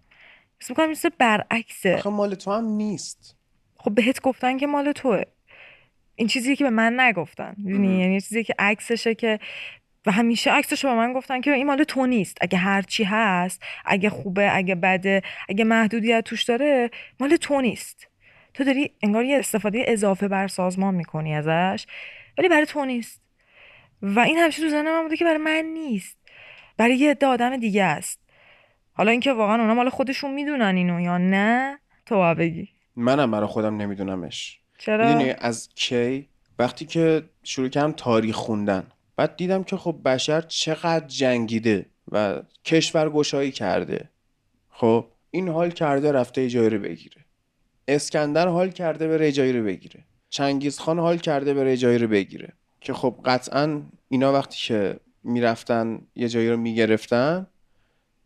حس می‌کنم مثل برعکسه. آخه مال تو هم نیست. خب بهت گفتن که مال توه. این چیزی که به من نگفتن. یعنی یه چیزی که عکسشه که و همیشه عکسش رو به من گفتن که این مال تو نیست. اگه هرچی هست اگه خوبه اگه بده اگه محدودیت توش داره مال تو نیست. تو داری انگار یه استفاده اضافه بر سازمان می‌کنی ازش ولی برای تو نیست. و این همیشه تو ذهن من بوده که برای من نیست. برای یه عده آدم دیگه است. حالا اینکه واقعا اونا مال خودشون می‌دونن اینو یا نه تو بگی. منم برای خودم نمیدونمش. چرا؟ از کی؟ وقتی که شروع کردم تاریخ خوندن. بعد دیدم که خب بشر چقدر جنگیده و کشور گشایی کرده. خب این حال کرده رفته جایی رو بگیره. اسکندر حال کرده بره جایی رو بگیره. چنگیز خان حال کرده بره جایی رو بگیره. که خب قطعا اینا وقتی که می‌رفتن یه جایی رو می‌گرفتن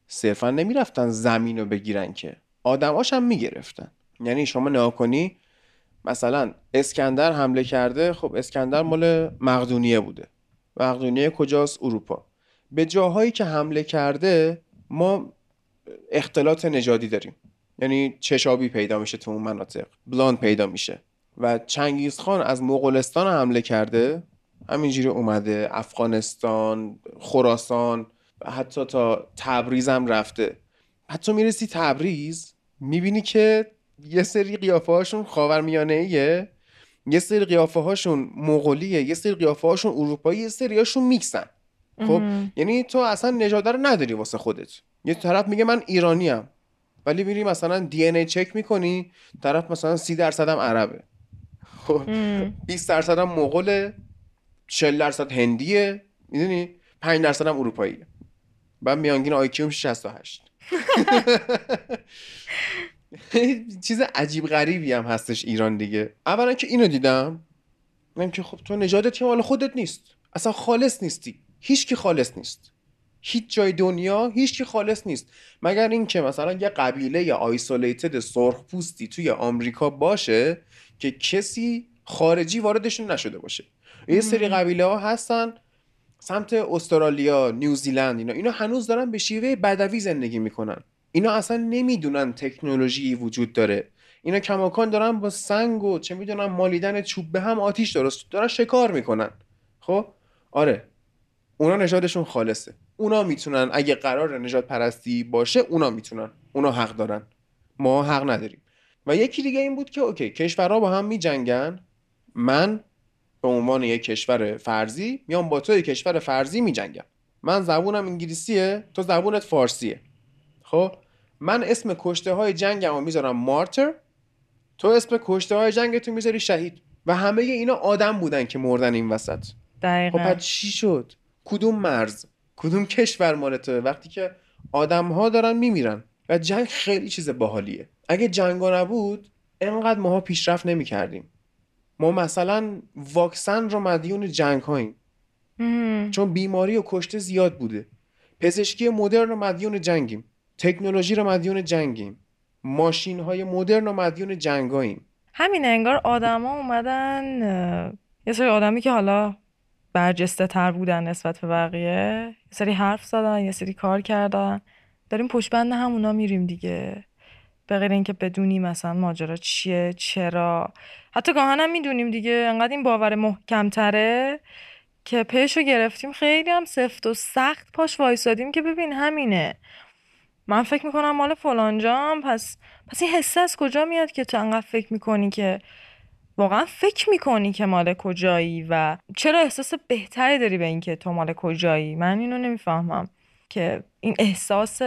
صرفا نمی‌رفتن زمین رو بگیرن که. آدماش هم می‌گرفتن. یعنی شما نگاه کنی مثلا اسکندر حمله کرده خب اسکندر مال مقدونیه بوده. مقدونیه کجاست؟ اروپا. به جاهایی که حمله کرده ما اختلاط نژادی داریم. یعنی چشابی پیدا میشه تو اون مناطق بلاند پیدا میشه. و چنگیز خان از مغولستان حمله کرده همینجوری اومده افغانستان خراسان و حتی تا تبریز هم رفته. حتی می‌رسی تبریز می‌بینی که یه سری قیافه هاشون خاورمیانه ایه یه سری قیافه هاشون مغولیه یه سری قیافه هاشون اروپایی یه سری هاشون میکسن. خب. یعنی تو اصلا نژاد رو نداری واسه خودت. یه طرف میگه من ایرانیم ولی میری مثلا دی ان ای چک می‌کنی طرف مثلا سی درصد هم عربه. خب؟ 20 درصد هم مغوله 40 درصد هندیه می‌دونی؟ 5 درصد هم اروپاییه. بعد میانگین آی کیو 68 چیز عجیب غریبی هم هستش ایران دیگه. اولا که اینو دیدم دیدم که خب تو نژادت که مال خودت نیست. اصلا خالص نیستی. هیچ کی خالص نیست. هیچ جای دنیا هیچ کی خالص نیست. مگر اینکه مثلا یه قبیله یا آیسولیتد سرخ پوستی توی آمریکا باشه که کسی خارجی واردشون نشده باشه. یه سری قبیله ها هستن سمت استرالیا نیوزیلند اینا. اینا هنوز دارن به شیوه بدوی زندگی می‌کنن. اینا اصلا نمی‌دونن تکنولوژی وجود داره. اینا کماکان دارن با سنگ و چه می‌دونم مالیدن چوب به هم آتیش درست دارن شکار می‌کنن. خب؟ آره. اونا نژادشون خالصه. اونا می‌تونن اگه قرار نژاد پرستی باشه اونا می‌تونن. اونا حق دارن. ما حق نداریم. و یکی دیگه این بود که اوکی کشورها با هم میجنگن. من به عنوان یک کشور فرضی میام با تو کشور فرضی میجنگم. من زبونم انگلیسیه تو زبونت فارسیه. خب؟ من اسم کشته های جنگم رو می‌ذارم مارتر. تو اسم کشته های جنگ تو می‌ذاری شهید. و همه اینا آدم بودن که مردن این وسط. خب دقیقا پس چی شد؟ کدوم مرز؟ کدوم کشور مال توه وقتی که آدم ها دارن میمیرن. و جنگ خیلی چیز باحالیه. اگه جنگا نبود انقدر ماها پیشرفت نمی‌کردیم. ما مثلا واکسن رو مدیون جنگ هاییم. چون بیماری و کشته زیاد بوده. پزشکی مدرن رو مدیون جنگیم. تکنولوژی رو مدیون جنگیم. ماشین های مدرن رو مدیون جنگاییم. همین انگار آدما اومدن یه سری آدمی که حالا برجسته تر بودن نسبت به بقیه یه سری حرف زدن یه سری کار کردن. داریم پشت بند همونا میریم دیگه. به غیر اینکه بدونیم مثلا ماجرا چیه چرا. حتی گاهن هم می‌دونیم دیگه انقدر این باور محکم تره که پیشو گرفتیم. خیلی هم سفت و سخت پاش وایسادیم که ببین همینه. من فکر می‌کنم مال فلانجام. پس پس این حسه از کجا میاد که تو انقدر فکر می‌کنی که واقعا فکر می‌کنی که مال کجایی و چرا احساس بهتری داری به اینکه تو مال کجایی؟ من اینو نمی‌فهمم که این احساس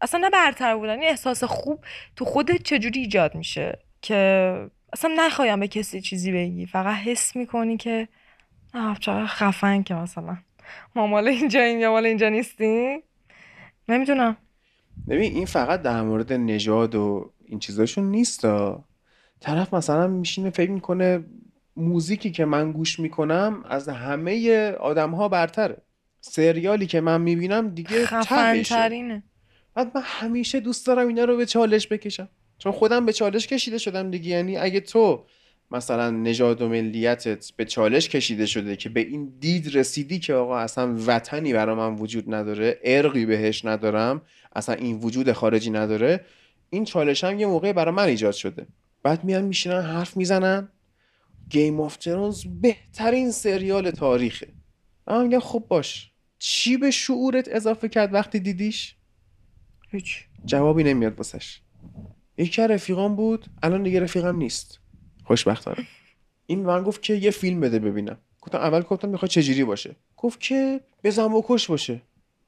اصلا نه برتر بودن این احساس خوب تو خودت چجوری ایجاد میشه که اصلا نخوایم به کسی چیزی بگی. فقط حس می‌کنی که آه چقدر خفن که مثلا. ما مال اینجاییم یا مال اینجا نیستیم؟ نمی‌دونم. ببین این فقط در مورد نژاد و این چیزاشون نیستا طرف مثلا میشینه فکر می‌کنه موزیکی که من گوش می‌کنم از همه آدم ها برتره. سریالی که من می‌بینم دیگه خفن تبشه ترینه بعد من همیشه دوست دارم اینا رو به چالش بکشم. چون خودم به چالش کشیده شدم دیگه. یعنی اگه تو مثلا نژاد و ملیتت به چالش کشیده شده که به این دید رسیدی که آقا اصلا وطنی برا من وجود نداره ارقی بهش ندارم اصلا این وجود خارجی نداره. این چالش هم یه موقع برای من ایجاد شده. بعد میان میشینن حرف می‌زنن. گیم آف ترونز بهترین سریال تاریخه. من میگم خب باش. چی به شعورت اضافه کرد وقتی دیدیش؟ هیچ. جوابی نمیاد واسش. یکی رفیقام بود. الان دیگه رفیقم نیست. خوشبختانه. این من گفت که یه فیلم بده ببینم. گفتم اول گفتم می‌خواد چجوری باشه. گفت که بزن بکش باشه.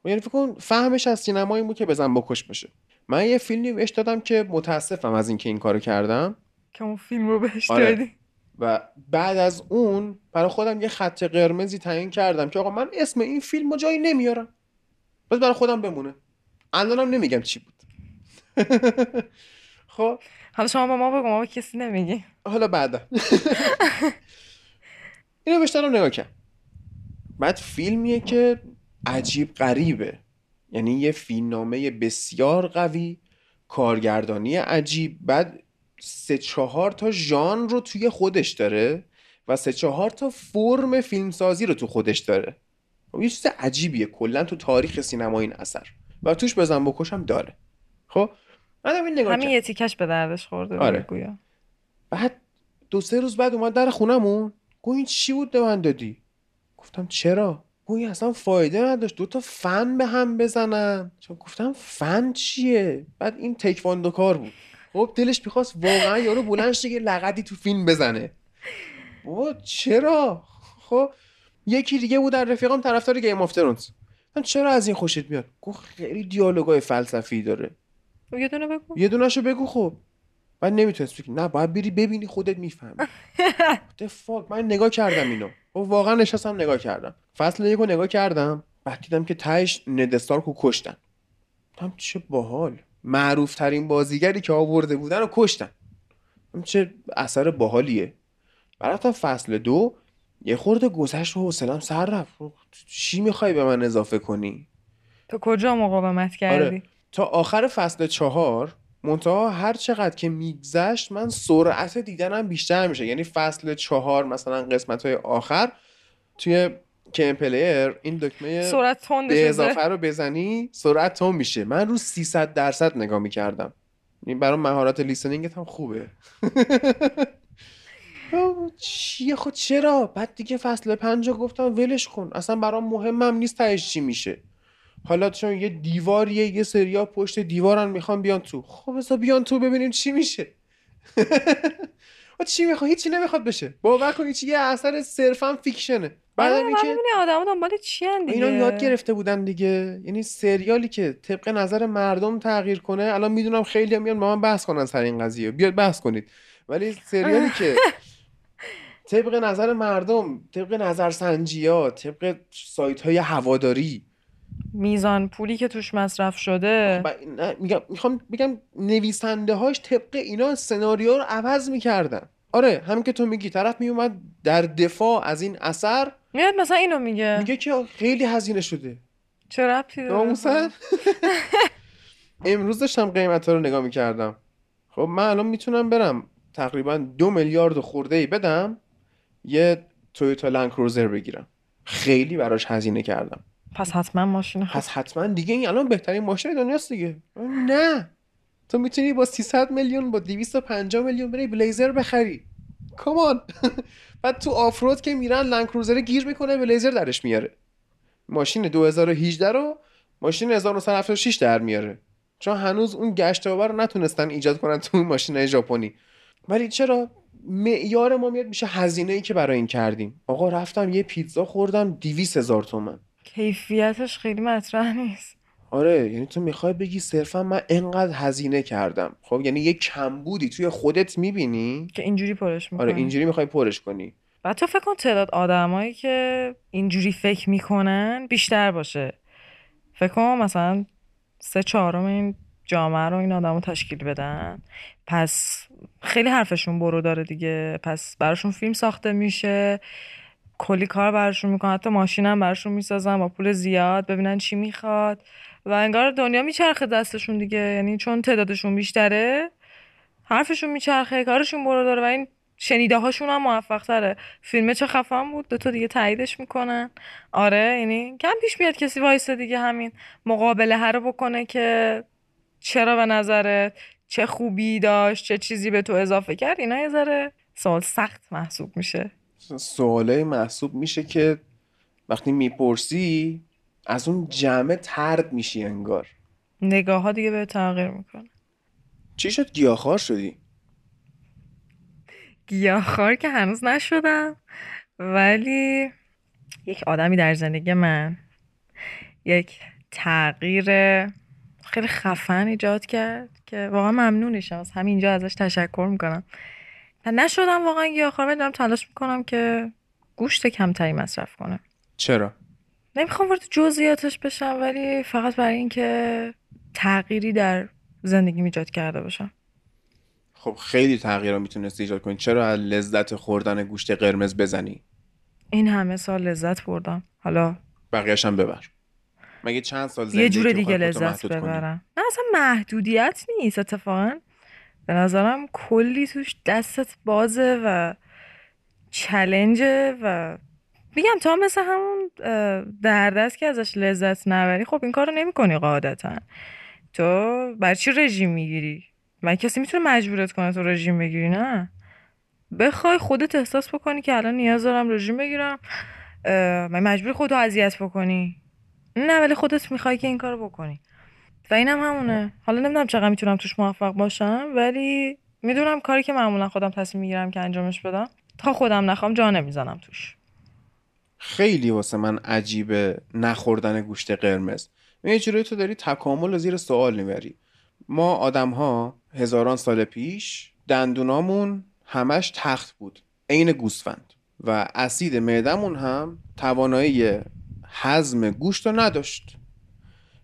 یعنی فکر کن فهمش از سینما این بود که بزن بکش باشه من یه فیلمی بهش دادم که متاسفم از اینکه این کارو کردم. که اون فیلم رو بهش آره. دادی. و بعد از اون برای خودم یه خط قرمزی تعیین کردم که آقا من اسم این فیلم رو جایی نمیارم. بس برای خودم بمونه. الانم نمیگم چی بود. خب. حالا شما به ما بگو ما کسی نمیگی حالا بعدا. اینو بهش دارم نگاه کرد بعد فیلمیه که عجیب غریبه. یعنی یه فیلمنامه بسیار قوی کارگردانی عجیب بعد سه چهار تا ژانر رو توی خودش داره و سه چهار تا فرم فیلمسازی رو تو خودش داره. خب یه چیز عجیبیه. کلا تو تاریخ سینما این اثر. و توش بزن بکشم داره. خب؟ من این نگاه همین. یه تیکش به دردش خورده آره. گویا. بعد دو سه روز بعد اومد در خونمون. گفت این چی بود به من دادی؟ گفتم چرا؟ این اصلا فایده نداشت. دو تا فن به هم بزنن. چون گفتم فن چیه؟ بعد این تکواندو کار بود. خب دلش می‌خواست واقعا یارو بلند شه یه تو فیلم بزنه. بابا چرا؟ خب یکی دیگه بود در رفیقام طرفدار Game of Thrones من چرا از این خوشت میاد؟ گفت خیلی دیالوگای فلسفی داره. خب یه دونه بگو. یه دونهشو بگو خب. بعد نمی‌تونست نه باید بری ببینی خودت می‌فهمی. فاک من نگاه کردم اینو. و واقعا نشستم نگاه کردم. فصل یکو نگاه کردم بعد دیدم که تهش ند استارک رو کشتن. گفتم چه باحال. معروف ترین بازیگری که آورده بودن رو کشتن. گفتم چه اثر باحالیه. رفتم فصل دو یه خورده گذشت و حوصلم سر رفت. چی می‌خوای به من اضافه کنی؟ تو کجا مقاومت کردی؟ آره تا آخر فصل چهار منتها هر چقدر که میگذشت من سرعت دیدنم بیشتر میشه. یعنی فصل چهار مثلا قسمت های آخر توی کم پلیر این دکمه سرعت به. اضافه رو بزنی سرعت تون میشه. من رو 300 درصد نگاه می‌کردم. این برای مهارت لیسنینگت هم خوبه. چیه خود چرا؟ بعد دیگه فصل پنج رو گفتم ولش کن. اصلا برام مهمم نیست تهش چی میشه. حالا چون یه دیواریه یه سریا پشت دیوارن می‌خوام بیان تو. خب بذار بیان تو ببینیم چی میشه. آه، چی می‌خواد هیچی نمی‌خواد بشه. باور کن هیچی یه اثر صرفا فیکشنه. بعد آره اینکه ببینی آدم دنبال چی دیگه؟ اینا یاد گرفته بودن دیگه. یعنی سریالی که طبق نظر مردم تغییر کنه الان می‌دونم خیلی میان با من بحث کنن سر این قضیه. بیاد بحث کنید. ولی سریالی که طبق نظر مردم طبق نظرسنجی ها طبق سایت های هواداری میزان پولی که توش مصرف شده. میگم می‌خوام بگم نویسنده هاش طبق اینا سناریو رو عوض می‌کردن. آره همین که تو میگی طرف میومد در دفاع از این اثر. میاد مثلا اینو میگه. میگه که خیلی هزینه شده. چه ربطی داره؟ امروز داشتم قیمت ها رو نگاه می‌کردم. خب من الان می‌تونم برم تقریبا دو میلیارد خورده ای بدم یه تویوتا لند کروزر بگیرم. خیلی براش هزینه کردم. پس حتما ماشین خوب پس حتما دیگه این الان بهترین ماشین دنیاست دیگه. نه. تو می‌تونی با 300 میلیون با 250 میلیون بری بلیزر بخری. کامان بعد تو آفرود که میرن لند کروزر گیر می‌کنه بلیزر درش میاره. ماشین 2018 رو ماشین 1976 در میاره. چون هنوز اون گشت رو نتونستن ایجاد کنن تو اون ماشین ژاپنی. ولی چرا معیار ما میاد میشه هزینه ای که برای این کردیم؟ آقا رفتم یه پیتزا خوردم دیویس هزار تومن. کیفیتش خیلی مطرح نیست. آره یعنی تو می‌خوای بگی صرفا من انقدر هزینه کردم. خب یعنی یه کمبودی توی خودت می‌بینی؟ که اینجوری پرش می‌کنه آره اینجوری می‌خوای پرش کنی. و تو فکر کن تعداد آدمایی که اینجوری فکر می‌کنن بیشتر باشه. فکر کن مثلا سه چهارم این جامعه رو این آدمو تشکیل بدن. پس خیلی حرفشون برو داره دیگه. پس براشون فیلم ساخته میشه. کلی کار براشون می‌کنن. حتی ماشین هم براشون می‌سازن با پول زیاد ببینن چی می‌خواد. و انگار دنیا میچرخه دستشون دیگه. یعنی چون تعدادشون بیشتره حرفشون میچرخه کارشون برو داره. و این شنیده هاشون هم موفق تره فیلم چه خفن بود دو تا دیگه تاییدش می‌کنن. آره یعنی کم پیش میاد کسی وایسه دیگه همین مقابله هر رو بکنه که چرا به نظرت؟ چه خوبی داشت؟ چه چیزی به تو اضافه کرد؟ اینا یه ذره سوال سخت محسوب میشه. سواله محسوب میشه که وقتی می‌پرسی از اون جمع ترد میشی انگار. نگاه ها دیگه به تغییر می‌کنه. چی شد؟ گیاهخوار شدی؟ گیاهخوار که هنوز نشدم ولی یک آدمی در زندگی من یک تغییر خیلی خفن ایجاد کرد که واقعا ممنونشم از همینجا ازش تشکر می‌کنم. نشدم واقعا. گیاهخوار ولی دارم تلاش می‌کنم که گوشت کمتری مصرف کنم. چرا؟ نمی‌خوام وارد جزئیاتش بشم ولی فقط برای اینکه تغییری در زندگی ایجاد کرده باشم. خب خیلی تغییرها می‌تونستی ایجاد کنی. چرا از لذت خوردن گوشت قرمز بزنی؟ این همه سال لذت بردم. حالا بقیهش هم ببر. مگه چند سال زندگی یه جور دیگه لذت؟ ببرم. نه اصلا محدودیت نیست اتفاقا. به نظرم کلی توش دستت بازه و چلنجه و میگم تا مثل همون اه، دردست که ازش لذت نبری خب این کار رو نمی قاعدتا. تو بر چی رژیم می‌گیری؟ من کسی می‌تونه مجبورت کنه تو رژیم بگیری نه؟ بخوای خودت احساس بکنی که الان نیاز دارم رژیم بگیرم من مجبور خودتو اذیت بکنی. نه ولی خودت می‌خوای که این کارو بکنی. و اینم همونه. حالا نمی‌دونم چقدر می‌تونم توش موفق باشم ولی می‌دونم کاری که معمولا خودم تصمیم می‌گیرم که انجامش بدم تا خودم نخوام جا نمی‌زنم توش. خیلی واسه من عجیبه نخوردن گوشت قرمز. یه جوری تو داری تکامل زیر سوال می‌بری. ما آدم ها هزاران سال پیش دندونامون همش تخت بود عین گوسفند. و اسید معدمون هم توانایی هضم گوشت رو نداشت.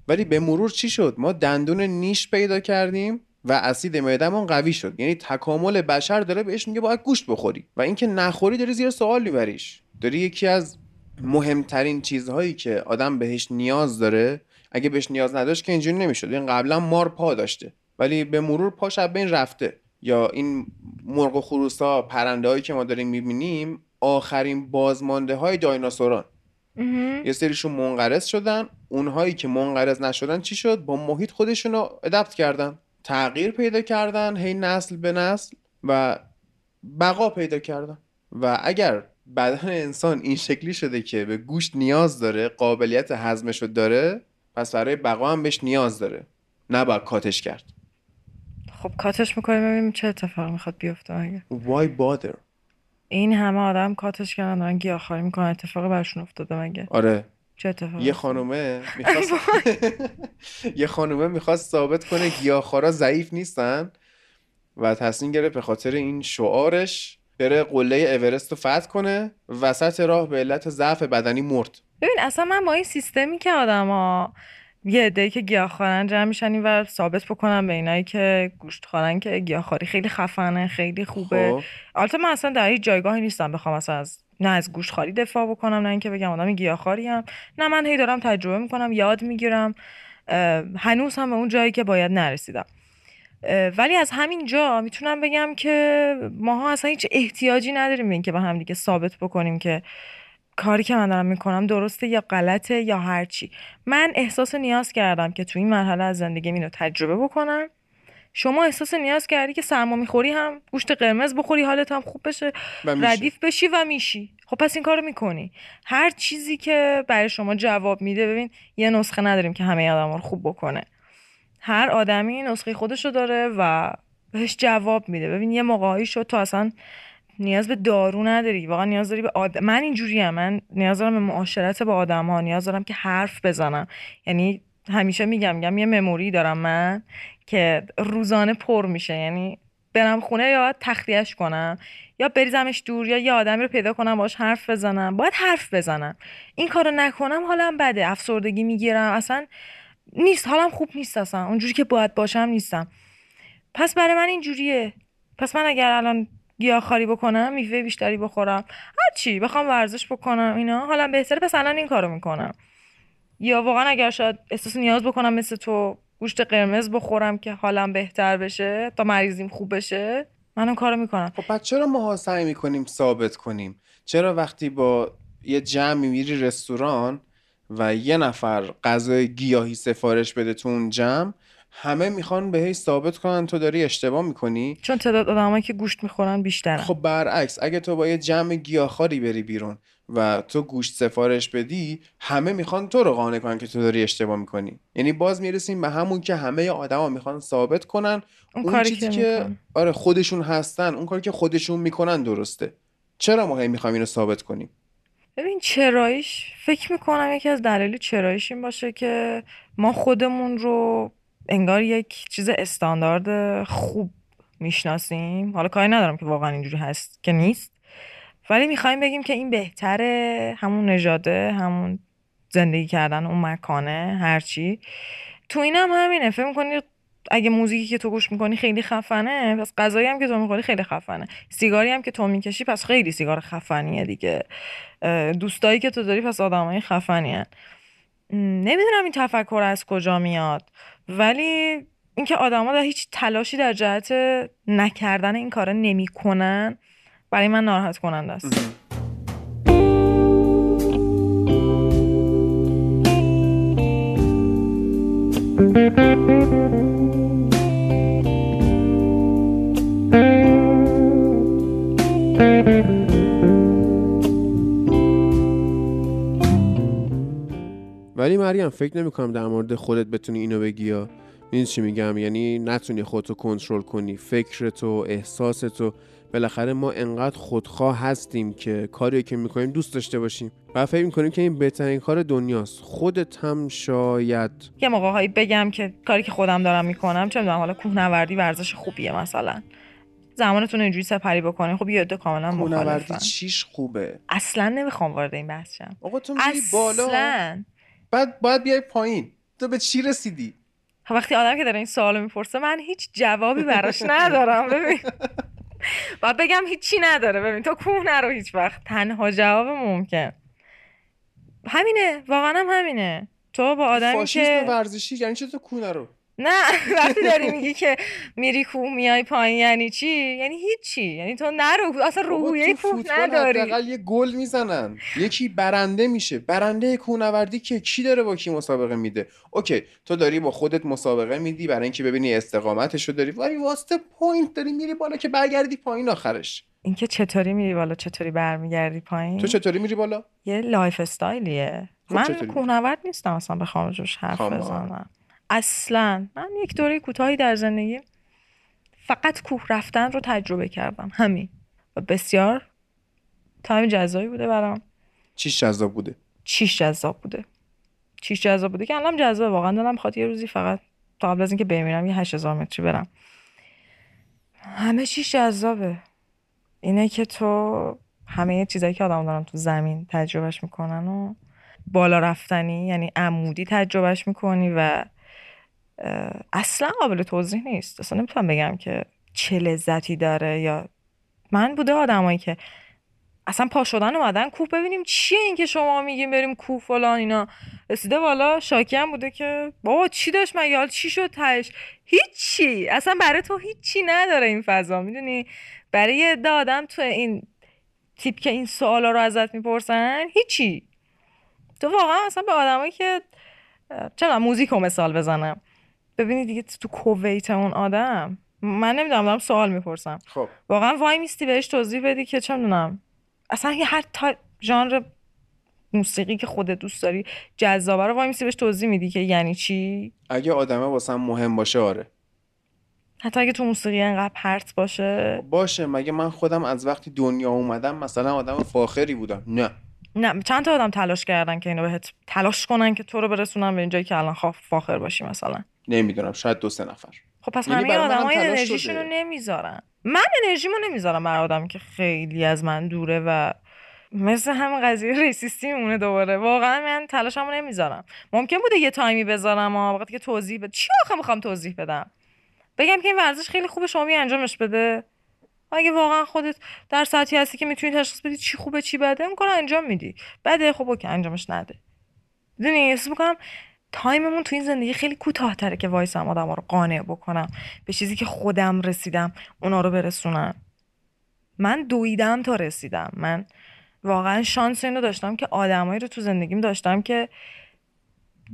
ولی به مرور چی شد؟ ما دندون نیش پیدا کردیم و اسید معدمون قوی شد. یعنی تکامل بشر داره بهش میگه باید گوشت بخوری و اینکه نخوری داری زیر سوال میبریش. داری یکی از مهمترین چیزهایی که آدم بهش نیاز داره اگه بهش نیاز نداشت که اینجوری نمی‌شد. این قبلا مار پا داشته ولی به مرور پاش از بین رفته. یا این مرغ و خروسا پرنده هایی که ما داریم می‌بینیم آخرین بازمانده های دایناسوران. یه سریشون منقرض شدن. اونهایی که منقرض نشدن چی شد؟ با محیط خودشون رو ادپت کردن. تغییر پیدا کردن هی نسل به نسل و بقا پیدا کردن. و اگر بدن انسان این شکلی شده که به گوشت نیاز داره قابلیت هضمش رو داره پس برای بقا هم بهش نیاز داره. نباید کاتش کرد. خب کاتش می‌کنیم ببینیم چه اتفاقی می‌خواد بیفته مگه؟ Why bother? این همه آدم کاتش کردن دارن گیاهخواری می‌کنن. اتفاقی براشون افتاده مگه؟ آره. چه اتفاقی یه خانومه می‌خواست یه خانومه می‌خواست ثابت کنه گیاهخوارا ضعیف نیستن و تصمیم گرفت به خاطر این شعارش بره قله اورست رو فتح کنه وسط راه به علت ضعف بدنی مرد. ببین اصلا من با این سیستمی که آدما یه عده‌ای که گیاهخوارن جمع میشن اینور ثابت بکنم به اینایی که گوشت خورن که گیاهخواری خیلی خفنه خیلی خوبه. خب. البته من اصلا در هیچ جایگاهی نیستم بخوام اصلا از نه از گوشتخواری دفاع بکنم نه اینکه بگم آدم گیاهخواری هم نه من هی دارم تجربه می‌کنم یاد می‌گیرم. هنوز هم به اون جایی که باید نرسیدم. ولی از همین جا می‌تونم بگم که ماها اصلا هیچ احتیاجی نداریم به اینکه به هم دیگه ثابت بکنیم که کاری که من دارم می‌کنم درسته یا غلطه یا هرچی من احساس نیاز کردم که تو این مرحله از زندگیم اینو تجربه بکنم. شما احساس نیاز کردی که سرما می‌خوری هم گوشت قرمز بخوری حالت هم خوب بشه. ردیف بشی و میشی. خب پس این کارو می‌کنی. هر چیزی که برای شما جواب میده ببین یه نسخه نداریم که همه آدم رو خوب بکنه. هر آدمی نسخه خودشو داره و بهش جواب میده. ببین یه موقعی شد تو اصلا نیاز به دارو نداری. واقعا نیاز داری به آد... من اینجوریم. من نیاز دارم به معاشرت با آدم ها نیاز دارم که حرف بزنم. یعنی همیشه میگم میگم یه مموری دارم من که روزانه پر میشه. یعنی برم خونه یا باید تخلیهش کنم. یا بریزمش دور یا یه آدمی رو پیدا کنم باش حرف بزنم. باید حرف بزنم. این کارو نکنم حالم بده. افسردگی می‌گیرم. اصلا نیست. حالم خوب نیست اصلا. اونجوری که باید باشم نیستم. پس برای من اینجوریه. پس من اگر الان گیاهخواری بکنم میوه بیشتری بخورم. هرچی بخوام ورزش بکنم اینا. حالم بهتره پس الان این کارو می‌کنم. یا واقعا اگر شاید احساس نیاز بکنم مثل تو گوشت قرمز بخورم که حالم بهتر بشه تا مریضیم خوب بشه من اون کارو می‌کنم. خب پس چرا ما سعی می‌کنیم ثابت کنیم؟ چرا وقتی با یه جمعی میری رستوران و یه نفر غذای گیاهی سفارش بده تو اون جمع همه می‌خوان بهش ثابت کنن تو داری اشتباه می‌کنی؟ چون تعداد آدمایی که گوشت می‌خورن بیشتره خب برعکس اگه تو با یه جمع گیاهخواری بری بیرون و تو گوشت سفارش بدی همه می‌خوان تو رو قانع کنن که تو داری اشتباه می‌کنی. یعنی باز می‌رسیم به همون که همه آدما می‌خوان ثابت کنن. اون اون, کاری چیزی که. آره خودشون هستن اون کاری که خودشون می‌کنن درسته. چرا ما هی می‌خوایم اینو ثابت کنیم؟ ببین چراییش فکر می‌کنم یکی از دلایل چراییش این باشه که ما خودمون رو انگار یک چیز استاندارد خوب می‌شناسیم. حالا کاری ندارم که واقعا اینجوری هست که نیست. ولی می‌خوایم بگیم که این بهتره همون نژاده همون زندگی کردن اون مکانه هرچی تو اینم همینه. فکر می‌کنی اگه موزیکی که تو گوش می‌کنی خیلی خفنه پس غذایی هم که تو می‌خوری خیلی خفنه. سیگاری هم که تو می‌کشی پس خیلی سیگار خفنیه دیگه. دوستایی که تو داری پس آدمای خفنی هن. نمی‌دونم این تفکر از کجا میاد ولی اینکه آدما در هیچ تلاشی در جهت نکردن این کارا نمی‌کنن برای من ناراحت کننده است. ولی مریم فکر نمی‌کنم در مورد خودت بتونی اینو بگی یا می‌دونی چی میگم؟ یعنی نتونی خودتو کنترل کنی فکرتو احساستو. بالاخره ما انقدر خودخواه هستیم که کاری که می‌کنیم دوست داشته باشیم. و فکر می‌کنیم که این بهترین کار دنیاست. خودت هم شاید. یه موقعهایی بگم که کاری که خودم دارم می‌کنم چه می‌دونم حالا کوهنوردی ورزش خوبیه مثلا. زمانتون اینجوری سپری بکنین. خب یه عده کاملا کوهنوردی مخالفن چیش خوبه؟ اصلا نمی‌خوام وارد این بحث شم. آقا تو میری بالا. اصلا بعد باید بیای پایین. تو به چی رسیدی؟ خب وقتی آدم که داره این سوالو می‌پرسه من هیچ جوابی براش ندارم ببین. باید بگم هیچی نداره ببین. تو کوه نرو هیچ وقت. تنها جواب ممکن. همینه واقعا هم همینه. تو با آدمی که ورزشی یعنی چه تو کونه رو نه وقتی داری میگی که میری کوه میای پایین یعنی چی؟ یعنی هیچی یعنی تو نرو اصلا روحیه کوه فوتبال نداری. حداقل یه گل می‌زنن. یکی برنده میشه. برنده کوهنوردی که کی داره با کی مسابقه میده؟ okay تو داری با خودت مسابقه میدی برای اینکه ببینی استقامتشو داری. ولی what's the point داری میری بالا که برگردی پایین آخرش. اینکه چطوری میری بالا؟ چطوری برمیگردی پایین؟ تو چطوری میری بالا؟ یه lifestyle یه. خب من؟ کوهنورد نیستم اصلا بخوام جوش حرف. بزنم. اصلا. من یک دوره کوتاهی در زندگی فقط کوه رفتن رو تجربه کردم. همین. و بسیار تایم جذابی بوده برام. چیش جذاب بوده؟ چیش جذاب بوده. چیش جذاب بوده که الان جذاب واقعا دلم می‌خواد یه روزی فقط تا قبل از اینکه بمیرم یه 8000 متری برم. همه چیش جذابه. اینه که تو همه چیزایی که آدم دارن تو زمین تجربهش می‌کنن و بالا رفتنی یعنی عمودی تجربهش می‌کنی و اصلا قابل توضیح نیست. اصلا نمی‌تونم بگم که چه لذتی داره یا من بوده آدمایی که اصلا پا شدن اومدن کوه. ببینیم چیه این که شما میگیم بریم کوه فلان اینا. رسیده بالا شاکی هم بوده که بابا چی داشت مگه؟ حال چی شد تهش؟ هیچی. اصلا برای تو هیچی نداره این فضا. می‌دونی؟ برای یه آدم تو این تیپ که این سوالا رو ازت می‌پرسن هیچی. تو واقعا اصلا به آدمایی که چرا موزیک رو مثال بزنم. ببینی دیگه تو کویت اون آدم من نمی‌دونم دارم سوال می‌پرسم. خب. واقعا وای میستی بهش توضیح بدی که چه می‌دونم. اصلا یه هر تا ژانر موسیقی که خودت دوست داری جذابه رو وای میستی بهش توضیح میدی که یعنی چی؟ اگه آدمه واسم مهم باشه آره. حتی اگه تو موسیقی انقدر پرت باشه؟ باشه مگه من خودم از وقتی دنیا اومدم مثلا آدم فاخری بودم؟ نه. نه چند تا آدم تلاش کردن که اینو بهت تلاش کنن که تو رو برسونن به اینجایی که الان خواف فاخر باشی مثلا. نمی‌دونم شاید دو سه نفر. خب پس یعنی همه آدم های انرژیشون رو. نمی‌ذارن من انرژیمو نمی‌ذارم برای آدمی که خیلی از من دوره و مثل همین قضیه ریسیستی میمونه دوباره. واقعا من تلاشمو نمی‌ذارم. ممکن بوده یه تایمی بذارم ها وقتی که توضیح بده چی آخه می‌خوام توضیح بدم؟ بگم که این ورزش خیلی خوبه شما بیا انجامش بده؟ اگه واقعا خودت در سطحی هستی که می‌تونی تشخیص بدی چی خوبه چی بده اون کار انجام میدی. بده خب okay انجامش نده. می‌دونی احساس می‌کنم time مون تو این زندگی خیلی کوتاهتره که وایسم آدم رو قانع بکنم. به چیزی که خودم رسیدم اونا رو برسونم. من دویدم تا رسیدم. من واقعا شانس اینو داشتم که آدمایی رو تو زندگیم داشتم که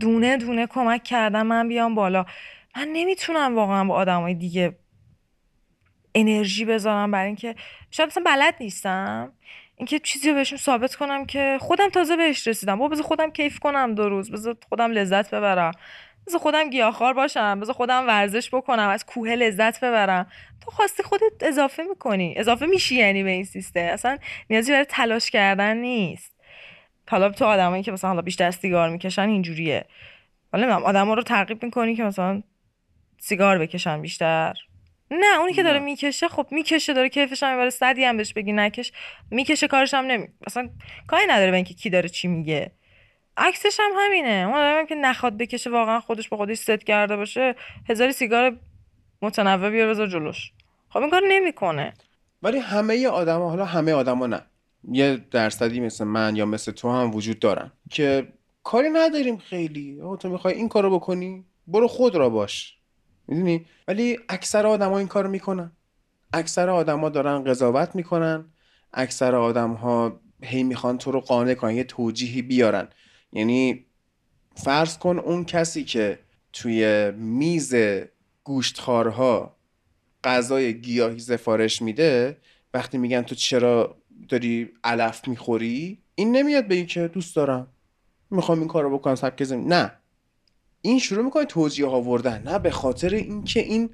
دونه دونه کمک کردم من بیام بالا. من نمی‌تونم واقعا با آدمای دیگه انرژی بذارم برای اینکه شاید مثلا بلد نیستم. اینکه چیزی رو بهشون ثابت کنم که خودم تازه بهش رسیدم. با بذار خودم کیف کنم دو روز. بذار خودم لذت ببرم. بذار خودم گیاهخوار باشم. بذار خودم ورزش بکنم. از کوه لذت ببرم. تو خواستی خودت اضافه می‌کنی. اضافه میشی یعنی به این سیستم. اصلا نیازی برای تلاش کردن نیست. حالا تو آدمایی که مثلا حالا بیشتر سیگار می‌کشن اینجوریه. حالا نمی‌دونم. آدما رو ترغیب می‌کنی که مثلا سیگار بکشن بیشتر. نه اونی که داره می‌کشه خب می‌کشه داره کیفش هم می‌بره صدی هم بهش بگی نکش می‌کشه کارش هم نمی اصلا کاری نداره به اینکه کی داره چی میگه. عکسش هم همینه. اون آدمی هم که نخواد بکشه واقعا خودش با خودش ست کرده باشه هزاری سیگار متنوع بیار بذار جلوش. خب این کار نمی‌کنه. ولی همه آدما حالا همه آدما نه. یه درصدی مثل من یا مثل تو هم وجود دارن که کاری نداریم خیلی. تو می‌خوای این کارو بکنی؟ برو خود را باش. می‌دونی؟ ولی اکثر آدما این کارو می‌کنن. اکثر آدما دارن قضاوت می‌کنن. اکثر آدمها هی می‌خوان تو رو قانع کنن یه توجیهی بیارن. یعنی فرض کن اون کسی که توی میز گوشتخوارها غذای گیاهی سفارش میده وقتی میگن تو چرا داری علف می‌خوری؟ این نمیاد بگی که دوست دارم. می‌خوام این کارو بکنم سبک زمین نه. این شروع می‌کنه توجیه آوردن نه به خاطر اینکه این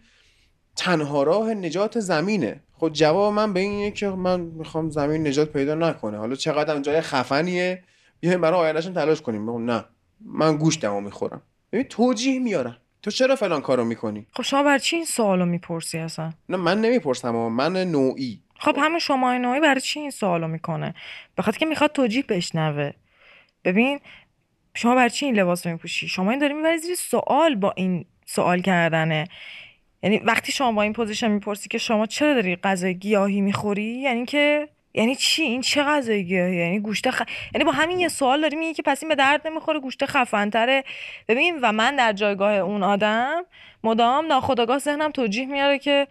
تنها راه نجات زمینه. خب جواب من به این اینه که من می‌خوام زمین نجات پیدا نکنه. حالا چقدر جای خفنیه بیایم برای آیندهشون تلاش کنیم. بگو نه من گوشتمو می‌خورم. ببین توجیه میارن. تو چرا فلان کارو می‌کنی؟ خب شما بر چی این سوالو می‌پرسی اصلا؟ نه من نمی‌پرسم اما من نوعی. خب همین شما نوعی برای چی این سوالو می‌کنه؟ بخاطر که می‌خواد توجیه بشنوه. ببین شما برای چی این لباس رو میپوشی؟ شما این داری می‌بری زیر سوال با این سوال کردنه. یعنی وقتی شما با این position می‌پرسی که شما چرا داری غذای گیاهی می‌خوری؟ یعنی که یعنی چی؟ این چه غذای گیاهی؟ یعنی گوشت خ... یعنی با همین یه سوال داری میگی که پس این به درد نمی‌خوره گوشت خفنتره. ببین و من در جایگاه اون آدم مدام ناخودآگاه ذهنم توجیه میاره که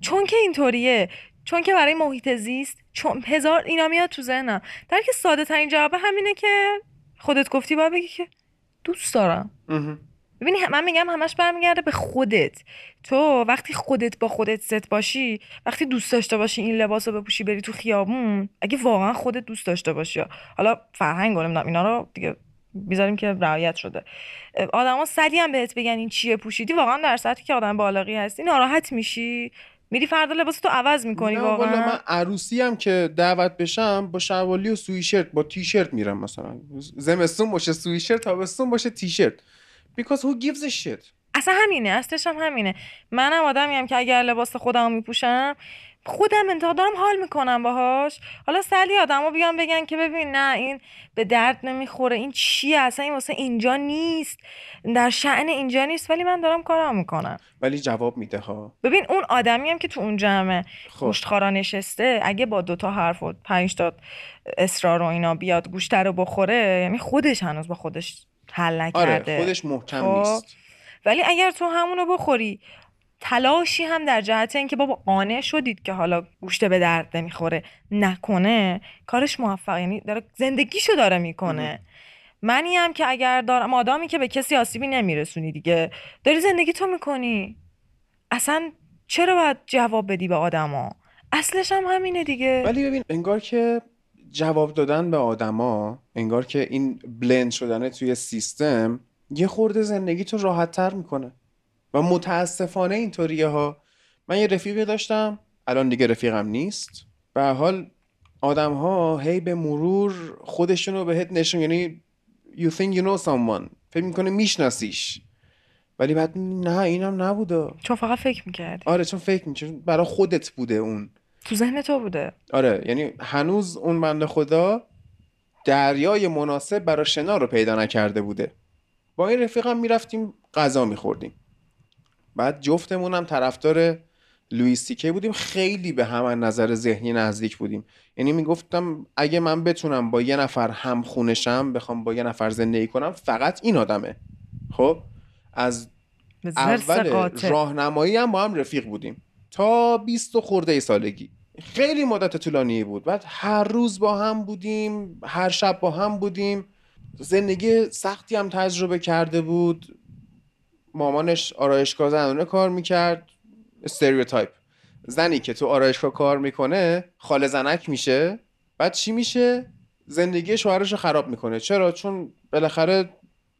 چون که اینطوریه چون که برای محیط زیست چون هزار اینا میاد تو ذهنم. در که ساده ترین جواب همینه که خودت گفتی باید بگی که دوست دارم. ببینی من میگم همش برمیگرده به خودت. تو وقتی خودت با خودت ست باشی وقتی دوست داشته باشی این لباس رو بپوشی بری تو خیابون اگه واقعا خودت دوست داشته باشی. حالا فرهنگ نمی‌دونم اینا رو دیگه بیذاریم که رعایت شده. آدما صدی هم بهت بگن این چیه پوشیدی واقعا در سطحی که آدم بالغی هستی ناراحت میشی. میری فردا لباس تو عوض می‌کنی نه واقعا. من عروسی هم که دعوت بشم با شوالی و سویشرت با تیشرت میرم مثلا. زمستون باشه سویشرت تابستون باشه تیشرت. Because who gives a shit? اصلا همینه اصلش هم همینه. منم آدمی هم که اگر لباس خودم میپوشم خودم انتها دارم حال می‌کنم باهاش. حالا سلی آدما بیان بگن که ببین نه این به درد نمی‌خوره. این چیه؟ اصلا این واسه اینجا نیست. در شعن اینجا نیست ولی من دارم کارم می‌کنم. ولی جواب میده ها. ببین اون آدمی هم که تو اون جمع خب. گوشتخوارا نشسته اگه با دوتا حرف و پنج تا اصرار و اینا بیاد گوشت رو بخوره یعنی خودش هنوز با خودش حل نکرده. آره خودش محکم خب. نیست. ولی اگر تو همونو بخوری تلاشی هم در جهت اینکه بابا قانع شدید که حالا گوشت به درد نمی‌خوره نکنه کارش موفق یعنی داره زندگیشو داره می‌کنه. منی هم که اگر دارم آدمی که به کسی آسیبی نمیرسونی دیگه داری زندگی تو می‌کنی. اصلا چرا باید جواب بدی به آدما؟ اصلش هم همینه دیگه. ولی ببین انگار که جواب دادن به آدما انگار که این بلند شدن توی سیستم یه خورده زندگی تو راحت تر می‌کنه. و متاسفانه اینطوریه ها. من یه رفیقی داشتم الان دیگه رفیقم نیست. به حال آدم ها هی به مرور خودشون رو بهت نشون یعنی you think you know someone. فکر می‌کنه میشناسیش. ولی بعد نه اینم نبوده. چون فقط فکر می‌کردی. آره چون فکر می‌کنه برای خودت بوده اون. تو ذهن تو بوده. آره یعنی هنوز اون بنده خدا دریای مناسب برای شنا رو پیدا نکرده بوده. با این رفیقم می‌رفتیم غذا میخوردیم. بعد جفتمون هم طرفدار لوئیس سیکی بودیم. خیلی به هم از نظر ذهنی نزدیک بودیم. یعنی می‌گفتم اگه من بتونم با یه نفر هم خونشم بخوام با یه نفر زندگی کنم فقط این آدمه. خب؟ از اول. راهنمایی هم با هم رفیق بودیم. تا 20 خورده سالگی. خیلی مدت طولانی بود. بعد هر روز با هم بودیم هر شب با هم بودیم. زندگی سختی هم تجربه کرده بود. مامانش آرایشگاه زنانه کار می‌کرد. استریوتایپ زنی که تو آرایشگاه کار می‌کنه خاله زنک میشه. بعد چی میشه؟ زندگی شوهرش رو خراب می‌کنه. چرا؟ چون بالاخره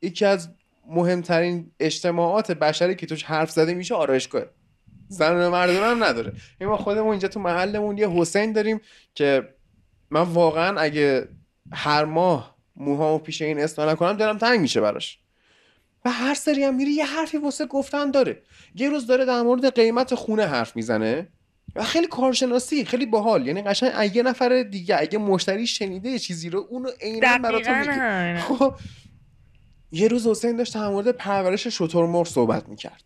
یکی از مهمترین اجتماعات بشری که توش حرف زده میشه آرایشگاه زن و مردون هم نداره. این ما خودمون اینجا تو محلمون یه حسین داریم که من واقعا اگه هر ماه موهامو پیش این اصلاح نکنم دلم تنگ میشه براش. و هر سری هم میره یه حرفی واسه گفتن داره. یه روز داره در مورد قیمت خونه حرف می‌زنه و خیلی کارشناسی خیلی باحال. یعنی قشنگ اگه نفر دیگه اگه مشتری شنیده یه چیزی رو اونو عینا براتون میگه. همینه. خب یه روز حسین داشت در مورد پرورش شترمرغ صحبت می‌کرد.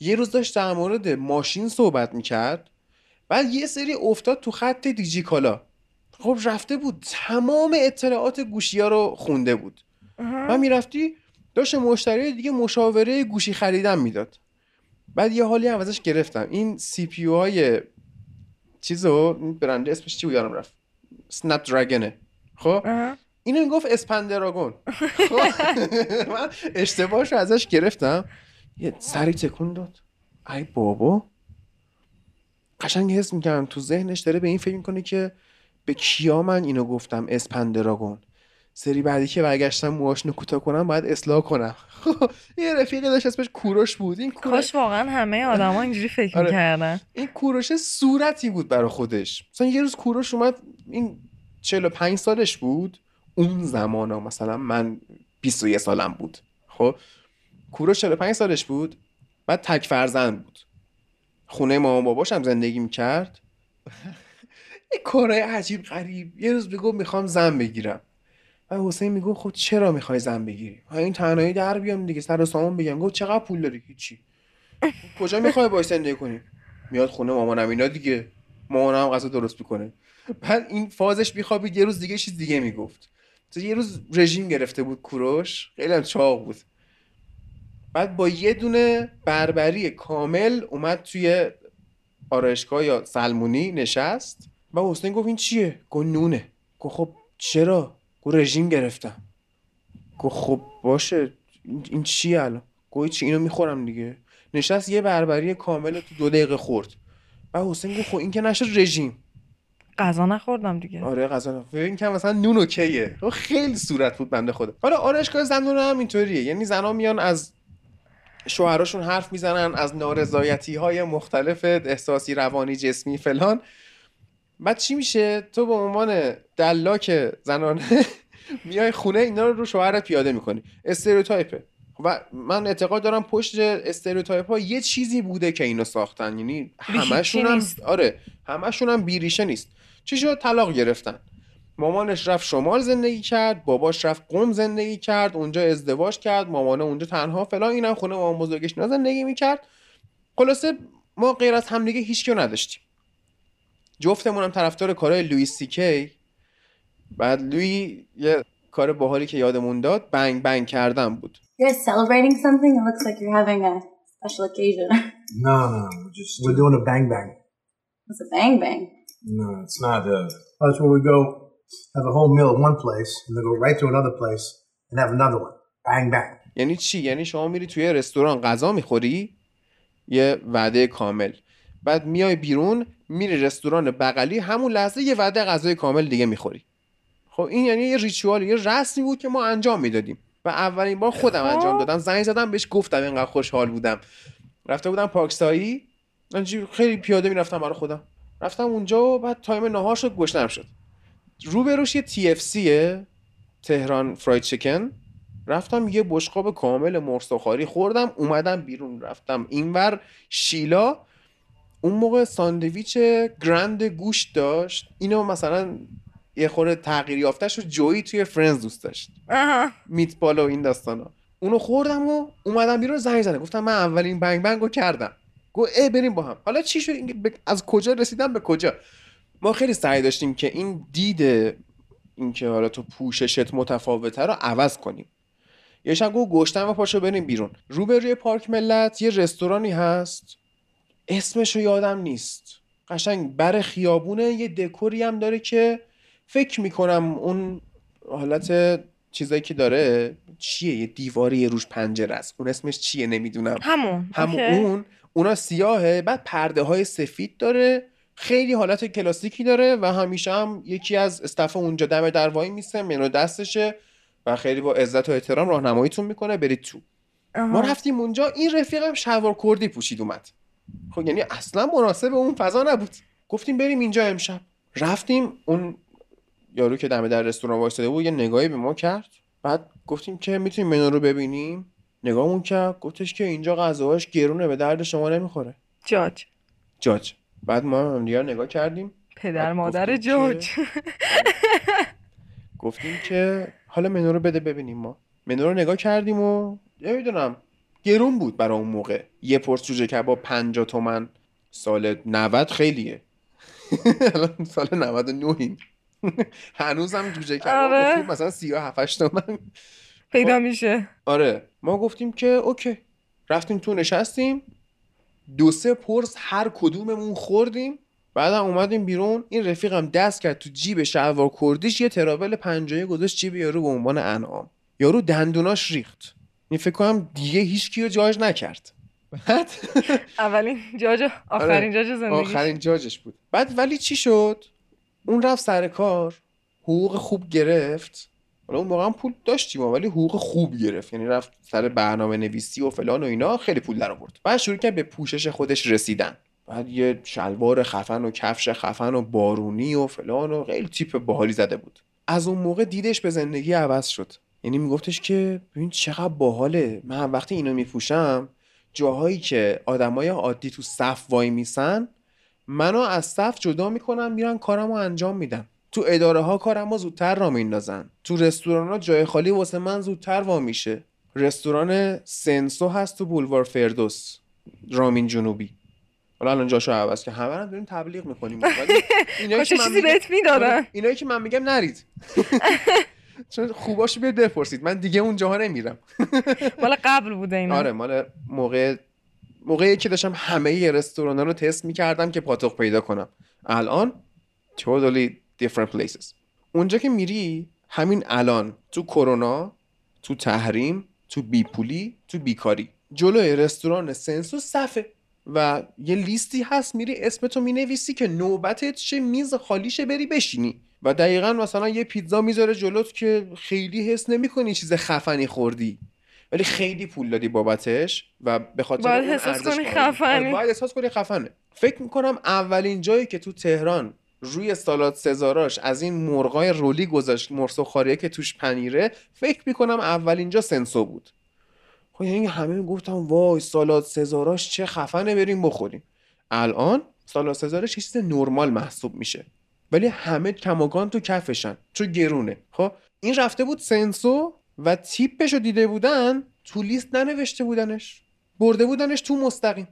یه روز داشت در مورد ماشین صحبت می‌کرد. بعد یه سری افتاد تو خط دیجی کالا خب رفته بود. تمام اطلاعات گوشی ها رو خونده بود. و می‌رفتی داشت مشتری دیگه مشاوره گوشی خریدن می‌داد. بعد یه حالی هم ازش گرفتم. این CPU های چیزو این برنده اسمش چی بود؟ یادم رفت. Snapdragon ه خب اینو می‌گفت اسپندراگون خب؟ من اشتباهش رو ازش گرفتم. یه سری تکون داد. ای بابا. قشنگ حس می‌کردم تو ذهنش داره به این فکر می‌کنه که به کیا من اینو گفتم اسپندراگون سری بعدی که برگشتم موهاشونو کوتاه کنم باید اصلاح کنم. یه رفیقی داشت اسمش کوروش بود. این کوروش کاش واقعا همه آدما اینجوری فکر آره. می‌کردن. این کوروش صورتی بود برای خودش. مثلا یه روز کوروش اومد این 45 سالش بود. اون زمان ها مثلا من 21 سالم بود. خب؟ کوروش 45 سالش بود. بعد تک فرزند بود. خونه مامان باباش هم زندگی می‌کرد. یه کارهای عجیب غریب. یه روز می‌گفت می‌خوام زن بگیرم. و حسین می‌گفت خب چرا می‌خوای زن بگیری؟ این تنهایی در بیام دیگه سر و سامان بگم. گفت چقدر پول داری؟ هیچی. کجا می‌خوای باش زندگی کنی؟ میاد خونه مامانم اینا دیگه. مامانم غذا درست می‌کنه. بعد این فازش میخوابید یه روز دیگه چیز دیگه می‌گفت. تو یه روز رژیم گرفته بود کوروش. خیلی هم چاق بود. بعد با یه دونه بربری کامل اومد توی آرایشگاه یا سلمونی نشست. و حسین گفت این چیه؟ گفت نونه. گفت خب چرا؟ گفت رژیم گرفتم. گفت خب باشه این- چیه الان؟ گفت چی؟ اینو می‌خورم دیگه. نشست یه بربری کامل تو دو دقیقه خورد. و حسین گفت خب این که نشد رژیم. غذا نخوردم دیگه. آره غذا این که مثلا نون اوکیه خیلی صورت بود بنده خدا. حالا آرایشگاه زنان هم اینطوریه. یعنی زنا میان از شوهراشون حرف می‌زنن از نارضایتی های مختلف احساسی روانی جسمی فلان. بعد چی میشه؟ تو به عنوان دلاک زنانه میای خونه اینا رو رو شوهرت پیاده می‌کنی. استریوتایپه. و من اعتقاد دارم پشت استریوتایپ ها یه چیزی بوده که اینو ساختن. یعنی همشون هم. آره. همشون هم بیریشه نیست. چی شد؟ طلاق گرفتن. مامانش رفت شمال زندگی کرد باباش رفت قم زندگی کرد اونجا ازدواج کرد مامانه اونجا تنها فلان اینم خونه مامان بزرگش زندگی می‌کرد. خلاصه ما غیر از همدیگه هیچ کیو نداشتیم. جفتمون هم طرفدار کارهای لوئیس سی کی بعد لوی یه کار باحالی که یادمون داد بنگ بنگ کردن بود You guys celebrating something? It looks like you're having a special occasion. No, no, we're just we're doing a bang bang. It's a bang bang. No, it's not. Uh, that's where we go have a whole meal at one place and then go right to another place and have another one. Bang bang. یعنی چی یعنی شما میری توی رستوران غذا می‌خوری یه وعده کامل بعد میای بیرون میری رستوران بغلی همون لحظه یه وعده غذای کامل دیگه می‌خوری. خب این یعنی یه ریچوال یه رسمی بود که ما انجام می‌دادیم و اولین بار خودم انجام دادم. زنگ زدم بهش گفتم اینقدر خوشحال بودم. رفته بودم پاکسایی خیلی پیاده می‌رفتم برای خودم. رفتم اونجا و بعد تایم نهار شد گشنم شد. روبروش یه تی اف سیه تهران فراید چیکن رفتم یه بشقاب کامل مرساخاری خوردم اومدم بیرون رفتم اینور شیلا. اون موقع ساندویچ گرند گوشت داشت. اینو مثلا یه خورده تغییر یافتش رو جویی توی فرنز دوست داشت. آها. میتبال و این داستانا. اونو خوردم و اومدم بیرون زنگ زنه گفتم من اولین بنگ بنگو کردم. گو ای بریم با هم. حالا چی شد؟ این ب- از کجا رسیدم؟ به کجا؟ ما خیلی سعی داشتیم که این دید اینکه حالا تو پوششت متفاوته رو عوض کنیم. یه شب گفت گشتم و پاشو بریم بیرون. روبروی پارک ملت یه رستورانی هست. اسمش رو یادم نیست. قشنگ بر خیابونه یه دکوری هم داره که فکر می‌کنم اون حالت چیزایی که داره چیه؟ یه دیواری یه روش پنجره است. اون اسمش چیه؟ نمی‌دونم. همون. همون. اوکی. اون. اونا سیاهه. بعد پرده های سفید داره. خیلی حالت کلاسیکی داره و همیشه هم یکی از استف اونجا دم در وای میسه منو دستشه و خیلی با عزت و احترام راهنماییتون می‌کنه. برید تو. ما. رفتیم اونجا. این رفیقم شلوار کردی پوشید اومد. خب یعنی اصلا مناسب اون فضا نبود. گفتیم بریم اینجا امشب. رفتیم اون یارو که دم در رستوران وایساده بود یه نگاهی به ما کرد. بعد گفتیم که می‌تونیم منو رو ببینیم. نگاهمون کرد. گفتش که اینجا غذاهاش گرونه به درد شما نمی‌خوره. جاج. جاج. بعد ما هم دیگه رو نگاه کردیم. پدر مادر جاج. گفتیم که حالا منو رو بده ببینیم ما. منو رو نگاه کردیم و نمی‌دونم. گرون بود برای اون موقع. یه پرس جوجه کباب 50 تومن سال 90 خیلیه. الان سال 99 این هنوزم جوجه کباب آره. خوب مثلا 37 8 تومن. پیدا میشه. آره. ما گفتیم که اوکی. رفتیم تو نشستیم. دو سه پرس هر کدوممون خوردیم. بعدم اومدیم بیرون. این رفیقم دست کرد تو جیب شلوار کردیش. یه تراول پنجایی گذاشت جیب یارو به عنوان انعام. یارو دندوناش ریخت. این فکر کنم دیگه هیچ کی رو جاج نکرد. بعد اولین جاج آخرین جاج زندگی آخرین جاجش بود. بعد ولی چی شد؟ اون رفت سر کار حقوق خوب گرفت. حالا اون موقع هم پول داشتیم ولی حقوق خوب گرفت. یعنی رفت سر برنامه نویسی و فلان و اینا خیلی پول در آورد. بعد شروع کرد به پوشش خودش رسیدن. بعد یه شلوار خفن و کفش خفن و بارونی و فلان و خیلی تیپ باحالی زده بود. از اون موقع دیدش به زندگی عوض شد. یعنی میگفتش که ببین چقدر باحاله. من وقتی اینو میپوشم جاهایی که آدمای عادی تو صف وای میسن منو از صف جدا می‌کنن میرن کارمو انجام میدن. تو اداره ها کارمو زودتر را میندازن. تو رستوران ها جای خالی واسه من زودتر وا میشه. رستوران سنسو هست تو بولوار فردوس رامین جنوبی. حالا الان جاشو عوض که همه رو داریم تبلیغ می‌کنیم. ولی. آره، اینایی که من میگم نرید. چون خوباشو بیاد بپرسید. من دیگه اون جاها نمیرم. مال قبل بوده اینا. آره مال موقع موقعی که داشتم همه رستوران رو تست می‌کردم که پاتوق پیدا کنم. الان totally different places. اونجا که میری همین الان تو کرونا تو تحریم تو بیپولی تو بیکاری. جلوی رستوران سنسو صفه. و یه لیستی هست میری اسمتو می‌نویسی که نوبتت چه میز خالیشه بری بشینی. و دقیقا مثلا یه پیتزا می‌ذاره جلوت که خیلی حس نمی‌کنی چیز خفنی خوردی. ولی خیلی پول دادی بابتش و به خاطر باید احساس کنی. آره، باید احساس کنی خفنه. فکر می‌کنم اولین جایی که تو تهران روی سالاد سزاراش از این مرغای رولی گذاشت مرسوخاریه که توش پنیره فکر می‌کنم اولین جا سنسو بود. خب یعنی همه گفتم وای سالاد سزاراش چه خفنه بریم بخوریم. الان سالاد سزارش یه چیز نرمال محسوب میشه. ولی همه کماکان تو کفشن. چون گرونه. خب؟ این رفته بود سنسو و تیپش رو دیده بودن تو لیست ننوشته بودنش. برده بودنش تو مستقیم.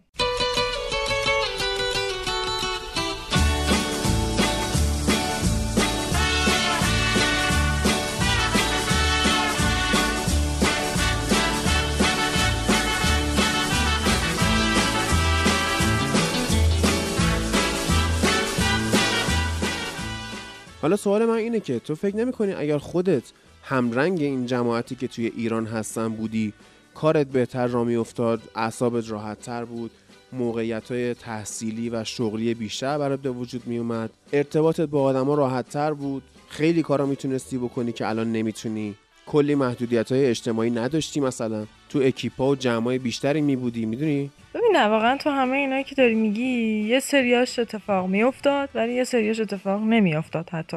حالا سوال من اینه که تو فکر نمی‌کنی اگر خودت همرنگ این جماعتی که توی ایران هستن بودی کارت بهتر را میافتاد اعصابت راحت تر بود موقعیت های تحصیلی و شغلی بیشتر برات به وجود می اومد ارتباطت با آدما راحت تر بود خیلی کارا می‌تونستی بکنی که الان نمی‌تونی؟ کلی محدودیت های اجتماعی نداشتی مثلا؟ تو اکیپا و جمعای بیشتری می بودی می‌دونی؟ ببین نه واقعا تو همه اینایی که داری میگی یه سریاش اتفاق میافتاد ولی یه سریاش اتفاق نمیافتاد حتی.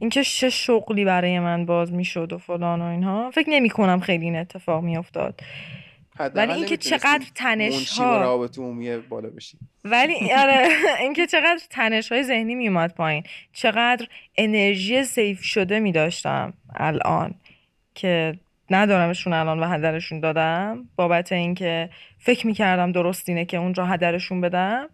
اینکه چه شغلی برای من باز می‌شد و فلان و اینها فکر نمی کنم خیلی این اتفاق میافتاد. ولی اینکه چقدر تنش ها روابط عمومی بالا بشی ولی آره اینکه چقدر تنش های ذهنی میومد پایین چقدر انرژی سیف شده می داشتم الان که ندارمشون الان و هدرشون دادم. بابت اینکه فکر می‌کردم درست اینه که اونجا هدرشون بدم.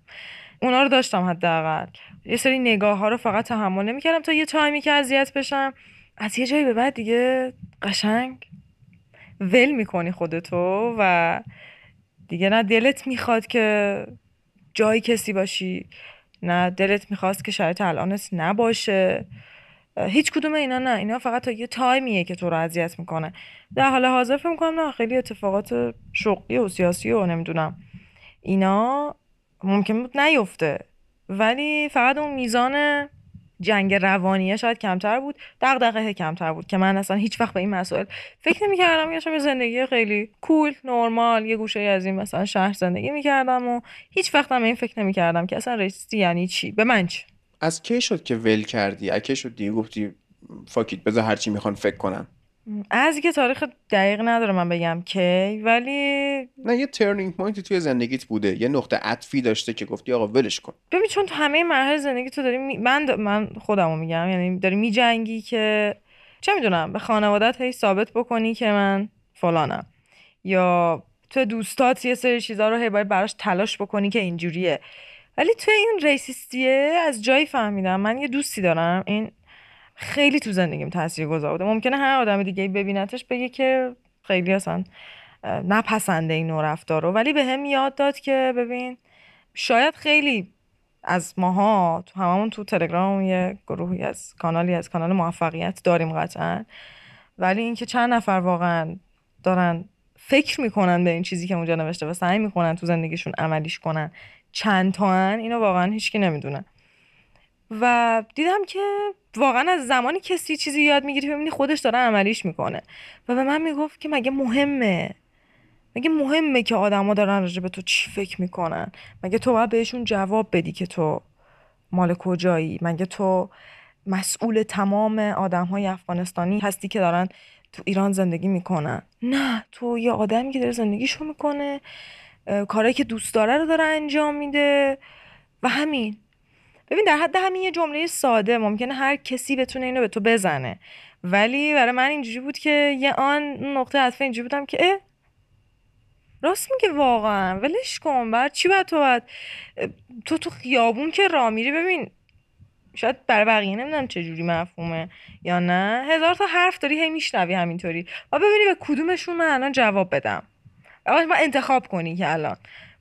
اونا رو داشتم حداقل. یه سری نگاه ها رو فقط تحمل نمی‌کردم تا یه تایمی که اذیت بشم. از یه جایی به بعد دیگه قشنگ ول می‌کنی خودتو و دیگه نه دلت می‌خواد که جای کسی باشی نه دلت می‌خواست که شرایط الانت نباشه. هیچ کدوم اینا نه اینا فقط تا یه تایمیه که تو رو اذیت می‌کنه. در حال حاضر فکر می‌کنم نه خیلی اتفاقات شغلی و سیاسی و نمی‌دونم. اینا ممکن بود نیفته. ولی فقط اون میزان جنگ روانیه شاید کمتر بود. دغدغه کمتر بود که من اصلا هیچ وقت به این مسائل فکر نمی‌کردم. یه زندگی خیلی کول نرمال یه گوشه از این مثلا شهر زندگی می‌کردم و هیچ وقت هم به این فکر نمی‌کردم که اصلا رئیسی یعنی چی؟ به من چی؟ از کی شد که ول کردی؟ از کی شد دیگه گفتی fuck it بذار هرچی می‌خوان فکر کنن. از که تاریخ دقیق ندارم من بگم کی ولی نه یه turning point ی توی زندگیت بوده. یه نقطه عطفی داشته که گفتی آقا ولش کن. ببین چون تو همه مراحل زندگی تو داری می... من د- من خودمو میگم یعنی داری میجنگی که چه می‌دونم به خانوادت هی ثابت بکنی که من فلانم. یا تو دوستات یه سری چیزا رو هی باید براش تلاش بکنی که اینجوریه. ولی تو این racist یه از جایی فهمیدم. من یه دوستی دارم. این خیلی تو زندگیم تاثیر گذار بوده ممکنه هر آدم دیگه ببینتش بگه که خیلی اصلا نپسنده این نوع رفتار رو ولی به هم یاد داد که ببین شاید خیلی از ماها تو هممون تو تلگرام یه گروهی از کانالی از کانال موفقیت داریم قطعا. ولی اینکه چند نفر واقعا دارن فکر می‌کنن به این چیزی که اونجا نوشته و سعی می‌کنن تو زندگیشون عملیش کنن چند تا اینو واقعا هیچکی نمی‌دونه. و دیدم که واقعا از زمانی کسی چیزی یاد می‌گیری ببینی خودش داره عملیش می‌کنه. و به من می‌گفت که مگه مهمه؟ مگه مهمه که آدما دارن راجع به تو چی فکر می‌کنن؟ مگه تو باید بهشون جواب بدی که تو مال کجایی؟ مگه تو مسئول تمام آدم های افغانستانی هستی که دارن تو ایران زندگی می‌کنن؟ نه تو یه آدمی که داره زندگیشو می‌کنه کارهایی که دوست داره رو داره انجام میده و همین. ببین در حد همین یه جمله ساده ممکنه هر کسی بتونه اینو به تو بزنه. ولی برای من اینجوری بود که یه آن نقطه عطف اینجوری بودم که اه راست میگه واقعا ولش کن بعد چی باید تو باید؟ تو تو خیابون که راه میری ببین شاید برای بقیه نمی‌دونم چه جوری مفهومه یا نه. هزار تا حرف داری هی میشنوی همینطوری. و ببینی به کدومشون من الان جواب بدم. اول ما انتخاب کنی که الان.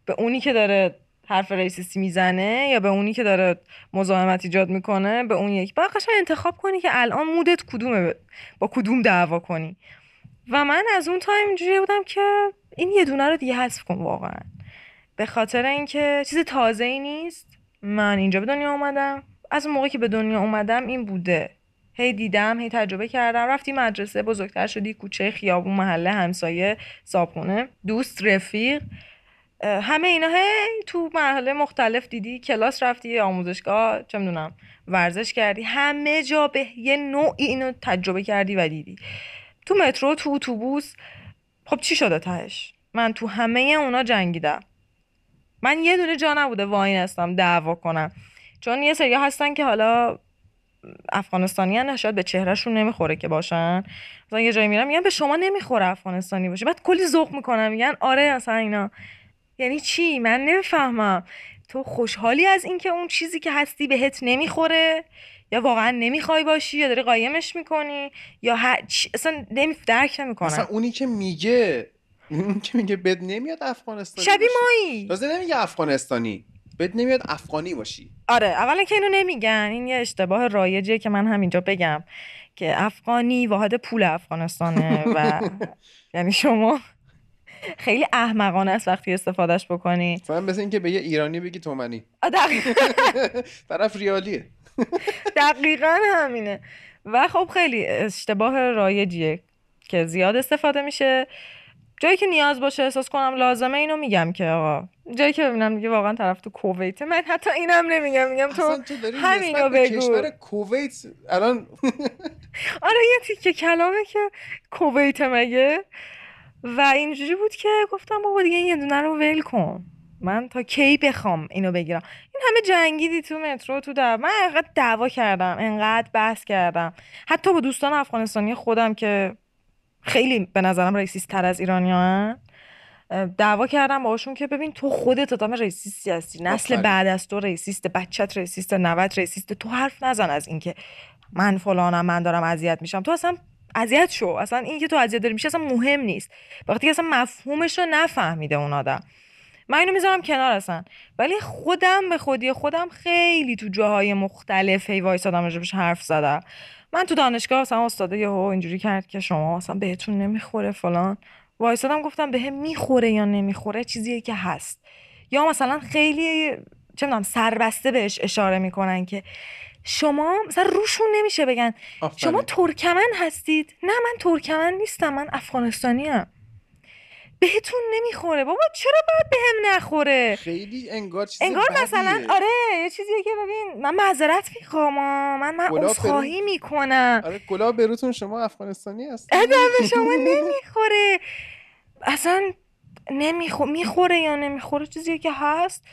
به اونی که داره حرف ریسیستی می‌زنه یا به اونی که داره مزاحمت ایجاد می‌کنه به اون یک. باید قشنگ انتخاب کنی که الان مودت کدومه؟ با کدوم دعوا کنی؟ و من از اون تایم اینجوری بودم که این یه دونه رو دیگه حذف کن واقعا. به خاطر اینکه چیز تازه ای نیست. من اینجا به دنیا اومدم. از اون موقعی که به دنیا اومدم این بوده. هی دیدم هی تجربه کردم. رفتی مدرسه بزرگتر شدی کوچه خیابون محله همسایه صابخونه دوست رفیق. همه اینا هی تو مرحله مختلف دیدی کلاس رفتی آموزشگاه چه می‌دونم ورزش کردی همه جا به یه نوعی اینو تجربه کردی و دیدی. تو مترو تو اتوبوس خب چی شده تهش؟ من تو همه اونا جنگیدم. من یه دونه جا نبوده وای هستم دعوا کنم. چون یه سری هستن که حالا افغانستانی هن شاید به چهرهشون نمی‌خوره که باشن. مثلا یه جایی میرم میگن به شما نمی‌خوره افغانستانی باشه. بعد کلی ذوق می‌کنن میگن آره اصلا اینا. یعنی چی؟ من نمی‌فهمم. تو خوشحالی از اینکه اون چیزی که هستی بهت نمی‌خوره؟ یا واقعا نمی‌خوای باشی؟ یا داری قایمش می‌کنی؟ یا هر چی اصلا نمی درک نمی‌کنم. مثلا اونی که میگه اونی که میگه بد نمیاد افغانستانی باشی. مایی. تازه نمیگه افغانستانی. بد نمیاد افغانی باشی. آره اولا که اینو نمیگن. این یه اشتباه رایجیه که من همینجا بگم. که افغانی واحد پول افغانستانه و یعنی شما خیلی احمقانه است وقتی استفادهش بکنی. مثلا مثل اینکه به یه ایرانی بگی تومنی. طرف ریالیه. دقیقا همینه. و خب خیلی اشتباه رایجیه که زیاد استفاده میشه. جایی که نیاز باشه احساس کنم لازمه اینو میگم که آقا. جایی که ببینم دیگه واقعا طرف تو کویته من حتی اینم نمیگم میگم تو تو همینو بگو. کشور fuck it الان آره یه تیکه کلامه که fuck it مگه؟ و اینجوری بود که گفتم بابا دیگه یه دونه رو ول کن. من تا کی بخوام اینو بگیرم؟ این همه جنگیدی تو مترو تو در من انقدر دعوا کردم انقدر بحث کردم. حتی با دوستان افغانستانی خودم که خیلی به نظرم racist تر از ایرانی دعوا کردم باشون که ببین تو خودت آدم racist ی هستی. نسل. بعد از تو racist بچت racist نوه‌ت racist. تو حرف نزن از اینکه من فلانم من دارم اذیت میشم. تو اصلا اذیت شو. اصلا این که تو اذیت داری میشه اصلا مهم نیست. وقتی اصلا مفهومش رو نفهمیده اون آدم. من اینو می‌ذارم کنار اصلا. ولی خودم به خودی خودم خیلی تو جاهای مختلف هی وایسادم راجبش حرف زدم. من تو دانشگاه مثلا استاد یهو اینجوری کرد که شما مثلا بهتون نمی‌خوره فلان. وایسادم گفتم بهم می‌خوره یا نمی‌خوره؟ چیزیه که هست. یا مثلا خیلی چه می‌دونم سربسته بهش اشاره می‌کنن که شما مثلا روشون نمیشه بگن آفرین. شما ترکمن هستید نه من ترکمن نیستم من افغانستانی ام بهتون نمی‌خوره بابا چرا باید بهم نخوره خیلی انگار چیز انگار بدیه. مثلا آره یه چیزیه که ببین من معذرت می‌خوام. من من عذرخواهی برو. می‌کنم آره گلاب بروتون شما افغانستانی هست ادب به شما نمی‌خوره اصلا نمیخو می‌خوره یا نمی‌خوره چیزیه که هست؟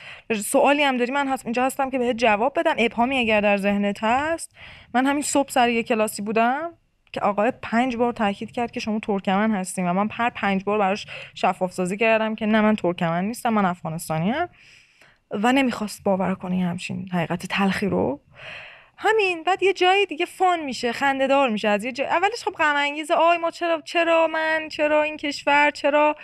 سوالی هم داری من هست اینجا هستم که بهت جواب بدم. ابهامی اگر در ذهنت هست. من همین صبح سر یه کلاسی بودم که آقای پنج بار تاکید کرد که شما ترکمن هستیم و من هر پنج بار براش شفاف سازی کردم که نه من ترکمن نیستم من افغانستانی هم و نمی‌خواست باور کنه یه همچین حقیقت تلخی رو. همین بعد یه جایی دیگه فان میشه خنده دار میشه. از یه جای اولش خب غم انگیزه آی ما چرا چرا من؟ چرا این کشور؟ چرا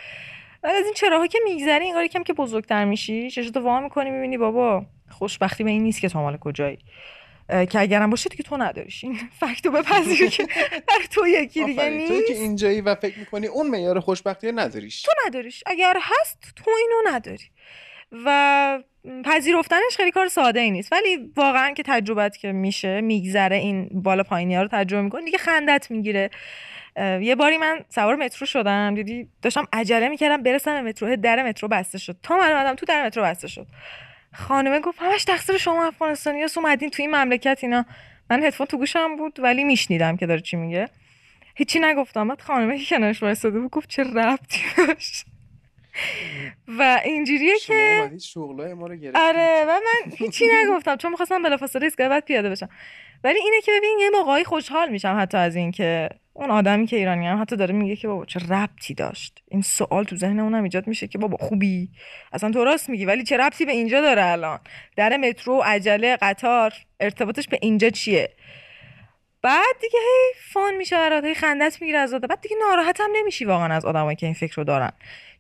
بعد از این چراها که میگذری انگار یکم که بزرگتر میشی. چشتو وا می‌کنی می‌بینی بابا خوشبختی به این نیست که تو مال کجایی. که اگرم باشه دیگه تو نداریش. این فکتو بپذیر که در تو یکی دیگه آفرین. تویی که نیست. اینجایی و فکر می‌کنی اون معیار خوشبختی نداریش. تو نداریش. اگر هست تو اینو نداری. و پذیرفتنش خیلی کار ساده ای نیست. ولی واقعا که تجربت که میشه میگذره این بالا پایینی ها رو تجربه می‌کنی دیگه خندت می‌گیره. یه باری من سوار مترو شدم دیدی؟ داشتم عجله می‌کردم برسم به مترو در مترو بسته شد. تا من اومدم تو در مترو بسته شد. خانمه گفت همش تقصیر شما افغانستانی هست اومدین تو این مملکت اینا. من هدفون تو گوشم بود ولی میشنیدم که داره چی میگه. هیچی نگفتم. بعد خانمه که کنارش وایساده بود گفت چه ربطی داشت. و اینجوریه که شغلای ما رو گرفتید آره و من هیچی نگفتم چون می‌خواستم بلافاصله ایستگاه بعد پیاده بشم. ولی اینه که ببین یه موقعی خوشحال میشم حتی از این که اون آدمی که ایرانی هم حتی داره میگه که بابا چه ربطی داشت. این سوال تو ذهن اونم ایجاد میشه که بابا خوبی؟ اصلا تو راست میگی ولی چه ربطی به اینجا داره الان؟ در مترو عجله قطار ارتباطش به اینجا چیه؟ بعد دیگه هی فان میشه برات هی خندت می‌گیره از آدم. بعد دیگه ناراحت هم نمیشی واقعا از آدمایی که این فکر رو دارن.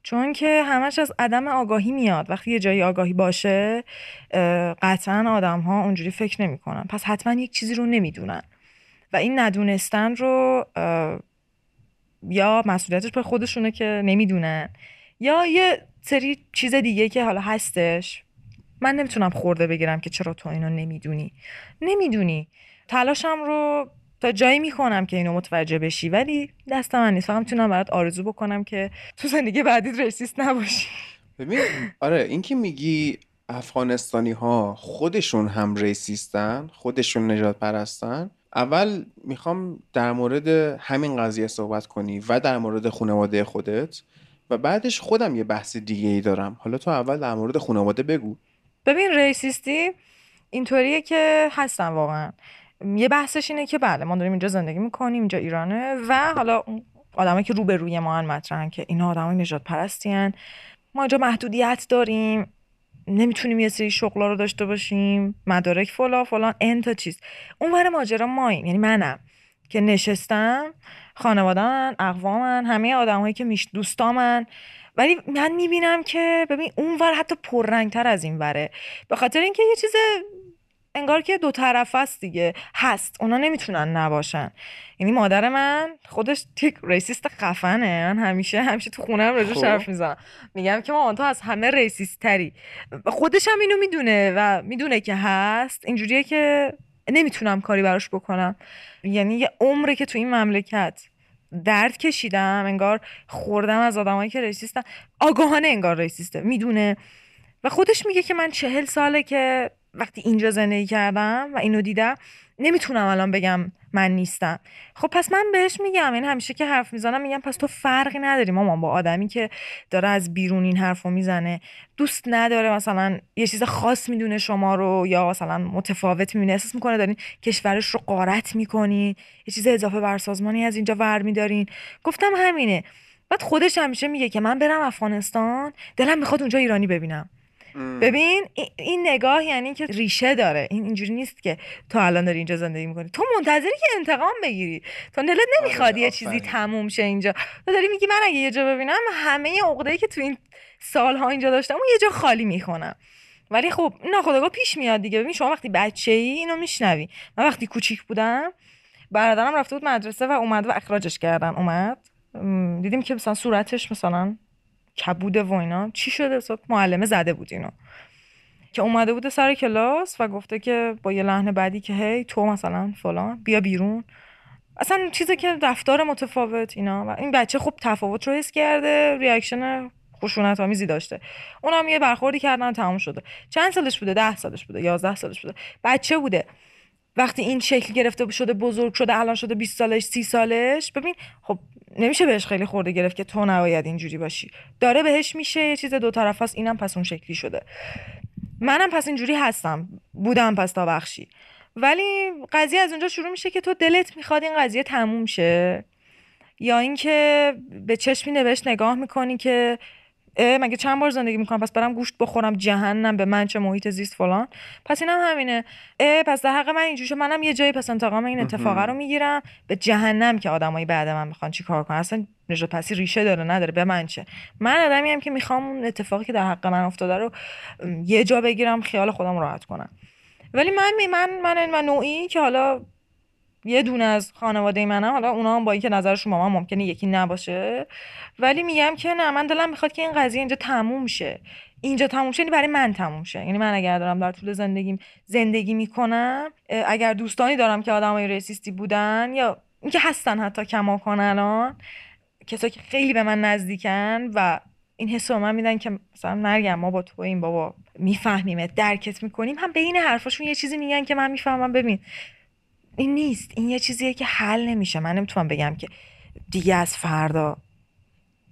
چون که همش از عدم آگاهی میاد. وقتی یه جایی آگاهی باشه قطعا آدم ها اونجوری فکر نمی‌کنن. پس حتما یک چیزی رو نمی‌دونن. و این ندونستن رو یا مسئولیتش به خودشونه که نمی‌دونن یا یه سری چیز دیگه که حالا هستش. من نمی‌تونم خورده بگیرم که چرا تو اینو نمی‌دونی. نمی‌دونی. تلاشم رو تا جایی می‌کنم که اینو متوجه بشی ولی دست من نیست. فقط می‌تونم برات آرزو بکنم که تو زندگی بعدیت ریسیست نباشی. ببین آره این که میگی افغانستانی ها خودشون هم ریسیستن خودشون نجات پرستن اول می‌خوام در مورد همین قضیه صحبت کنی و در مورد خانواده خودت و بعدش خودم یه بحث دیگه ای دارم. حالا تو اول در مورد خانواده بگو. ببین ریسیستی اینطوریه که هستن واقعا. یه بحثش اینه که بله ما داریم اینجا زندگی می‌کنیم اینجا ایرانه و حالا آدمایی که روبروی ما هن مطرحن که اینا آدمای نجات ما اینجا محدودیت داریم. نمی‌تونیم یه سری شغلا رو داشته باشیم مدارک فلا فلان ان تا چیز. اون ور ماجرا ماییم یعنی منم که نشستم خانواده‌من اقوامن همه آدمایی که میش دوستامن. ولی من می‌بینم که ببین اون ور حتی پررنگتر از این وره به خاطر اینکه یه چیز انگار که دو طرف است دیگه. هست. اونا نمی‌تونن نباشن. یعنی مادر من خودش یک racist خفنه. من همیشه همیشه تو خونه هم راجعش خب. حرف می‌زنم میگم که مامان تو از همه racist تری خودش هم اینو می‌دونه و می‌دونه که هست. اینجوریه که نمی‌تونم کاری براش بکنم. یعنی یه عمره که تو این مملکت درد کشیدم انگار خوردم از آدمایی که racist ن. آگاهانه انگار racist ه. می‌دونه. و خودش میگه که من چهل ساله که وقتی اینجا زندگی کردم و اینو دیدم نمی‌تونم الان بگم من نیستم. خب پس من بهش میگم این همیشه که حرف می‌زنم میگم پس تو فرقی نداری مامان با آدمی که داره از بیرون این حرفو می‌زنه. دوست نداره مثلا یه چیز خاص می‌دونه شما رو یا مثلا متفاوت می‌بینه. احساس می‌کنه دارین کشورش رو قارت می‌کنین یه چیز اضافه بر سازمانی از اینجا ور میدارین. گفتم همینه. بعد خودش همیشه میگه که من برم افغانستان دلم می‌خواد اونجا ایرانی ببینم. ببین ای- این نگاه یعنی که ریشه داره. این اینجوری نیست که تو الان داری اینجا زندگی می‌کنی. تو منتظری که انتقام بگیری. تو دلت نمی‌خواد یه چیزی تموم شه اینجا. تو داری میگی من اگه یه جا ببینم همه عقده‌ای که تو این سالها اینجا داشتم اون یه جا خالی می‌کنم. ولی خب این ناخودآگاه پیش میاد دیگه. ببین شما وقتی بچه ای اینو میشنوی. من وقتی کوچیک بودم برادرم رفته بود مدرسه و اومد و اخراجش کردن. اومد. دیدیم که مثلا صورتش مثلا کبوده و اینا. چی شده؟ صبح معلمه زده بود اینو. که اومده بوده سر کلاس و گفته که با یه لحن بعدی که هی تو مثلا فلان بیا بیرون. اصلا چیزی که رفتار متفاوت اینا. و این بچه خب تفاوت رو حس کرده ریاکشن خشونت آمیزی داشته. اونم یه برخوردی کردن تموم شده. چند سالش بوده؟ ده سالش بوده یازده سالش بوده. بچه بوده. وقتی این شکل گرفته شده بزرگ شده الان شده 20 سالش 30 سالش. ببین خب نمیشه بهش خیلی خورده گرفت که تو نباید اینجوری باشی. داره بهش میشه یه چیز دو طرف است اینم پس اون شکلی شده. منم پس اینجوری هستم بودم پس تا بخشی. ولی قضیه از اونجا شروع میشه که تو دلت می‌خواد این قضیه تموم شه. یا اینکه به چشمی نوشت نگاه می‌کنی که مگه چند بار زندگی می‌کنم؟ پس برم گوشت بخورم جهنم به من چه محیط زیست فلان. پس اینم همینه. اه، پس در حق من اینجوری. منم یه جایی پس انتقام این اتفاقه رو می‌گیرم. به جهنم که آدمایی بعد من می‌خوان چی کار کنن؟ اصلا نجات پسی ریشه داره نداره. به من چه؟ من آدمی هم که می‌خوام اون اتفاقی که در حق من افتاده رو یه جا بگیرم خیال خودم راحت کنم. ولی من من من من نوعی که حالا یه دونه از خانواده منم حالا اونا هم با اینکه نظرشون با من ممکنه یکی نباشه ولی میگم که نه من دلم می‌خواد که این قضیه اینجا تموم شه. اینجا تموم شه یعنی برای من تموم شه. یعنی من اگر دارم در طول زندگیم زندگی می‌کنم اگر دوستانی دارم که آدمای ریسیستی بودن یا اینکه هستن حتی کماکان الان کسایی که خیلی به من نزدیکن و این حس رو من میدن که مثلا مرگم ما با تو این بابا میفهمیمت درکت می‌کنیم هم بین حرفاشون یه چیزی میگن که من می‌فهمم. ببین این نیست. این یه چیزیه که حل نمیشه. من نمی‌تونم بگم که دیگه از فردا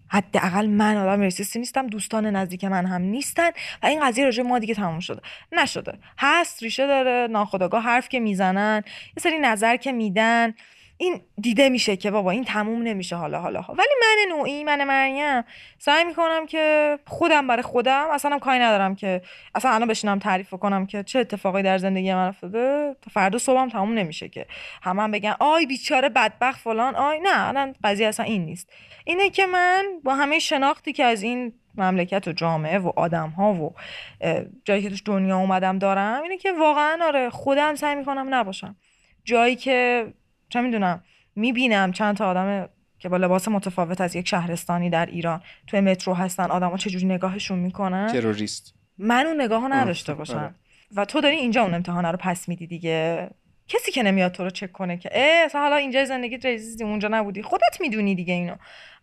حداقل من آدم ریسیستی نیستم. دوستان نزدیک من هم نیستن و این قضیه راجع ما دیگه تموم شده. نشده. هست ریشه داره ناخودآگاه حرف که می‌زنن یه سری نظر که میدن. این دیده میشه که بابا این تموم نمیشه حالا حالا ولی من نوعی من مریم سعی می‌کنم که خودم برای خودم اصلا کاری ندارم که اصلا الان بشینم تعریف کنم که چه اتفاقی در زندگی من افتاده. تا فردا صبحم تموم نمیشه که همه هم بگن آی بیچاره بدبخت فلان آی. نه الان قضیه اصلا این نیست. اینه که من با همه شناختی که از این مملکت و جامعه و آدم ها و جایی که توش دنیا اومدم دارم اینه که واقعا آره خودم سعی می‌کنم نباشم. جایی که چه می‌دونم می‌بینم چند تا آدم که با لباس متفاوت از یک شهرستانی در ایران توی مترو هستن آدما چجوری نگاهشون می‌کنن؟ تروریست. من اون نگاه آه، نداشته آره. باشم. و تو داری اینجا اون امتحانه رو پس میدی دیگه. کسی که نمیاد تو رو چک کنه که اه اصلا حالا اینجا زندگی ریزیزی اونجا نبودی. خودت می‌دونی دیگه اینو.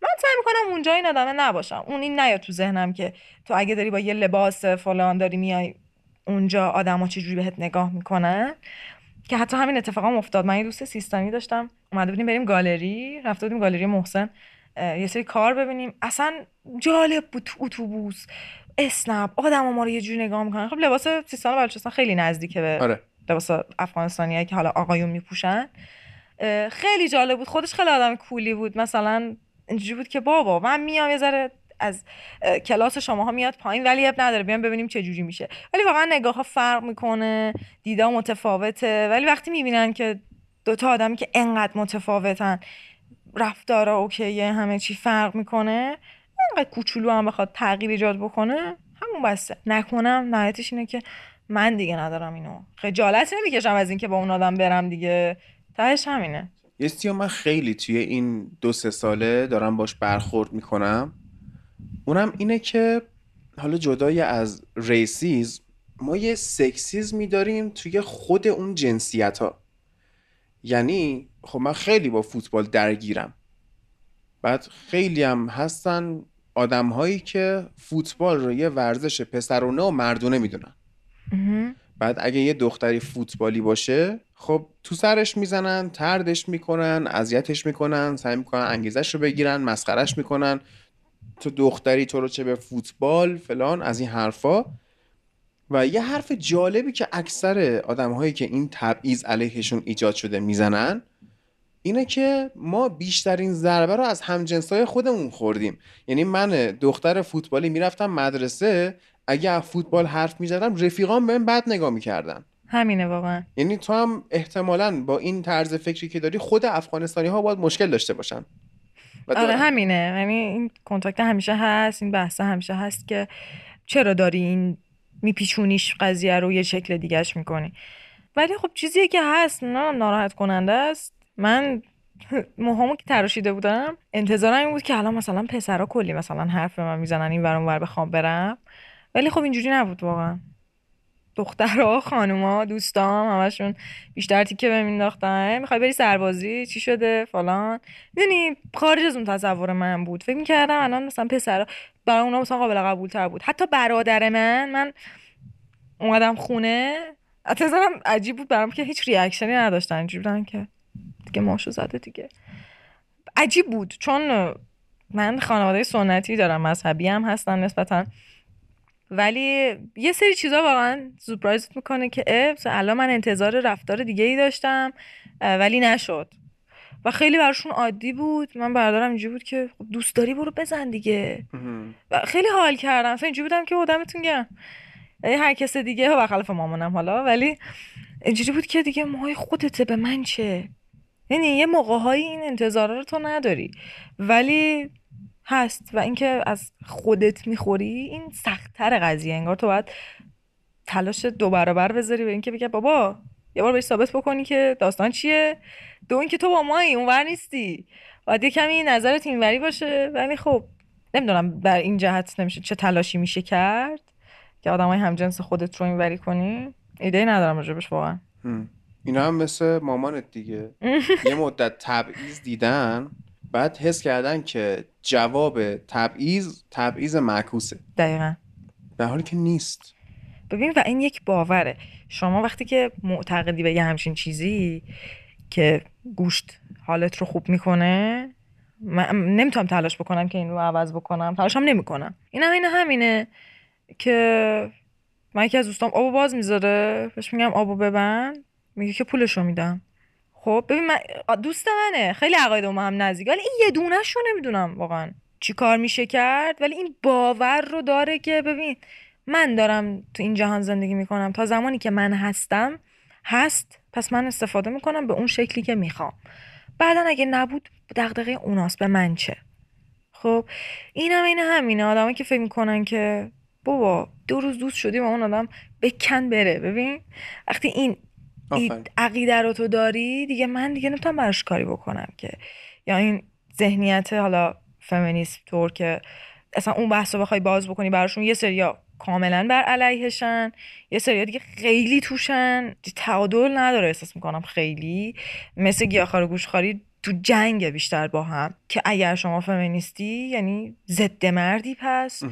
من سعی می‌کنم اونجا این آدمه نباشم. اون این نیاد تو ذهنم که تو اگه داری با یه لباس فلان داری میای اونجا آدما چجوری بهت نگاه می‌کنن؟ که حتی همین اتفاق هم افتاد. من یه دوست سیستانی داشتم. اومده بودیم بریم گالری. رفته بودیم گالری محسن. یه سری کار ببینیم. اصلا جالب بود تو اتوبوس. اسنپ. آدم ما رو یه جوری نگاه می‌کنن. خب لباس سیستان و بلوچستان خیلی نزدیکه به آره. لباس افغانستانی که حالا آقایون میپوشن. خیلی جالب بود. خودش خیلی آدم کولی بود. مثلا اینجوری بود که بابا من میام یه ذره از کلاس شماها میاد پایین ولی اب نداره بیام ببینیم چه جوری میشه. ولی واقعا نگاه ها فرق می‌کنه دیده متفاوته. ولی وقتی می‌بینن که دوتا آدمی که انقدر متفاوتن رفتارا اوکیه همه چی فرق می‌کنه انقدر کوچولو هم بخواد تغییر ایجاد بکنه همون بسته. نکنم نهایتش اینه که من دیگه ندارم اینو. خجالت نمی‌کشم از اینکه با اون آدم برم دیگه. تهش همینه. رو من خیلی توی این دو سه ساله دارم باش برخورد می‌کنم. اونم اینه که حالا جدای از ریسیز ما یه سکسیزمی داریم توی خود اون جنسیت ها یعنی خب من خیلی با فوتبال درگیرم. بعد خیلی هم هستن آدم هایی که فوتبال رو یه ورزش پسرونه و مردونه می‌دونن بعد اگه یه دختری فوتبالی باشه خب تو سرش می‌زنن تردش می‌کنن اذیتش می‌کنن سعی می‌کنن انگیزش رو بگیرن مسخرش می‌کنن. تو دختری تو رو چه به فوتبال فلان از این حرفا. و یه حرف جالبی که اکثر آدم هایی که این تبعیض علیهشون ایجاد شده می‌زنن اینه که ما بیشترین ضربه رو از همجنسای خودمون خوردیم. یعنی من دختر فوتبالی می‌رفتم مدرسه اگه از فوتبال حرف می‌زدم رفیقام بهم بد نگاه می‌کردن. همینه واقعا. یعنی تو هم احتمالا با این طرز فکری که داری خود افغانستانی ها باید مشکل داشته باشن. آره. همینه. یعنی این کنتاکت همیشه هست این بحث همیشه هست که چرا داری این میپیچونیش قضیه رو یه شکل دیگهش می‌کنی. ولی خب چیزیه که هست نه ناراحت کننده است. من موهامو که تراشیده بودم انتظارم این بود که الان مثلا پسرا کلی مثلا حرف به من می‌زنن این ور بخوام برم. ولی خب اینجوری نبود واقعا. دخترها خانوما دوستام همشون بیشتر تیکه بهم مینداختن می‌خوای بری سربازی؟ چی شده؟ فلان. می‌دونی خارج از اون تصور من بود. فکر می‌کردم الان مثلا پسرا برای اونا مثلا قابل قبول تر بود. حتی برادر من من اومدم خونه. اتظارم عجیب بود برام که هیچ ریاکشنی نداشتن. اینجوری بودن که دیگه ماشو زده دیگه. عجیب بود. چون من خانواده سنتی دارم مذهبی هم هستن نسبتا. ولی یه سری چیزا واقعا سورپرایزت می‌کنه که مثلا الان من انتظار رفتار دیگه ای داشتم ولی نشد. و خیلی براشون عادی بود. من برادرم اینجوری بود که خب دوست داری برو بزن دیگه. و خیلی حال کردم. اصلا اینجوری بودم که آدمتون گرم. هر کس دیگه برخلاف مامانم حالا ولی اینجوری بود که دیگه موهای خودته به من چه؟ یعنی یه موقعهایی این انتظارا رو تو نداری. ولی هست و اینکه از خودت می‌خوری این سختتر قضیه. انگار تو باید تلاش دو برابر بذاری به اینکه بگه بابا یه بار بهش ثابت بکنی که داستان چیه. دو اینکه تو با مایی اونور نیستی. باید یه کمی نظرت اینوری باشه. ولی خب نمی‌دونم در این جهت نمیشه چه تلاشی میشه کرد که آدمای همجنس خودت رو اینوری کنی. ایده ندارم راجبش واقعا. اینا هم مثل مامانت دیگه. یه مدت تبعیض دیدن. بعد حس کردن که جواب تبعیض تبعیض معکوسه. دقیقا. در حالی که نیست. ببین و این یک باوره. شما وقتی که معتقدی به یه همچین چیزی که گوشت حالت رو خوب می‌کنه من نمی‌تونم تلاش بکنم که این رو عوض بکنم. تلاشم نمی‌کنم. این هم این همینه که من یکی از دوستام آبو باز می‌ذاره. بهش میگم آبو ببند. میگه که پولشو میدم. خب ببین من دوست منه. خیلی عقاید ما هم نزدیک. ولی این یه دونش رو نمی‌دونم واقعا چی کار میشه کرد. ولی این باور رو داره که ببین من دارم تو این جهان زندگی می‌کنم. تا زمانی که من هستم هست. پس من استفاده می‌کنم به اون شکلی که می‌خوام. بعدا اگه نبود دغدغه اوناست. به من چه؟ خب این هم این همینه. آدمایی که فکر می‌کنن که بابا دو روز دوست شدی با اون آدم بکن بره. ببین وقتی این این عقیده رو تو داری؟ دیگه من دیگه نمی‌تونم براش کاری بکنم که. یا این ذهنیت حالا فمینیست طور که اصلا اون بحث رو بخوای باز بکنی براشون یه سریا کاملا بر علیهشن یه سریا دیگه خیلی توشن. تعادل نداره احساس می‌کنم خیلی. مثل گیاهخوار و گوشخواری تو جنگ بیشتر با هم که اگر شما فمینیستی یعنی ضد مردی پس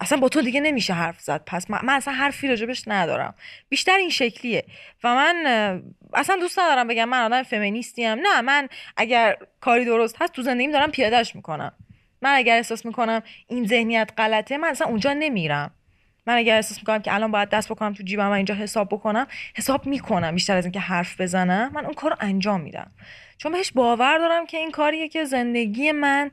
اصلا با تو دیگه نمیشه حرف زد پس من, من اصلا حرفی راجبش ندارم. بیشتر این شکلیه و من اصلا دوست ندارم بگم من آدم فمینیستی ام نه من اگر کاری درست هست تو زندگیم دارم پیادهش می‌کنم. من اگر احساس می‌کنم این ذهنیت غلطه من اصلا اونجا نمیرم. من اگر احساس می‌کنم که الان باید دست بکنم تو جیبم و اینجا حساب بکنم حساب می‌کنم بیشتر از اینکه حرف بزنم من اون کار رو انجام میدم. چون بهش باور دارم که این کاریه که زندگی من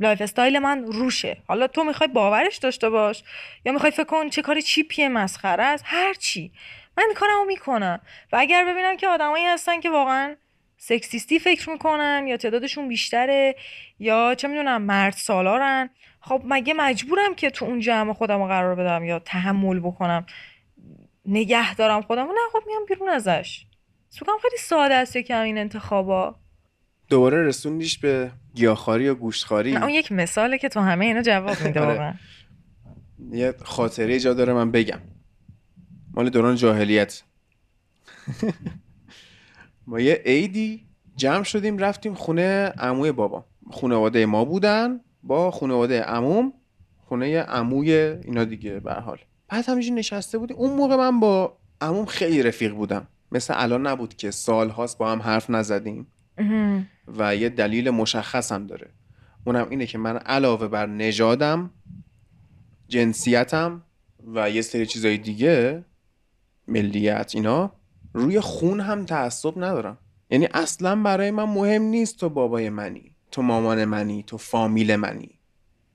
lifestyle من روشه. حالا تو می‌خوای باورش داشته باش یا می‌خوای فکر کن چه کاری cheap یه مسخره است هر چی. من کارمو می‌کنم. و اگر ببینم که آدمایی هستن که واقعا sexist ی فکر می‌کنن یا تعدادشون بیشتره یا چه می‌دونم مرد سالارن خب مگه مجبورم که تو اون جمع خودم رو قرار بدم یا تحمل بکنم؟ نگه دارم خودم. نه خب میام بیرون ازش. سوکم خیلی ساده است یکم این انتخابا. دوباره رسوندیش به گیاهخواری یا گوشتخواری؟ نه اون یک مثاله که تو همه اینا جواب میده آره. واقعا. یه خاطره جا داره من بگم. مال دوران جاهلیت. ما یه عیدی جمع شدیم رفتیم خونه عموی بابا. خانواده ما بودن. با خانواده عموم خونه عموی اینا دیگه به حال. بعد همینجوری نشسته بودیم اون موقع من با عموم خیلی رفیق بودم. مثل الان نبود که سال هاست با هم حرف نزدیم. و یه دلیل مشخص هم داره. اونم اینه که من علاوه بر نژادم جنسیتم و یه سری چیزای دیگه ملیت اینا روی خون هم تعصب ندارم. یعنی اصلا برای من مهم نیست تو بابای منی. تو مامان منی تو فامیل منی.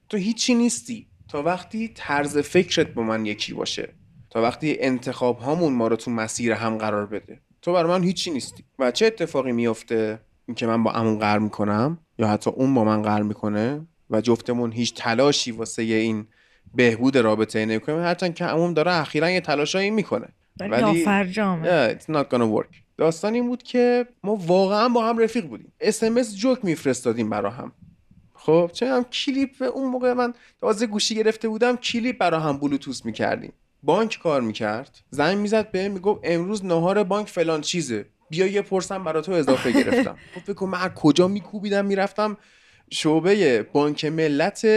تو هیچی نیستی. تا وقتی طرز فکرت با من یکی باشه. تا وقتی انتخاب هامون ما رو تو مسیر هم قرار بده. تو برای من هیچی نیستی. و چه اتفاقی میفته اینکه من با عموم قرار می‌کنم؟ یا حتی اون با من قرار می‌کنه؟ و جفتمون هیچ تلاشی واسه این بهبود رابطه نمی‌کنیم. هرچند که عموم داره اخیرا یه تلاشایی می‌کنه. ولی نافرجامه Yeah, it's not gonna work. داستان این بود که ما واقعا با هم رفیق بودیم. اسمس جوک میفرستادیم برا هم. خب چه هم کلیپ اون موقع من تازه گوشی گرفته بودم کلیپ برا هم بلوتوس می‌کردیم. بانک کار می‌کرد. زنگ می‌زد به می‌گفت امروز نهار بانک فلان چیزه. بیا یه پرسم برا تو اضافه گرفتم. خب فکر کن من کجا میکوبیدم می‌رفتم شعبه بانک ملت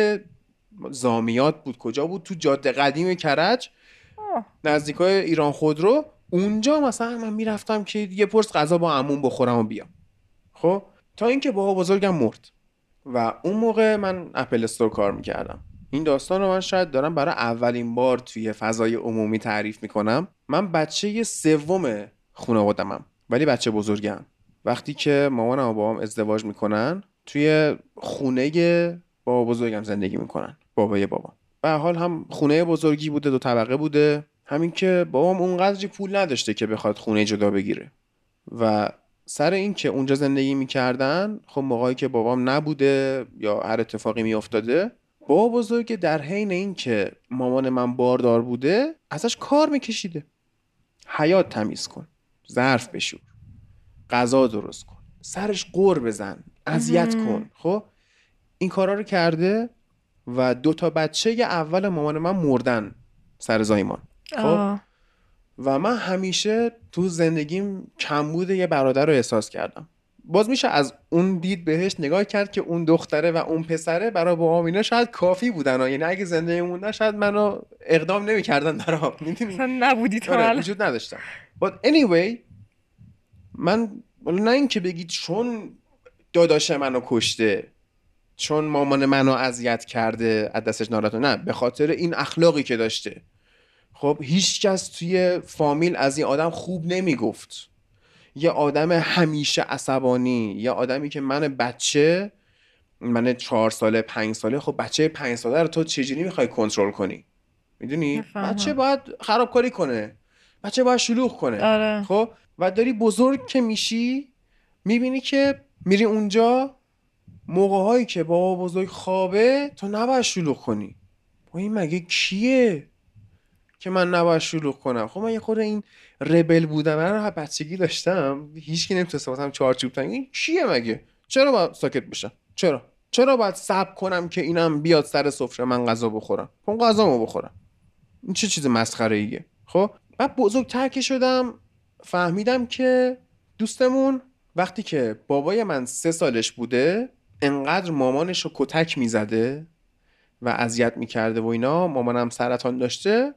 زامیات بود. کجا بود؟ تو جاده قدیم کرج. نزدیکای ایران خودرو. اونجا مثلا من می‌رفتم که یه پرس غذا با عموم بخورم و بیام. خب؟ تا اینکه بابا بزرگم مرد. و اون موقع من اپل استور کار می‌کردم. این داستان رو من شاید دارم برای اولین بار توی فضای عمومی تعریف می‌کنم. من بچه سوم خانوادمم ولی بچه بزرگم. وقتی که مامانم و بابام ازدواج می‌کنن توی خونه بابا بزرگم زندگی می‌کنن. بابای بابام. به حال هم خونه بزرگی بوده دو طبقه بوده. همین که بابام اونقدری پول نداشته که بخواد خونه جدا بگیره. و سر این که اونجا زندگی می‌کردن خب موقعی که بابام نبوده یا هر اتفاقی میافتاده بابا بزرگ در حین این که مامان من باردار بوده ازش کار میکشیده. حیات تمیز کن ظرف بشور غذا درست کن سرش قور بزن اذیت کن. خب؟ این کارا رو کرده و دو تا بچه اول مامان من مردن سر زایمان. خب. و من همیشه تو زندگیم کمبود یه برادر رو احساس کردم باز میشه از اون دید بهش نگاه کرد که اون دختره و اون پسره برای با اینا شاید کافی بودن ها. یعنی اگه زندگی موندن شاید منو اقدام نمی‌کردن برام می‌دونی نبودی تو آره. وجود نداشتم but anyway من نه اینکه بگید چون داداش منو کشته چون مامان منو اذیت کرده از دستش ناراحت نه به خاطر این اخلاقی که داشته خب هیچ کس توی فامیل از این آدم خوب نمی‌گفت. یه آدم همیشه عصبانی یه آدمی که من بچه من چهار ساله پنج ساله خب بچه پنج ساله رو تو چجوری می‌خوای کنترل کنی؟ می‌دونی. بچه باید خرابکاری کنه. بچه باید شلوغ کنه. آره. خب؟ و داری بزرگ که میشی می‌بینی که میری اونجا موقع هایی که بابا بزرگ خوابه تو نباید شلوغ کنی. با این مگه کیه؟ که من نباید شلوغ کنم. خب من یه خورده این ربل رو از بچگی داشتم. هیچکی نمی‌تونست واسم چارچوب تنگ. این کیه مگه؟ چرا باید ساکت بشم؟ چرا؟ چرا باید صبر کنم که اینم بیاد سر سفره من غذا بخورم؟ خب غذامو بخورم. این چه چیز مسخره ایه خب بعد بزرگتر که شدم فهمیدم که دوستمون وقتی که بابای من سه سالش بوده انقدر مامانش رو کتک می‌زده و اذیت می‌کرده و اینا. مامانم سرطان داشته.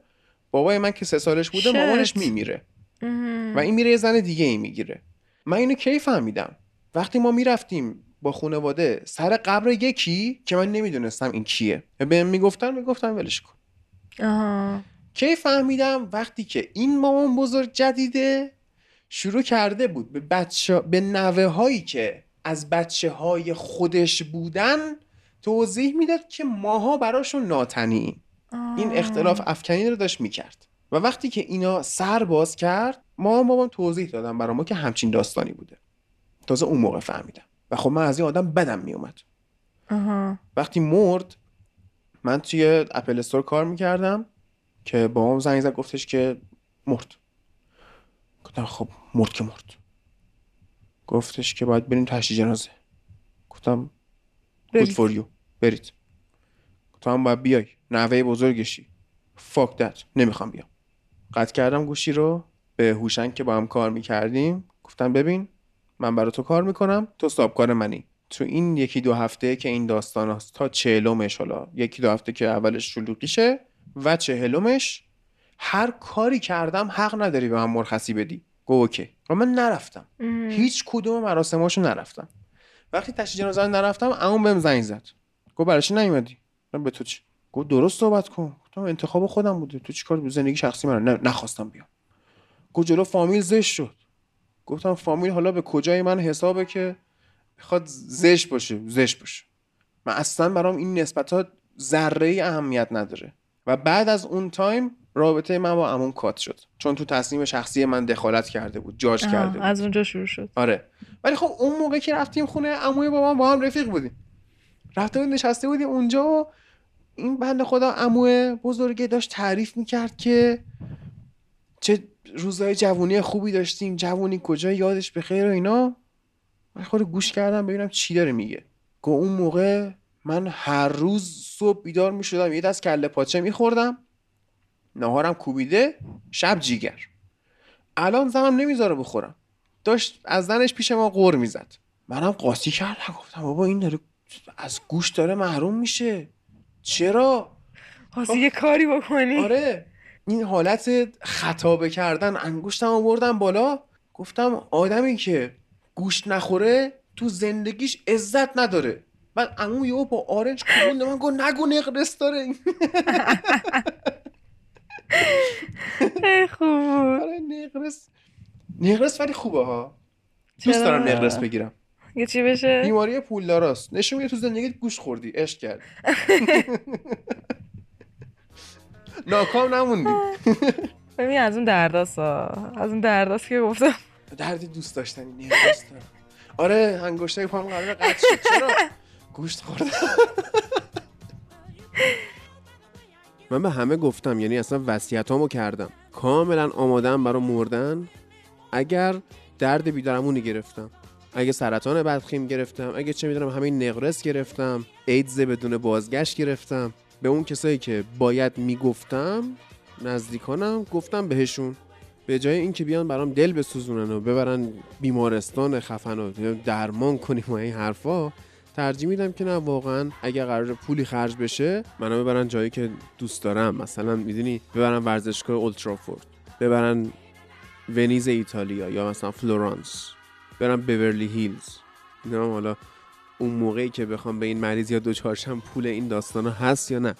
بابای من که سه سالش بوده شت. مامانش میمیره. و این میره یه زن دیگه ای می‌گیره. من اینو کی فهمیدم؟ وقتی ما می‌رفتیم با خانواده سر قبر یکی که من نمی‌دونستم این کیه. به می‌گفتن می‌گفتم ولش کن. آها. کی فهمیدم؟ وقتی که این مامان بزرگ جدیده شروع کرده بود به بچه به نوه هایی که از بچه های خودش بودن توضیح می‌داد که ماها براشون ناتنیم این اختلاف افکنی رو داشت می‌کرد. و وقتی که اینا سر باز کرد ما هم بابام توضیح دادم برای ما که همچین داستانی بوده. تازه اون موقع فهمیدم. و خب من از این آدم بدم میومد. وقتی مرد من توی اپل استور کار می‌کردم که بابام زنگ زد گفتش که مرد. گفتم خب مرد که مرد. گفتش که باید بریم تشییع جنازه. گفتم good for you. برید. هم باید بیای. نوه بزرگشی. Fuck that. نمی‌خوام بیام. قطع کردم گوشی رو به هوشنگ که با هم کار می‌کردیم. گفتم ببین من برای تو کار می‌کنم تو سابکار منی. تو این یکی دو هفته که این داستان هست تا چهلومش حالا. یکی دو هفته که اولش شلوغیشه و چهلومش هر کاری کردم حق نداری به من مرخصی بدی. گو اوکی. و من نرفتم. هیچ کدوم مراسماشو نرفتم. وقتی تشییع جنازه نرفتم عموم بهم زنگ زد. گفت برای چی نیومدی؟ من به تو چی؟ گفت درست صحبت کن. گفتم انتخاب خودم بوده. تو چیکار زندگی شخصی من نخواستم بیام. گفت جلو فامیل زشت شد. گفتم فامیل حالا به کجای من حسابه که بخواد زشت باشه. زشت باشه. من اصلا برام این نسبت ها ذره ای اهمیت نداره. و بعد از اون تایم رابطه من با عموم کات شد. چون تو تصمیم شخصی من دخالت کرده بود جاج کرده بود. از اونجا شروع شد. آره. ولی خب اون موقع که رفتیم خونه عموی با من با هم رفیق بودیم. رفته بود نشسته بودیم اونجا و این بند خدا عمو بزرگه داشت تعریف می‌کرد که چه روزای جوونی خوبی داشتیم جوونی کجا یادش به خیر و اینا. من خود گوش کردم ببینم چی داره میگه. که اون موقع من هر روز صبح بیدار می‌شدم یه دست کله پاچه میخوردم نهارم کوبیده شب جیگر. الان زنم نمی‌ذاره بخورم. داشت از زنش پیش ما غور می‌زد. منم قاطی کردم گفتم بابا این داره از گوش داره محروم میشه. چرا؟ خواستی یه کاری بکنی. آره. این حالت خطابه کردن انگشتم آوردم بالا. گفتم آدمی که گوشت نخوره تو زندگیش عزت نداره. بعد عمو یهو با آرنج کوبوند من گفت نگو نقرس داره. خوب آره نقرس. نقرس ولی خوبه ها. دوست؟ دارم نقرس بگیرم. یه چی بشه؟ بیماری پولداراست. نشون میده تو زندگیت گوش خوردی. عشق کردی. ناکام نموندی. ببین از اون درداست. از اون درداست که گفتم. درد دوست داشتنی دارم. آره انگشتای پام قرار قطع شد. چرا؟ گوشت خوردم. من به همه گفتم یعنی اصلا وصیتامو کردم. کاملا آمادم برای مردن. اگر درد بیدارمونی گرفتم. اگه سرطان بدخیم گرفتم اگه چه می‌دونم همین نقرس گرفتم ایدز بدون بازگشت گرفتم. به اون کسایی که باید می‌گفتم نزدیکانم گفتم بهشون. به جای اینکه بیان برام دل بسوزونن و ببرن بیمارستان خفن و درمان کنیم و این حرفا ترجیح میدم که نه واقعا اگه قرار پولی خرج بشه منو ببرن جایی که دوست دارم. مثلا می‌دونی ببرن ورزشگاه اولترافورد ببرن ونیز ایتالیا یا مثلا فلورانس برن بورلی هیلز نمی‌دونم حالا اون موقعی که بخوام به این مریض یا دوچارشم پول این داستانا هست یا نه.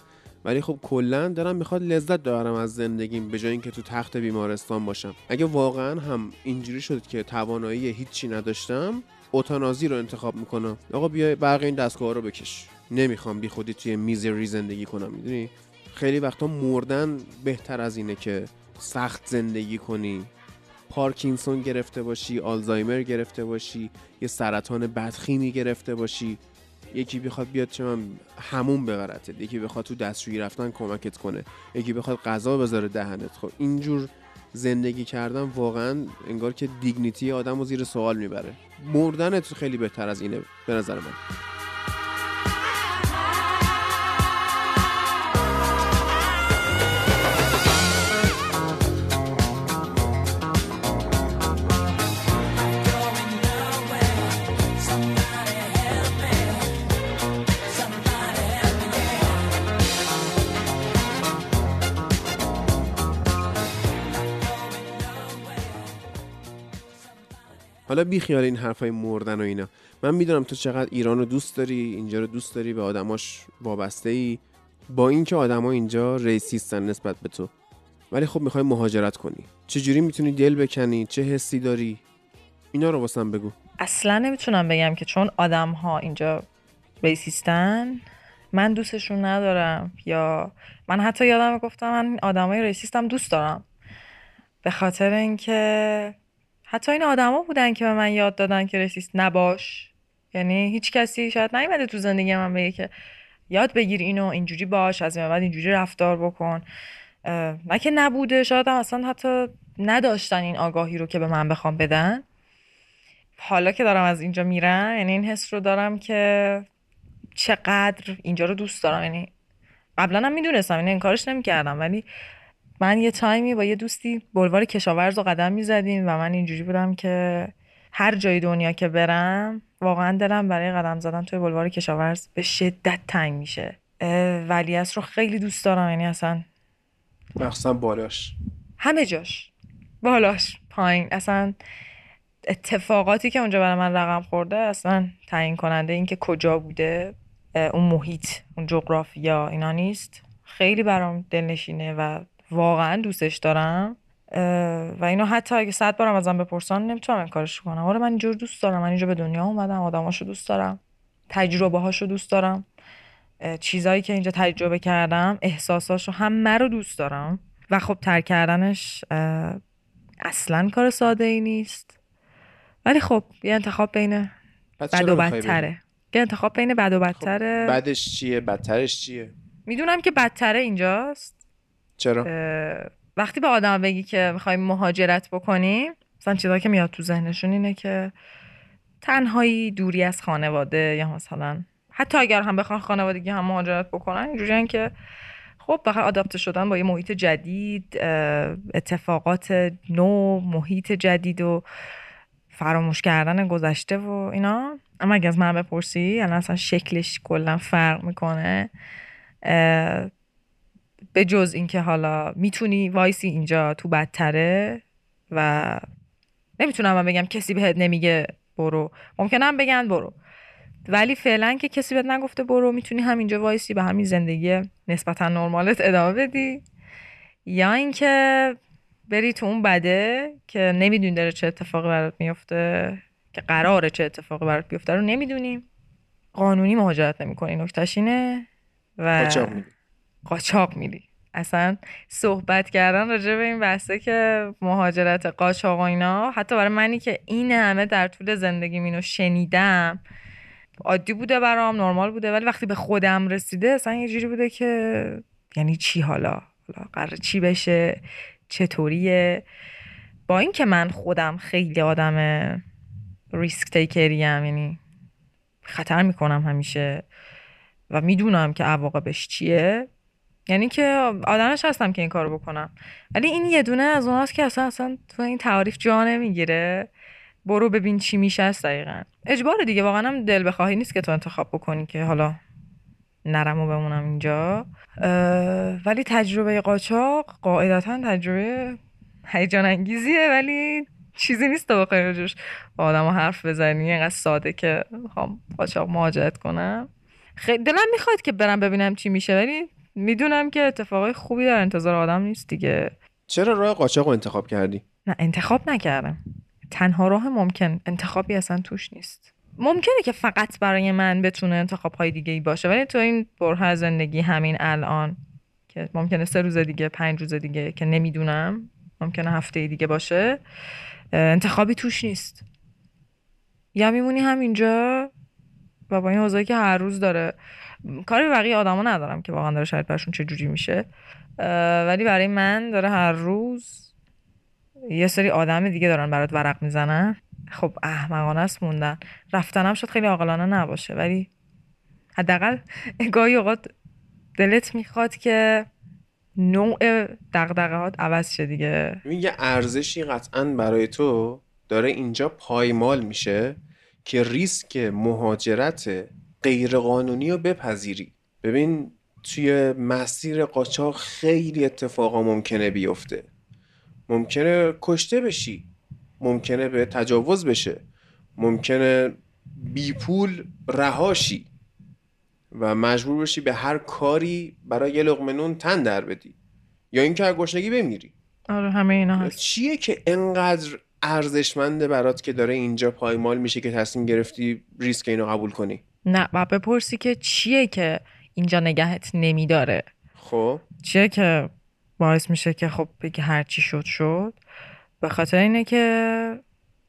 ولی خب کلا دارم می‌خواد لذت ببرم از زندگیم به جای اینکه تو تخت بیمارستان باشم. اگه واقعا هم اینجوری شد که توانایی هیچی نداشتم اوتانازی رو انتخاب می‌کنم. آقا بیا برق این دستگاه رو بکش. نمی‌خوام بی خودی توی میزری زندگی کنم می‌دونی؟ خیلی وقتا مردن بهتر از اینه که سخت زندگی کنی. پارکینسون گرفته باشی آلزایمر گرفته باشی یه سرطان بدخیمی گرفته باشی. یکی بخواد بیاد چه من همون ببرتت یکی بخواد تو دستشویی رفتن کمکت کنه یکی بخواد غذا بذاره دهنت. خب اینجور زندگی کردن واقعا انگار که دیگنیتی آدم رو زیر سوال می‌بره. مردنت خیلی بهتر از اینه به نظر من. حالا بی خیال این حرفای مردن و اینا. من می‌دونم تو چقدر ایران رو دوست داری اینجا رو دوست داری به آدماش وابسته ای با اینکه آدما اینجا ریسیستن نسبت به تو. ولی خب می‌خوای مهاجرت کنی. چجوری می‌تونی دل بکنی؟ چه حسی داری؟ اینا رو واسم بگو. اصلا نمی‌تونم بگم که چون آدم ها اینجا ریسیستن من دوستشون ندارم یا من حتی یادم گفتم من آدمای ریسیستم دوست دارم. به خاطر اینکه حتی این آدما بودن که به من یاد دادن که ریسیست نباش. یعنی هیچ کسی شاید نیومده تو زندگی من بگه که یاد بگیر اینو اینجوری باش از این بعد اینجوری رفتار بکن. نه که نبوده شاید هم اصلا حتی نداشتن این آگاهی رو که به من بخوام بدن. حالا که دارم از اینجا میرم یعنی این حس رو دارم که چقدر اینجا رو دوست دارم. یعنی قبلا هم می‌دونستم یعنی انکارش نمی‌کردم ولی من یه تایمی با یه دوستی بلوار کشاورز رو قدم می‌زدیم و من اینجوری بودم که هر جای دنیا که برم واقعا دلم برای قدم زدن توی بلوار کشاورز به شدت تنگ میشه. اه، ولیعصر رو خیلی دوست دارم یعنی اصلا مخصوصا بالاش. همه جاش. بالاش پایین. اصلا اتفاقاتی که اونجا برای من رقم خورده اصلا تعیین کننده این که کجا بوده اون محیط اون جغرافیا اینا نیست. خیلی برام دلنشینه و واقعا دوستش دارم. و اینو حتی اگه صد بارم ازم بپرسن نمی‌تونم این کارش کنم. آره من اینجور دوست دارم. من اینجا به دنیا اومدم آدماشو دوست دارم. تجربه هاشو دوست دارم. چیزایی که اینجا تجربه کردم احساساشو همه رو دوست دارم. و خب ترک کردنش اصلا کار ساده ای نیست. ولی خب یه انتخاب بین بد و بدتره. یه انتخاب بین بد و بدتره. بعدش چیه؟ بدترش چیه؟ می‌دونم که بدتره اینجاست. چرا؟ وقتی به آدم بگی که می‌خوایم مهاجرت بکنیم مثلا چیزایی که میاد تو ذهنشون اینه که تنهایی دوری از خانواده یا مثلا حتی اگر هم بخوان خانوادگی هم مهاجرت بکنن اینجوریه که خب بخاطر آداپته شدن با یه محیط جدید اتفاقات نو محیط جدید و فراموش کردن گذشته و اینا. اما اگه از من بپرسی الان اصلا شکلش کلا فرق می‌کنه. به جز اینکه حالا می‌تونی وایسی اینجا تو بدتره و نمی‌تونم من بگم کسی بهت نمیگه برو. ممکنه هم بگن برو. ولی فعلا که کسی بهت نگفته برو می‌تونی همینجا وایسی به همین زندگی نسبتا نرمالت ادامه بدی. یا اینکه بری تو اون بده که نمی‌دونی داره چه اتفاقی برات میفته که قراره چه اتفاقی برات بیفته رو نمی‌دونیم قانونی مهاجرت نمی‌کنی. نکتهش اینه و قاچاق می‌ری. اصلا صحبت کردن راجع به این بحثه که مهاجرت قاچاق و اینا حتی برای منی که این همه در طول زندگی اینو شنیدم عادی بوده برام نرمال بوده ولی وقتی به خودم رسیده اصلا یه جوری بوده که یعنی چی حالا؟ حالا قرار چی بشه؟ چطوریه؟ با اینکه من خودم خیلی آدم ریسک تیکریم یعنی خطر می‌کنم همیشه و می‌دونم که عواقبش چیه. یعنی که آدمش هستم که این کارو بکنم. ولی این یه دونه از اوناست که اصلا اصلا تو این تعریف جا نمی‌گیره. برو ببین چی میشه است دقیقا. اجبار دیگه واقعا هم دل بخواهی نیست که تو انتخاب بکنی که حالا نرم و بمونم اینجا. ولی تجربه قاچاق قاعدتا تجربه هیجان انگیزیه ولی چیزی نیست تا بخوای راجعش با آدم حرف بزنی. اینقدر ساده که می‌خوام قاچاق مهاجرت کنم. خیلی دلم می‌خواد که برم ببینم چی میشه ولی می‌دونم که اتفاقای خوبی در انتظار آدم نیست دیگه. چرا راه قاچاق رو انتخاب کردی؟ نه انتخاب نکردم. تنها راه ممکن انتخابی اصلا توش نیست. ممکنه که فقط برای من بتونه انتخاب های دیگه ای باشه ولی تو این بره زندگی همین الان که ممکنه سه روز دیگه پنج روز دیگه که نمی‌دونم ممکنه هفته دیگه باشه انتخابی توش نیست. یا میمونی همینجا؟ و با این اوضاعی که هر روز داره کاری بقیه آدما ندارم که واقعا داره شاید برشون چه جوری میشه ولی برای من داره هر روز یه سری آدم دیگه دارن برات ورق می‌زنن. خب احمقانه است موندن. رفتنم شاید خیلی عاقلانه نباشه ولی حداقل گاهی اوقات دلت می‌خواد که نوع دغدغه‌هات عوض شه دیگه. یه ارزشی قطعا برای تو داره اینجا پایمال میشه که ریسک مهاجرت غیرقانونی رو بپذیری. ببین توی مسیر قاچاق خیلی اتفاقا ممکنه بیفته. ممکنه کشته بشی. ممکنه به تجاوز بشه. ممکنه بی پول رهاشی و مجبور بشی به هر کاری برای یه لقمه نون تن در بدی. یا اینکه از گشنگی بمیری. آره همه اینا هست. چیه که انقدر ارزشمنده برات که داره اینجا پایمال میشه که تصمیم گرفتی ریسک اینو قبول کنی؟ نه و بپرسی که چیه که اینجا نگهت نمیداره. خب. چیه که باعث میشه که خب بگی هر چی شد شد. به خاطر اینه که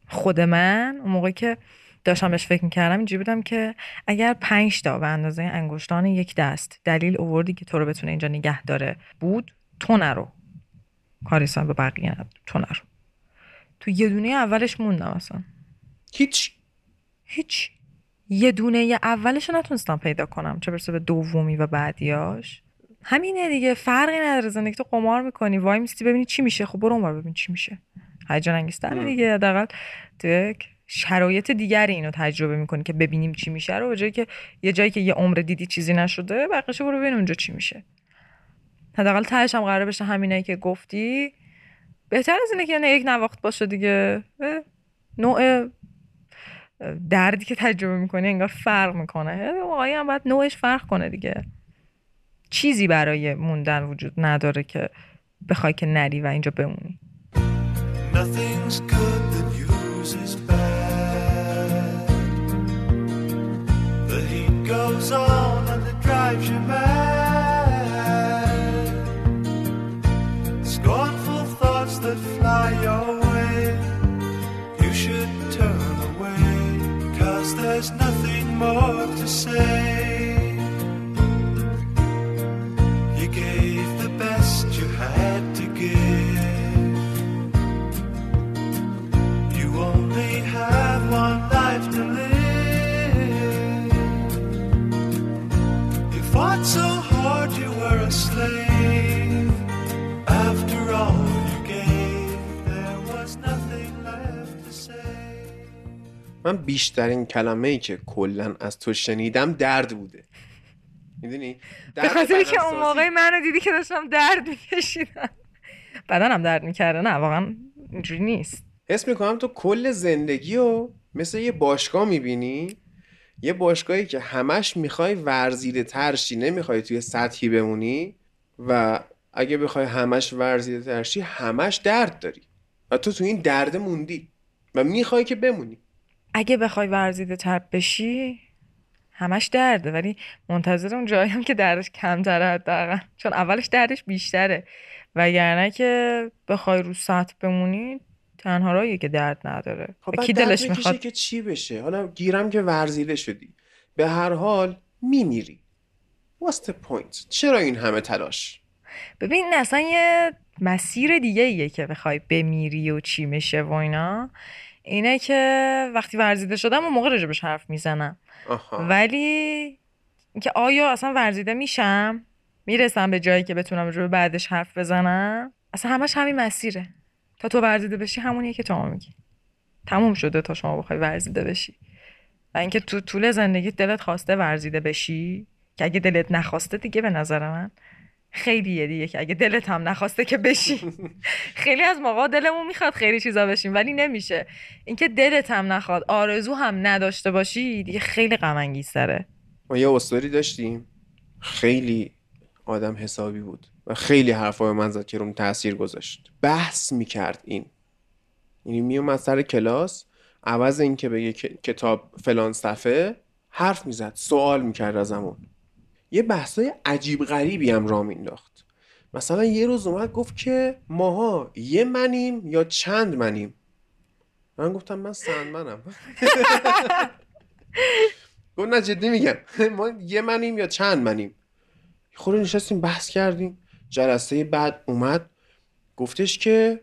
خود من اون موقعی که داشتم بهش فکر می‌کردم اینجوری بودم که اگر پنج تا به اندازه انگشتان یک دست دلیل اووردی که تو رو بتونه اینجا نگه داره بود تو نرو. کاری سن به بقیه نداره. تو نرو. تو یه دونه اولش موندم اصلا. هیچ. هیچ. یه دونه اولش رو نتونستم پیدا کنم چه برسه به دومی و بعدیاش. همینه دیگه فرقی نداره زندگی تو قمار می‌کنی وای میستی ببینی چی میشه. خب برو اونور ببین چی میشه. هیجان انگیزتره ام. دیگه حداقل تو یک شرایط دیگری اینو تجربه می‌کنی که ببینیم چی میشه رو. جایی که یه جایی که یه عمر دیدی چیزی نشده بقیه‌شو برو ببین اونجا چی میشه. حداقل تهش هم قرار بشه همینایی که گفتی. بهتر از اینه که یعنی یک نواخت باشه دیگه. نوع دردی که تجربه می‌کنی انگار فرق می‌کنه. واقعی هم باید نوعش فرق کنه دیگه. چیزی برای موندن وجود نداره که بخوای که نری و اینجا بمونی. That. There's nothing more to say. You gave the best you had to give. You only have one life to live. You fought so hard you were a slave. من بیشترین کلمه ای که کلا از تو شنیدم درد بوده. می‌دونی؟ به خاطر که اون موقع منو دیدی که داشتم درد میکشیدم. بدنم درد می‌کرده نه واقعا اینجوری نیست. حس می‌کنم تو کل زندگی رو مثل یه باشگاه می‌بینی. یه باشگاهی که همش می‌خوای ورزیده ترشی نمی‌خوای توی سطحی بمونی و اگه بخوای همش ورزیده ترشی همش درد داری. و تو تو این درد موندی و می‌خوای که بمونی. اگه بخوای ورزیده تر بشی همش درده. ولی منتظر اون جایی هم که دردش کمتره حداقل. چون اولش دردش بیشتره. وگرنه که بخوای رو سطح بمونی تنها راهیه که درد نداره. خب و کی دلش می‌خواد؟ که چی بشه؟ حالا گیرم که ورزیده شدی. به هر حال میمیری. What's the point? چرا این همه تلاش؟ ببین اصلا یه مسیر دیگه ایه که بخوای بمیری و چی میشه و اینا. اینه که وقتی ورزیده شدم اون موقع راجبش حرف می‌زنم. آها. ولی اینکه آیا اصلا ورزیده میشم؟ می‌رسم به جایی که بتونم راجب بعدش حرف بزنم؟ اصلا همش همین مسیره. تا تو ورزیده بشی همونیه که تو میگی. تموم شده تا شما بخوای ورزیده بشی. و اینکه تو طول زندگی دلت خواسته ورزیده بشی که اگه دلت نخواسته دیگه به نظر من خیلیه دیگه که اگه دلت هم نخواسته که بشی. خیلی از موقع دلمون می‌خواد خیلی چیزا بشیم ولی نمیشه. اینکه دلت هم نخواد آرزو هم نداشته باشی دیگه خیلی غم انگیزتره. ما یه استوری داشتیم. خیلی آدم حسابی بود و خیلی حرفای من زد که روم تاثیر گذاشت. بحث می‌کرد این. یعنی میومد سر کلاس عوض اینکه بگه کتاب فلان صفحه حرف می‌زد سوال می‌کرد ازمون. یه بحثای عجیب غریبی هم را مینداخت مثلا یه روز اومد گفت که ماها یه منیم یا چند منیم؟ من گفتم من سند منم. گفت نه جدی میگم. ما یه منیم یا چند منیم؟ خود نشستیم بحث کردیم. جلسه بعد اومد گفتش که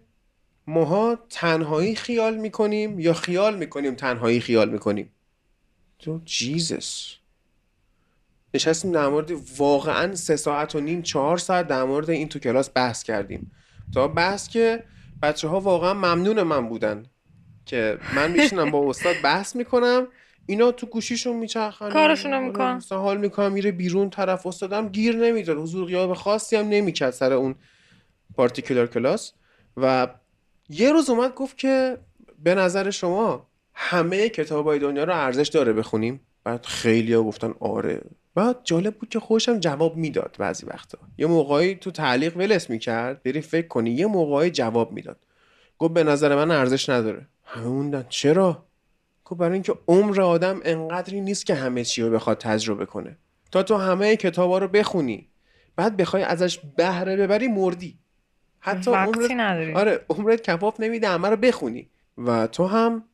ماها تنهایی خیال می‌کنیم یا خیال می‌کنیم تنهایی خیال می‌کنیم؟ تو جیزس نشستیم در مورد واقعا سه ساعت و نیم چهار ساعت در مورد این تو کلاس بحث کردیم. تا بحث که بچه ها واقعا ممنون من بودن که من میشینم با استاد بحث می‌کنم. اینا تو گوشیشون میچرخن کارشونو می‌کنن. مثلا حال می‌کنم میره بیرون طرف استادم گیر نمی‌داد. حضور غیاب خاصی هم نمی‌کرد سر اون پارتیکولار کلاس. و یه روز اومد گفت که به نظر شما همه کتابای دنیا رو ارزش داره بخونیم؟ بعد خیلی ها گفتن آره. بعد جالب بود که خوشم جواب می‌داد بعضی وقتا. یه موقعی تو تعلیق ولس می‌کرد بری فکر کنی یه موقعی جواب می‌داد. گفت به نظر من ارزش نداره. همه موندن. چرا؟ گفت برای اینکه عمر آدم انقدری نیست که همه چی رو بخواد تجربه کنه. تا تو همه کتابا رو بخونی بعد بخوای ازش بهره ببری مردی. حتی عمرت نداری. آره عمرت کفاف نمیده همه رو بخونی. و تو هم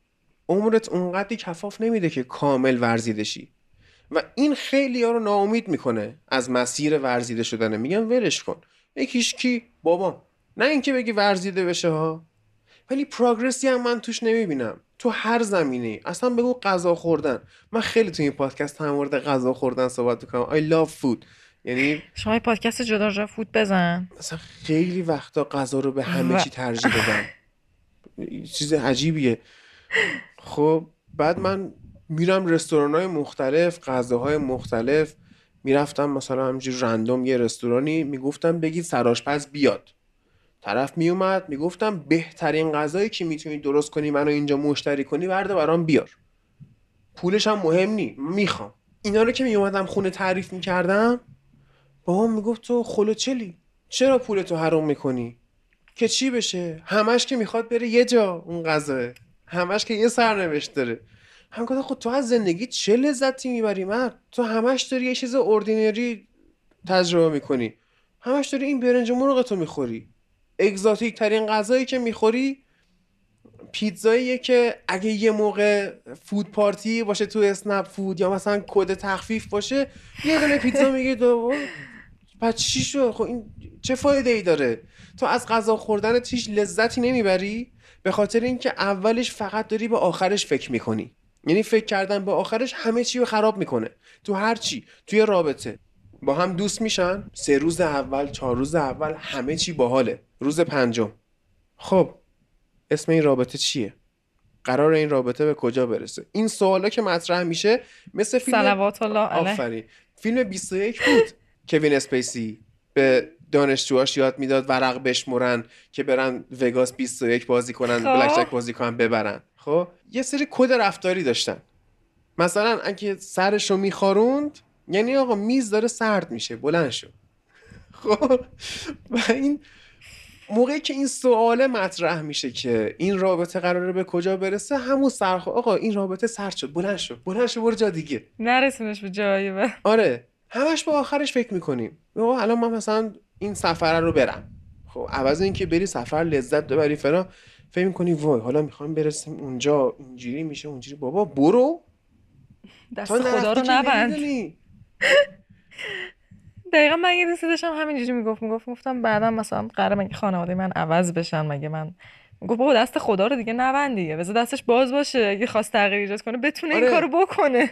عمرت اونقدری کفاف نمیده که کامل ورزیده شی. و این خیلی ها رو ناامید می‌کنه از مسیر ورزیده شدن. میگن ولش کن. یکیش کی بابا. نه اینکه بگی ورزیده بشه ها. ولی پروگرسی هم من توش نمی‌بینم. تو هر زمینه اصلا بگو غذا خوردن. من خیلی تو این پادکست هم مورد غذا خوردن صحبت می‌کنم. I love food. یعنی شما یه پادکست جدا به فود بزن. مثلا خیلی وقتا غذا رو به همه و- چی ترجیح بدم. چیز عجیبیه. خب بعد من میرم رستوران های مختلف غذاهای مختلف. می‌رفتم مثلا همینجوری رندوم یه رستورانی می‌گفتم بگید سرآشپز بیاد. طرف میومد می‌گفتم بهترین غذایی که می‌تونی درست کنی منو اینجا مشتری کنی برده برام بیار. پولش هم مهم نی می‌خوام. اینا رو که میومدم خونه تعریف می‌کردم بابام می‌گفت تو خلوچلی چرا پولتو حرام می‌کنی؟ که چی بشه؟ همش که می‌خواد بره یه جا اون غذاه. همش که یه سرنوشت داره. هم گفتم خب تو از زندگی چه لذتی می‌بری؟ مرد تو همش داری یه چیز اوردینری تجربه می‌کنی. همش داری این برنج مرغ تو می‌خوری. اگزاتیک ترین غذایی که می‌خوری پیتزاییه که اگه یه موقع فود پارتی باشه تو اسنپ فود یا مثلا کد تخفیف باشه یه دونه پیتزا میگه دو بعد چی شد؟ خب این چه فایده ای داره؟ تو از غذا خوردن هیچ لذتی نمی‌بری؟ به خاطر اینکه اولش فقط داری به آخرش فکر می‌کنی. یعنی فکر کردن به آخرش همه چی رو خراب می‌کنه. تو هر چی توی رابطه. با هم دوست میشن. سه روز اول چهار روز اول همه چی باحاله. روز پنجم. خب اسم این رابطه چیه؟ قرار این رابطه به کجا برسه؟ این سوالا که مطرح میشه مثل فیلم صلوات الله علیه. آفرین. فیلم 21 بود. کوین اسپیسی به دانشجوهاش یاد می‌داد ورق بشمرن که برن وگاس 21 بازی کنن خب. بلک بازی کنن ببرن. خب؟ یه سری کد رفتاری داشتن. مثلا اگه سرشو میخاروند یعنی آقا میز داره سرد میشه بلند شو. خب؟ و این موقعی که این سواله مطرح میشه که این رابطه قراره به کجا برسه همون سرخ آقا این رابطه سرد شد بلند شو بلند شو برو جا دیگه. نرسونش به جایی به آره. همش با آخرش فکر می‌کنیم. آقا الان من مثلا این سفره رو برم. خب عوض اینکه بری سفر لذت ببری فلان. فکر می‌کنی وای حالا می‌خوایم برسیم اونجا اینجوری میشه اونجوری. بابا برو. دست خدا رو نبند. دقیقا من یه دوستی داشتم همینجوری می‌گفت می‌گفت گفتم بعدا مثلا قرار مگه خانواده من عوض بشن مگه من گفت بابا دست خدا رو دیگه نبند دیگه بذار دستش باز باشه. اگه خواست تغییر ایجاد کنه بتونه آره. این کارو بکنه.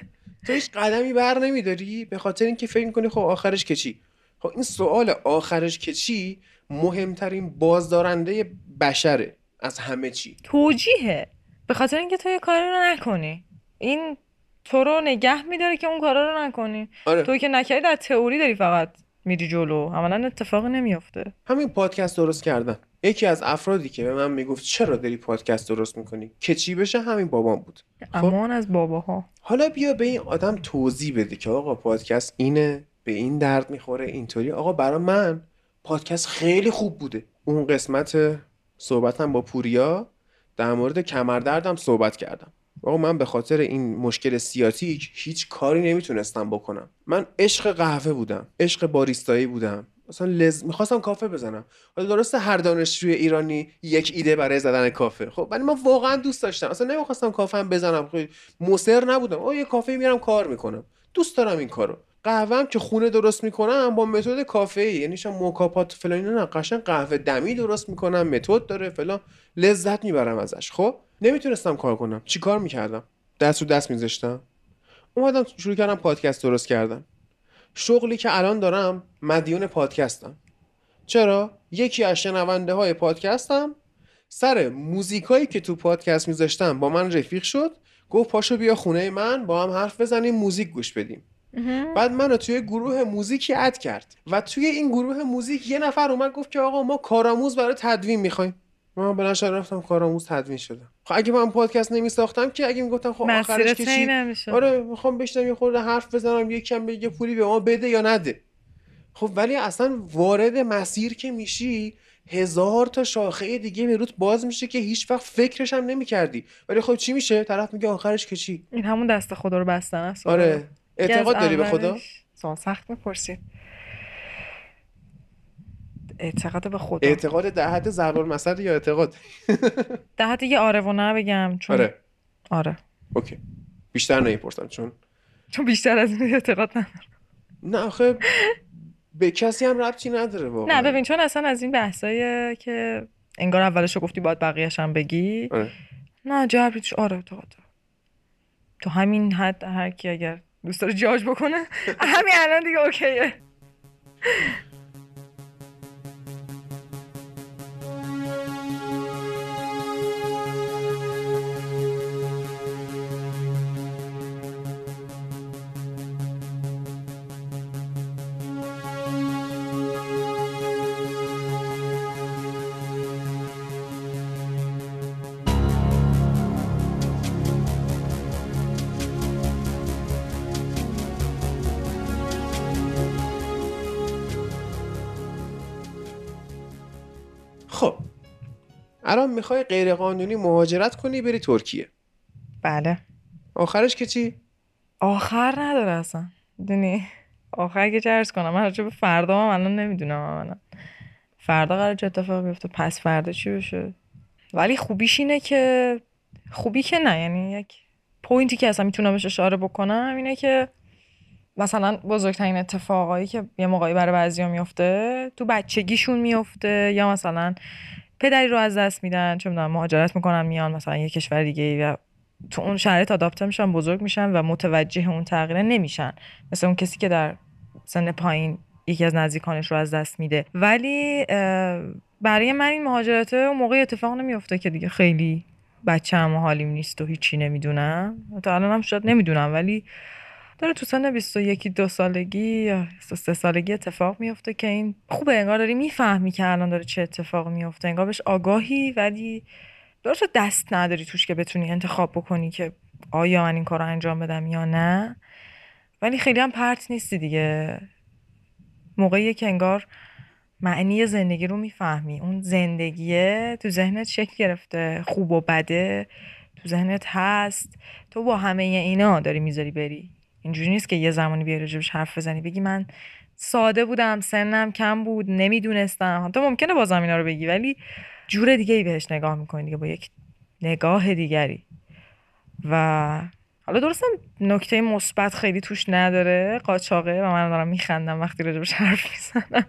تو هیچ قدمی بر نمیداری؟ به خاطر اینکه فکر می‌کنی خب آخرش که چی؟ خب این سوال آخرش که چی؟ مهمترین بازدارنده بشره. از همه چی. توجیهه. به خاطر اینکه تو یه کاری رو نکنی. این تو رو نگه میداره که اون کارا رو نکنی. آره. تو که نکردی در تئوری داری فقط میری جلو. عملا اتفاقی نمیافته. همین پادکست درست کردن. یکی از افرادی که به من می‌گفت چرا داری پادکست درست می‌کنی؟ که چی بشه؟ همین بابام بود. خب؟ امان از باباها. حالا بیا به این آدم توضیح بده که آقا پادکست اینه به این درد می‌خوره اینطوری. آقا برای من پادکست خیلی خوب بوده. اون قسمت صحبتم با پوریا در مورد کمردردم صحبت کردم. آقا من به خاطر این مشکل سیاتیک هیچ کاری نمی‌تونستم بکنم. من عشق قهوه بودم عشق باریستایی بودم. مثلا لز... می‌خواستم کافه بزنم. حالا درسته هر دانشجوی ایرانی یک ایده برای زدن کافه. خب ولی من واقعا دوست داشتم. اصلا نمی‌خواستم کافه هم بزنم. خب مصر نبودم. او یه کافه میرم کار می‌کنم. دوست دارم این کارو. قهوه که خونه درست می‌کنم با متد کافه ای یعنی شما موکاپات فلان نه قشنگ قهوه دمی درست می‌کنم متد داره فلان. لذت می‌برم ازش. خب؟ نمی‌تونستم کار کنم. چی کار می‌کردم؟ دست رو دست میذاشتم. اومدم شروع کردم پادکست درست کردن. شغلی که الان دارم مدیون پادکستم. چرا؟ یکی از شنونده های پادکستم سر موزیکایی که تو پادکست میذاشتم با من رفیق شد گفت پاشو بیا خونه من با هم حرف بزنیم موزیک گوش بدیم. بعد منو توی گروه موزیکی اد کرد. و توی این گروه موزیک یه نفر اومد گفت که آقا ما کارآموز برای تدوین می‌خوایم. من بلند شدم رفتم کارآموز تدوین شدم. خب اگه من پادکست نمی ساختم که اگه می‌گفتم خب آخرش نمی‌شد. آره می‌خوام بشنم یه خورده حرف بزنم یکم به یه پولی به ما بده یا نده. خب ولی اصلا وارد مسیر که میشی هزار تا شاخه دیگه به روت باز میشه که هیچ وقت فکرش هم نمی‌کردی. ولی خب چی میشه؟ طرف میگه آخرش که چی این همون دست خدا رو بستن است آره. اعتقاد داری به خدا؟ اولش- سخت می‌پرسید. اعتقاد به خدا. اعتقاد در حد ضرب المثل یا اعتقاد؟ در حد یه آره و نه بگم چون آره. آره. اوکی. بیشتر نمی‌پرسم چون چون بیشتر از این اعتقاد ندارم. نه آخه به کسی هم ربطی نداره واقعا. نه ببین چون اصلا از این بحثایی که انگار اولشو گفتی باید بقیه‌ش هم بگی. آره. نه توش آره اعتقاد. تو همین حد هر کی اگر دوست داره جاج بکنه؟ همین الان دیگه اوکیه. الان می‌خوای غیرقانونی مهاجرت کنی بری ترکیه. بله. آخرش که چی؟ آخر نداره اصلا. می‌دونی؟ آخر که چه کنم. من راجع به فردا هم الان نمی‌دونم فردا قرار چه اتفاق بیفته؟ پس فردا چی بشه؟ ولی خوبیش اینه که خوبی که نه. یعنی یک پوینتی که اصلا می‌تونم بهش اشاره بکنم اینه که مثلا بزرگترین اتفاقایی که یه موقعی برای بعضیا میفته تو بچگیشون میفته یا مثلا پدری رو از دست میدن چه می‌دونم مهاجرت می‌کنن میان مثلا یه کشور دیگه و تو اون شرایط آداپته میشن بزرگ میشن و متوجه اون تغییر نمیشن. مثل اون کسی که در سن پایین یکی از نزدیکانش رو از دست میده. ولی برای من این مهاجرت اون موقع اتفاق نمیفته که دیگه خیلی بچه هم حالیم نیست و هیچی نمی‌دونم. تا الان هم شاید نمی‌دونم ولی داره تو سن 21 دو سالگی یا سه سالگی اتفاق میفته که این خوبه انگار داری می‌فهمی که الان داره چه اتفاق میفته انگار بهش آگاهی ولی درست دست نداری توش که بتونی انتخاب بکنی که آیا من این کار رو انجام بدم یا نه. ولی خیلی هم پرت نیستی دیگه. موقعیه که انگار معنی زندگی رو می‌فهمی. اون زندگیه تو ذهنت شکل گرفته. خوب و بده. تو ذهنت هست. تو با همه اینا داری می‌ذاری بری. اینجوری نیست که یه زمانی بیای راجبش حرف بزنی بگی من ساده بودم سنم کم بود نمی‌دونستم. تو ممکنه بازم اینا رو بگی ولی جور دیگه ای بهش نگاه می‌کنی دیگه با یک نگاه دیگری. و حالا درستم نکته مثبت خیلی توش نداره قاچاقه و من دارم میخندم وقتی راجبش حرف می‌زنم.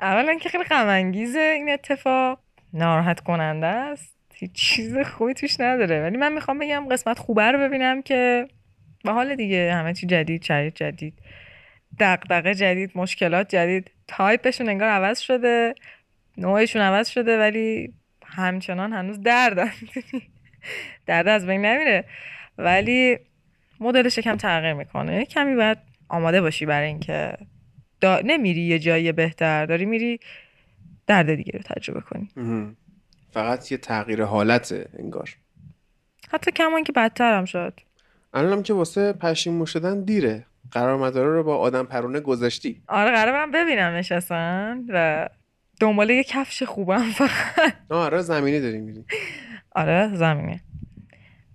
اولا که خیلی غم این اتفاق ناراحت کننده است. هیچ چیز خوبی توش نداره. ولی من می‌خوام بگم قسمت خوبه رو ببینم که به حال دیگه همه چی جدید شرایط جدید دغدغه جدید مشکلات جدید تایپشون انگار عوض شده نوعشون عوض شده ولی همچنان هنوز دردن درد از بین نمیره. ولی مدلش کم تغییر می‌کنه. کمی باید آماده باشی برای اینکه دا... نمیری یه جایی بهتر داری میری درد دیگه رو تجربه کنی. فقط یه تغییر حالته انگار. حتی کمان که بدتر هم شد. الانم که واسه پشیمون شدن دیره. قرار مداره رو با آدم پرونه گذاشتی. آره قرار ببینمش اصلا و دنبال یه کفش خوبم فقط. آره زمینی داری میری آره زمینه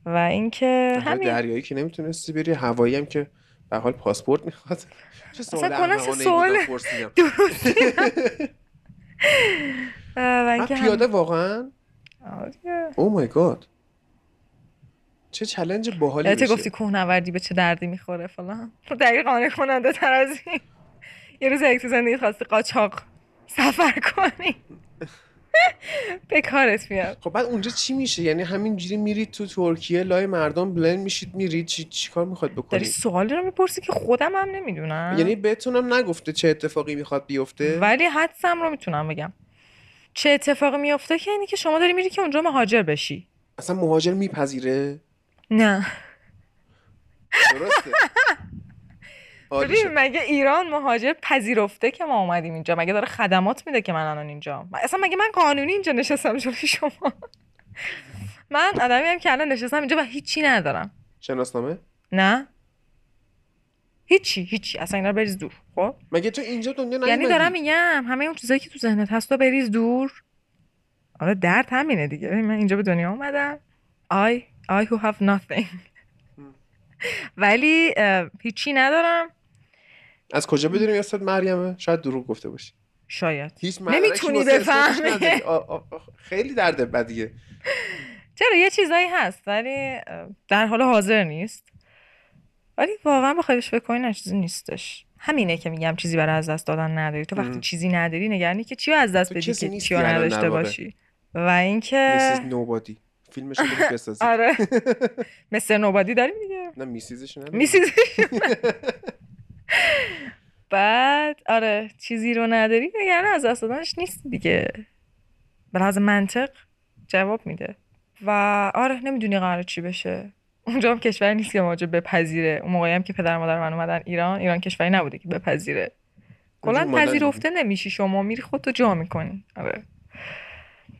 و اینکه همین دریایی که نمی‌تونستی بری هوایی هم که به حال پاسپورت می‌خواد. چه سوال اصلا سوال من پیاده واقعا؟ آره. او مای گاد چه چلنج باحالی بشه گفتی کوهنوردی به چه دردی می‌خوره فلان. تو دقیق قانع کننده تر از این. یه روز یک زندگی خواستی قاچاق سفر کنی. به کارت میاد. خب بعد اونجا چی میشه؟ یعنی همینجوری میرید تو ترکیه لای مردم بلند میشید میرید چی چیکار می‌خواد داری بکنید سوالی رو می‌پرسی که خودم هم نمی‌دونم. یعنی بهتونم نگفته چه اتفاقی می‌خواد بیفته؟ ولی حدسم رو می‌تونم بگم. چه اتفاقی میفته که اینی که شما داری میری که اونجا مهاجر بشی. اصلا مهاجر میپذیره؟ نه. درسته. ببین. مگه ایران مهاجر پذیرفته که ما اومدیم اینجا؟ مگه داره خدمات میده که من الان اینجا؟ اصلا مگه من قانونی اینجا نشستم جلوی شما؟ من آدمی هم که الان نشستم اینجا و هیچی ندارم. شناسنامه؟ نه. هیچی هیچی. اصلا اینا رو بریز دور خب؟ مگه تو اینجا دنیا نیومدی؟ یعنی دارم میگم همه اون چیزایی که تو ذهنت هست تو بریز دور. آره درد همینه دیگه. من اینجا به دنیا اومدم. I I who have nothing. ولی هیچی ندارم. از کجا بدونیم استاد مریمه شاید دروغ گفته باشی. شاید. هیچ نمی‌تونی بفهمی. خیلی درد بدیه چرا؟ یه چیزایی هست ولی در حال حاضر نیست. ولی واقعا بخوای بهش فکر کنی چیزی نیستش. همینه که میگم چیزی برای از دست دادن نداری. تو وقتی ام. چیزی نداری نگرانی که چی رو از دست بدی که نیستی چی رو الان در نداشته. باشی؟ و اینکه فیلمش رو برید بسازید آره. مستر نوبادی داریم دیگه. نه میسیزش نه میسیزش بعد آره چیزی رو نداری. نگران از دست دادنش نیست دیگه. به لحاظ منطق جواب میده. و آره نمی‌دونی قرار چی بشه. اونجا هم کشوری نیست که مواجه بپذیره. اون موقعی هم که پدر مادر من اومدن ایران ایران کشوری نبوده که بپذیره. کلا پذیرفته نمیشی. شما میری خودتو جا می‌کنی. آره.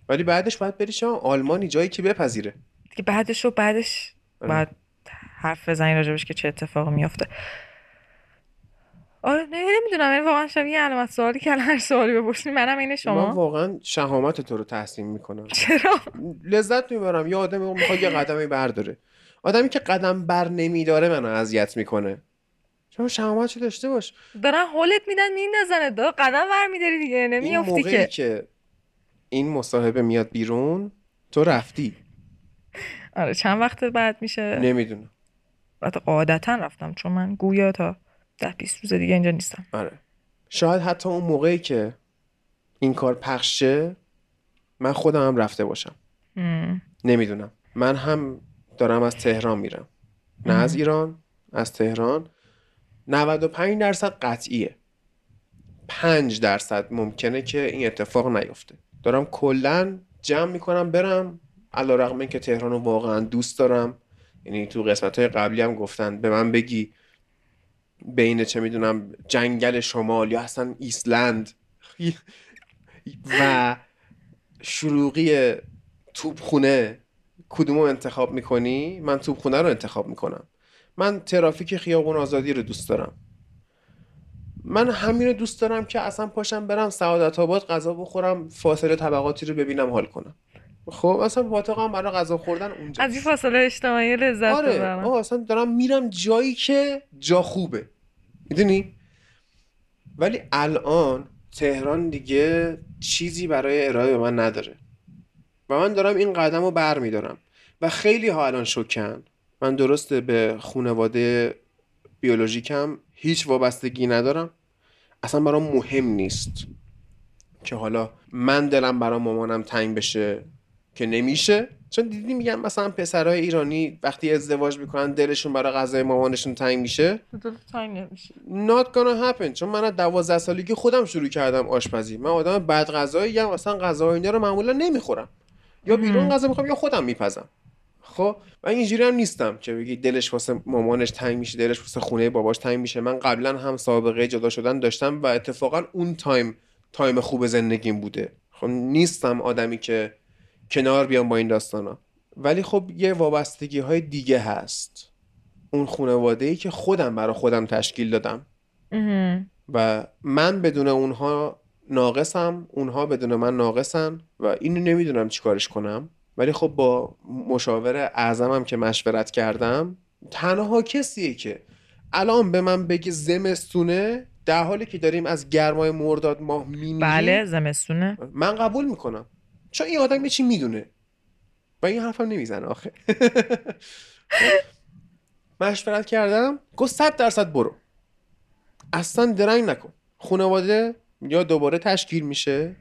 ولی بعدش باید بری شما آلمانی جایی که بپذیره. دیگه بعدش رو بعدش آره. باید حرف بزنی راجبش که چه اتفاقی میافته. آره نه نمی‌دونم یعنی واقعا شبیه علامت سوالی که هر سوالی بپرسین منم اینه من شما واقعا شهامت تو رو تحسین می‌کنم. چرا؟ لذت می‌برم یه آدمی می‌خواد یه قدمی برداره. آدمی که قدم بر نمیداره منو اذیت می‌کنه. شما شهامتشو داشته باش. دارن هولت میدن میندازن دا قدم ور میداری دیگه این نمیافتی که. که این مصاحبه میاد بیرون تو رفتی. آره چند وقت بعد میشه؟ نمی‌دونم. بعد قاعدتا رفتم چون من گویا تا ده بیست روز دیگه اینجا نیستم. آره. شاید حتی اون موقعی که این کار پخشه من خودم هم رفته باشم. نمی‌دونم. من هم دارم از تهران میرم. نه از ایران از تهران. 95 درصد قطعیه. 5 درصد ممکنه که این اتفاق نیفته. دارم کلا جمع می‌کنم برم. علا رقم که تهران رو واقعا دوست دارم. یعنی تو قسمت های قبلی هم گفتن به من بگی بین چه می‌دونم جنگل شمال یا اصلا ایسلند. و شلوغی توپخونه کدومو انتخاب می‌کنی؟ من توپخونه رو انتخاب می‌کنم. من ترافیک خیابون آزادی رو دوست دارم. من همین دوست دارم که اصلا پاشم برم سعادت آباد غذا بخورم فاصله طبقاتی رو ببینم حال کنم. خب اصلا پاتاقم برای غذا خوردن اونجا از این فاصله اجتماعی لذت آره ببرم. آه اصلا دارم میرم جایی که جا خوبه. می‌دونی؟ ولی الان تهران دیگه چیزی برای ارائه به من نداره. و من دارم این قدم رو بر میدارم و خیلی ها الان شکن. من درسته به خانواده بیولوژیکم هیچ وابستگی ندارم. اصلا برام مهم نیست که حالا من دلم برای مامانم تنگ بشه که نمیشه. چون دیدی میگن مثلا پسرهای ایرانی وقتی ازدواج می‌کنن دلشون برای غذای مامانشون تنگ میشه. تنگ نمیشه not gonna happen. چون من از دوازده سالگی خودم شروع کردم آشپزی. من آدم بد غذایی هم اصلا غذا اینا رو معمولا نمی‌خورم. یا بیرون غذا می‌خوام یا خودم میپزم. خب من اینجوری هم نیستم که بگی دلش واسه مامانش تنگ میشه دلش واسه خونه باباش تنگ میشه. من قبلا هم سابقه جدا شدن داشتم و اتفاقا اون time time خوب زندگیم بوده. خب نیستم آدمی که کنار بیام با این داستانا. ولی خب یه وابستگی های دیگه هست. اون خانواده ای که خودم برا خودم تشکیل دادم. و من بدون اونها ناقصم اونها بدون من ناقصن و اینو نمی‌دونم چیکارش کنم. ولی خب با مشاور اعظمم که مشورت کردم تنها کسیه که الان به من بگه زمستونه در حالی که داریم از گرمای مرداد ماه میمیریم. بله زمستونه. من قبول می‌کنم. چون این آدم یه چی می‌دونه. و این حرفم نمی‌زنه آخه. مشورت کردم. گفت صد درصد برو. اصلا درنگ نکن. خانواده یا دوباره تشکیل میشه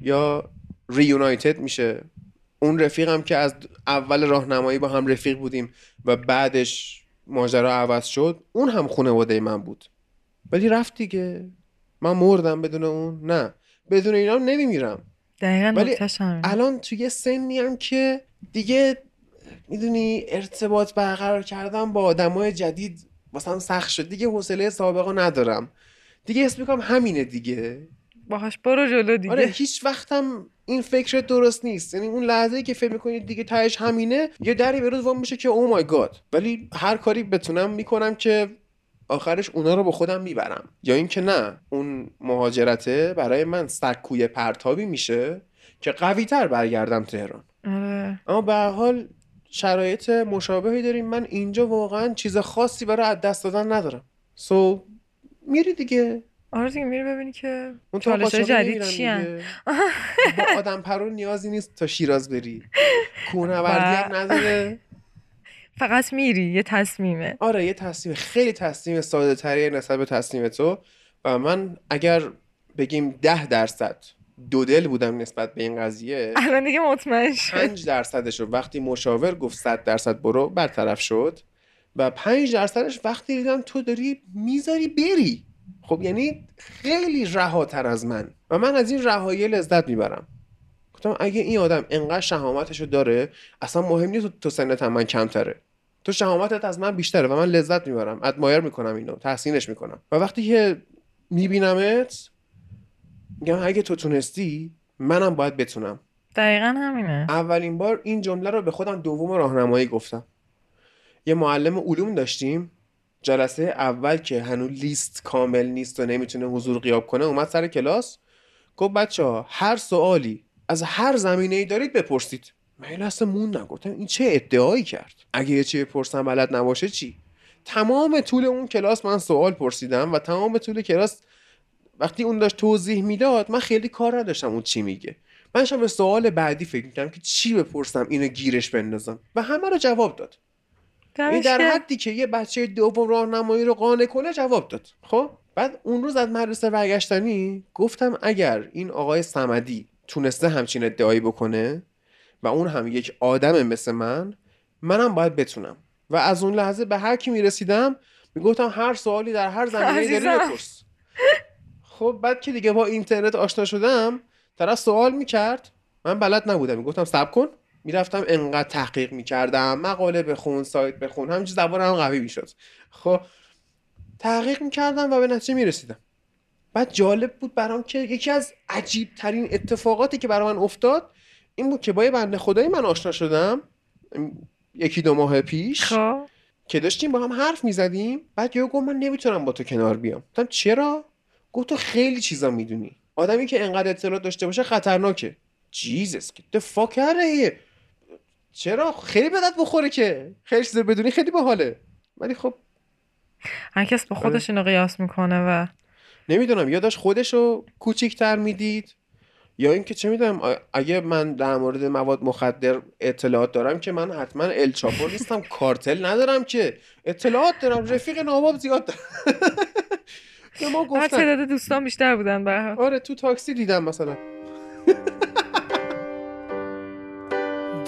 یا ریونایتد میشه. اون رفیقم که از اول راهنمایی با هم رفیق بودیم و بعدش ماجرا عوض شد اون هم خانواده من بود. ولی رفت دیگه. من مردم بدون اون؟ نه. بدون اینا نمیمیرم. دقیقا ولی. الان توی سنی هم که دیگه می‌دونی ارتباط برقرار کردن با آدمای جدید مثلا سخت شد. دیگه حوصله سابقه ندارم. دیگه اسم می‌کنم همینه دیگه. باهاش برو جلو دیگه. آره هیچ وقتم این فکر درست نیست. یعنی اون لحظه که فکر می‌کنید دیگه تهش همینه یه دری به روز وام میشه که او مای گاد ولی هر کاری بتونم می‌کنم که آخرش اونا رو با خودم می‌برم. یا اینکه نه اون مهاجرته برای من سکوی پرتابی میشه که قوی تر برگردم تهران. آره. اما به حال شرایط مشابهی داریم. من اینجا واقعا چیز خاصی برای از دست دادن ندارم. سو میری دیگه. آره دیگه میری ببینی که اون چالش جدید چی. با آدم پرون نیازی نیست تا شیراز بری. کوهنوردی هم نداره. فقط میری یه تصمیمه. آره یه تصمیم. خیلی تصمیم ساده تریه نسبت به تصمیم تو. و من اگر بگیم ده درصد دو دل بودم نسبت به این قضیه الان دیگه مطمئن شد. پنج درصدش رو. وقتی مشاور گفت صد درصد برو برطرف شد. و پنج درصدش وقتی دیدم تو داری می‌ذاری بری. خب یعنی خیلی رهاتر از من. و من از این رهایی لذت می‌برم. گفتم اگه این آدم انقدر شهامتشو داره اصلا مهم نیست تو- سنت هم من کمتره. تو شهامتت از من بیشتره و من لذت می‌برم. ادمایر می‌کنم اینو تحسینش می‌کنم. و وقتی که میبینمت میگم اگه تو تونستی منم باید بتونم. دقیقا همینه. اولین بار این جمله رو به خودم دوم راهنمایی گفتم. یه معلم علوم داشتیم. جلسه اول که هنوز لیست کامل نیست و نمی‌تونه حضور غیاب کنه اومد سر کلاس. گفت بچه ها هر سوالی از هر زمینه ای دارید بپرسید. من یه لحظه موندم گفتم این چه ادعایی کرد؟ اگه یه چی بپرسم بلد نباشه چی؟ تمام طول اون کلاس من سوال پرسیدم و تمام طول کلاس وقتی اون داشت توضیح می‌داد من خیلی کار نداشتم اون چی میگه. من به سوال بعدی فکر می‌کردم که چی بپرسم اینو گیرش بندازم. و همه رو جواب داد. این در. حدی که یه بچه دوم راهنمایی رو قانع کنه جواب داد. خب؟ بعد اون روز از مدرسه برگشتنی گفتم اگر این آقای سمدی تونسته همچین ادعایی بکنه و اون هم یک آدم مثل من منم باید بتونم. و از اون لحظه به هر کی می‌رسیدم می‌گفتم هر سوالی در هر زمینه داری. بپرس. خب بعد که دیگه با اینترنت آشنا شدم طرف سوال می‌کرد. من بلد نبودم. می‌گفتم سب کن. می‌رفتم انقدر تحقیق می‌کردم مقاله بخون سایت بخون همینجور زبانم قوی می‌شد. خب تحقیق می‌کردم و به نتیجه می‌رسیدم. بعد جالب بود برام که یکی از عجیب ترین اتفاقاتی که برای من افتاد این بود که با یه بنده خدایی من آشنا شدم یکی دو ماه پیش. خب. که داشتیم با هم حرف می‌زدیم. بعد یهو گفت من نمی‌تونم با تو کنار بیام. گفتم چرا؟ گفت تو خیلی چیزا می‌دونی. آدمی که انقدر اطلاعات داشته باشه خطرناکه. جیزس که فاک چرا؟ خیلی بدت بخوره که. خیلی چیزا بدونی خیلی باحاله. ولی خب. هر کس با خودش اینو قیاس می‌کنه و نمی‌دونم یا داشت خودشو کوچیکتر می‌دید یا اینکه چه می‌دونم اگه من در مورد مواد مخدر اطلاعات دارم که من حتما الچاپو نیستم کارتل ندارم که. اطلاعات دارم رفیق نواب زیاد دارم. به ما گفتن. تعداد دوستان بیشتر بودن به. آره تو تاکسی دیدم مثلا.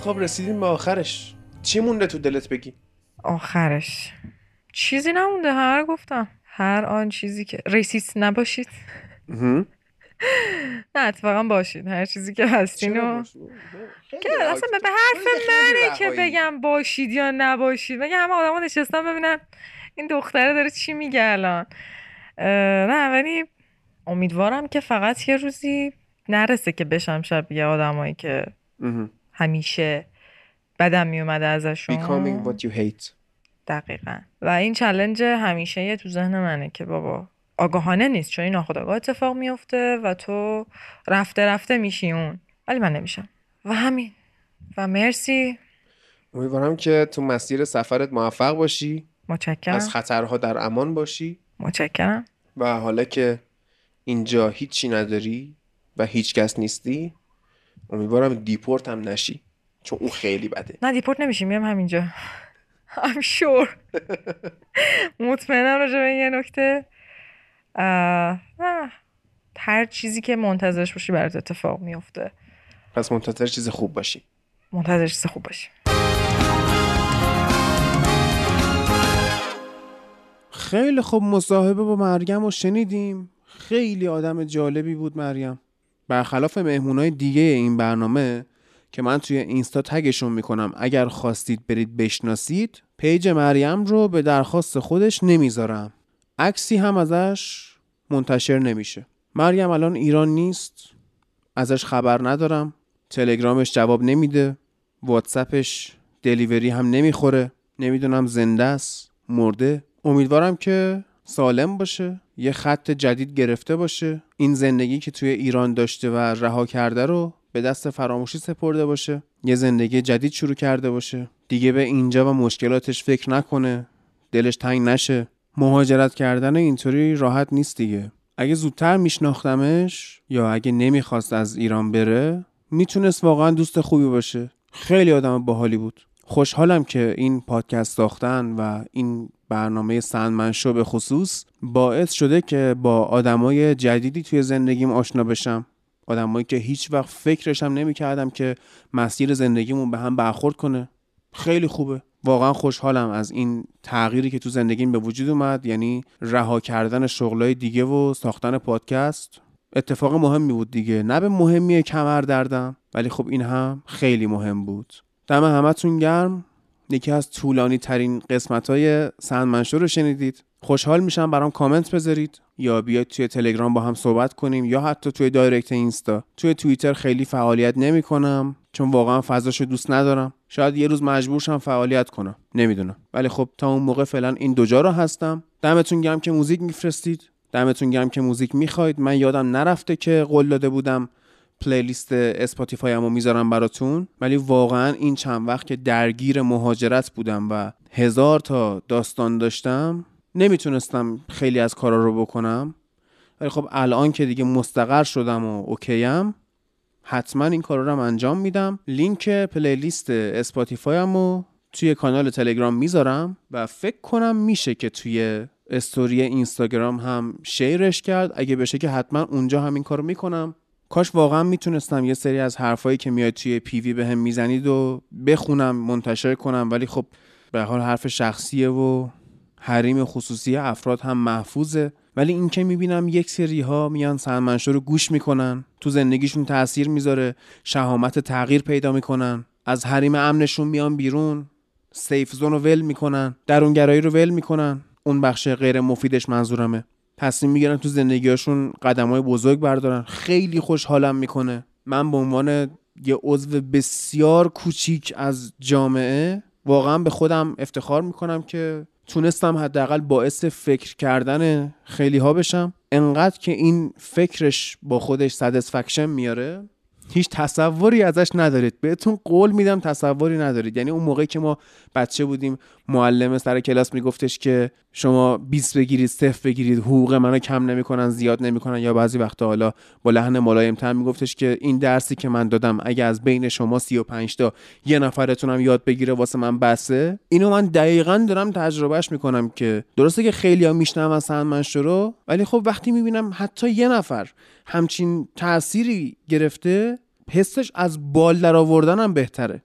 خب رسیدیم به آخرش. چی مونده تو دلت بگی؟ آخرش. چیزی نمونده هر گفتم. هر آن چیزی که ریسیست نباشید. نه اتفاقا باشید. هر چیزی که هستین و که اصلا به حرف منه که. بگم باشید یا نباشید. مگه همه آدما نشستن ببینن این دختره داره چی میگه الان؟ نه ولی امیدوارم که فقط یه روزی نرسه که بشم شبیه آدمایی که همیشه بدم میومده ازشون. Becoming what you hate. دقیقا. و این چلنج همیشه یه تو ذهن منه که بابا آگاهانه نیست چون این ناخودآگاه اتفاق میفته و تو رفته رفته میشی اون. ولی من نمیشم. و همین. و مرسی. امیدوارم که تو مسیر سفرت موفق باشی. متشکرم. از خطرها در امان باشی. متشکرم. و حالا که اینجا هیچی نداری و هیچ کس نیستی امیدوارم دیپورت هم نشی چون اون خیلی بده. نه دیپورت نمیشیم میام همینجا. I'm sure. مطمئنم راجع به این یه نکته. نه. هر چیزی که منتظرش باشی برات اتفاق میفته پس منتظر چیز خوب باشی. منتظر چیز خوب باشی. خیلی خوب مصاحبه با مریم رو شنیدیم. خیلی آدم جالبی بود مریم. برخلاف مهمونای دیگه این برنامه که من توی اینستا تگشون می‌کنم اگر خواستید برید بشناسید پیج مریم رو به درخواست خودش نمی‌ذارم. عکسی هم ازش منتشر نمیشه. مریم الان ایران نیست ازش خبر ندارم تلگرامش جواب نمیده واتسپش دلیوری هم نمی‌خوره نمی‌دونم زنده است مرده. امیدوارم که سالم باشه یه خط جدید گرفته باشه. این زندگی که توی ایران داشته و رها کرده رو به دست فراموشی سپرده باشه. یه زندگی جدید شروع کرده باشه. دیگه به اینجا و مشکلاتش فکر نکنه. دلش تنگ نشه. مهاجرت کردن اینطوری راحت نیست دیگه. اگه زودتر میشناختمش یا اگه نمی‌خواست از ایران بره می‌تونست واقعا دوست خوبی باشه. خیلی آدم باحالی بود. خوشحالم که این پادکست ساختن و این برنامه سندمن شو به خصوص باعث شده که با آدمای جدیدی توی زندگیم آشنا بشم. آدمایی که هیچ وقت فکرشم نمی‌کردم که مسیر زندگیمون به هم برخورد کنه. خیلی خوبه. واقعا خوشحالم از این تغییری که تو زندگیم به وجود اومد یعنی رها کردن شغلای دیگه و ساختن پادکست. اتفاق مهمی بود دیگه. نه به مهمی کمر دردم ولی خب این هم خیلی مهم بود. دم همتون گرم. یکی از طولانی ترین قسمت های سندمنشو رو شنیدید. خوشحال میشم برام کامنت بذارید یا بیاید توی تلگرام با هم صحبت کنیم یا حتی توی دایرکت اینستا. توی توییتر خیلی فعالیت نمی کنم چون واقعا فضاشو دوست ندارم. شاید یه روز مجبور شم فعالیت کنم. نمی‌دونم. ولی خب تا اون موقع فعلا این دو جا رو هستم. دمتون گرم که موزیک میفرستید. دمتون گرم که موزیک می‌خواید. من یادم نرفته که قول داده بودم playlist Spotify رو می‌ذارم براتون. ولی واقعا این چند وقت که درگیر مهاجرت بودم و هزار تا داستان داشتم نمی‌تونستم خیلی از کارا رو بکنم. ولی خب الان که دیگه مستقر شدم و okay ام حتما این کارا رو هم انجام میدم. لینک playlist Spotify رو توی کانال تلگرام می‌ذارم و فکر کنم میشه که توی استوری اینستاگرام هم شیرش کرد. اگه بشه که حتما اونجا همین کارو می‌کنم. کاش واقعا می‌تونستم یه سری از حرفایی که میاد توی پیوی به هم می‌زنید و بخونم منتشر کنم ولی خب به حال حرف شخصیه و حریم خصوصی افراد هم محفوظه. ولی این که می‌بینم یک سری ها میان سرمنشو رو گوش می‌کنن تو زندگیشون تاثیر می‌ذاره شهامت تغییر پیدا می‌کنن از حریم امنشون میان بیرون سیف زون رو ول می‌کنن درونگرایی رو ول می‌کنن. اون بخش غیر مفیدش منظورمه. تصمیم می‌گیرن تو زندگیاشون قدم های بزرگ بردارن. خیلی خوشحالم می‌کنه. من به عنوان یه عضو بسیار کوچیک از جامعه واقعا به خودم افتخار می‌کنم که تونستم حداقل باعث فکر کردن خیلی ها بشم. انقدر که این فکرش با خودش سدسفکشن میاره هیچ تصوری ازش ندارید. بهتون قول میدم تصوری ندارید. یعنی اون موقعی که ما بچه بودیم معلم سر کلاس میگفتش که شما 20 بگیرید صفر بگیرید حقوق منو کم نمی‌کنن زیاد نمی‌کنن یا بعضی وقتا حالا با لحن ملایم تر میگفتش که این درسی که من دادم اگه از بین شما 35 تا یه نفرتونم یاد بگیره واسه من بسه. اینو من دقیقا دارم تجربهش می‌کنم که درسته که خیلی ها میشنون سندمنشو رو ولی خب وقتی می‌بینم حتی یه نفر همچین تأثیری گرفته حسش از بال در آوردن هم بهتره.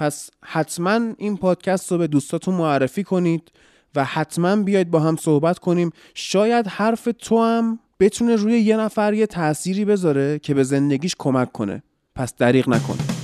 پس حتما این پادکست رو به دوستاتون معرفی کنید و حتما بیاید با هم صحبت کنیم. شاید حرف تو هم بتونه روی یه نفر یه تأثیری بذاره که به زندگیش کمک کنه. پس دریغ نکن.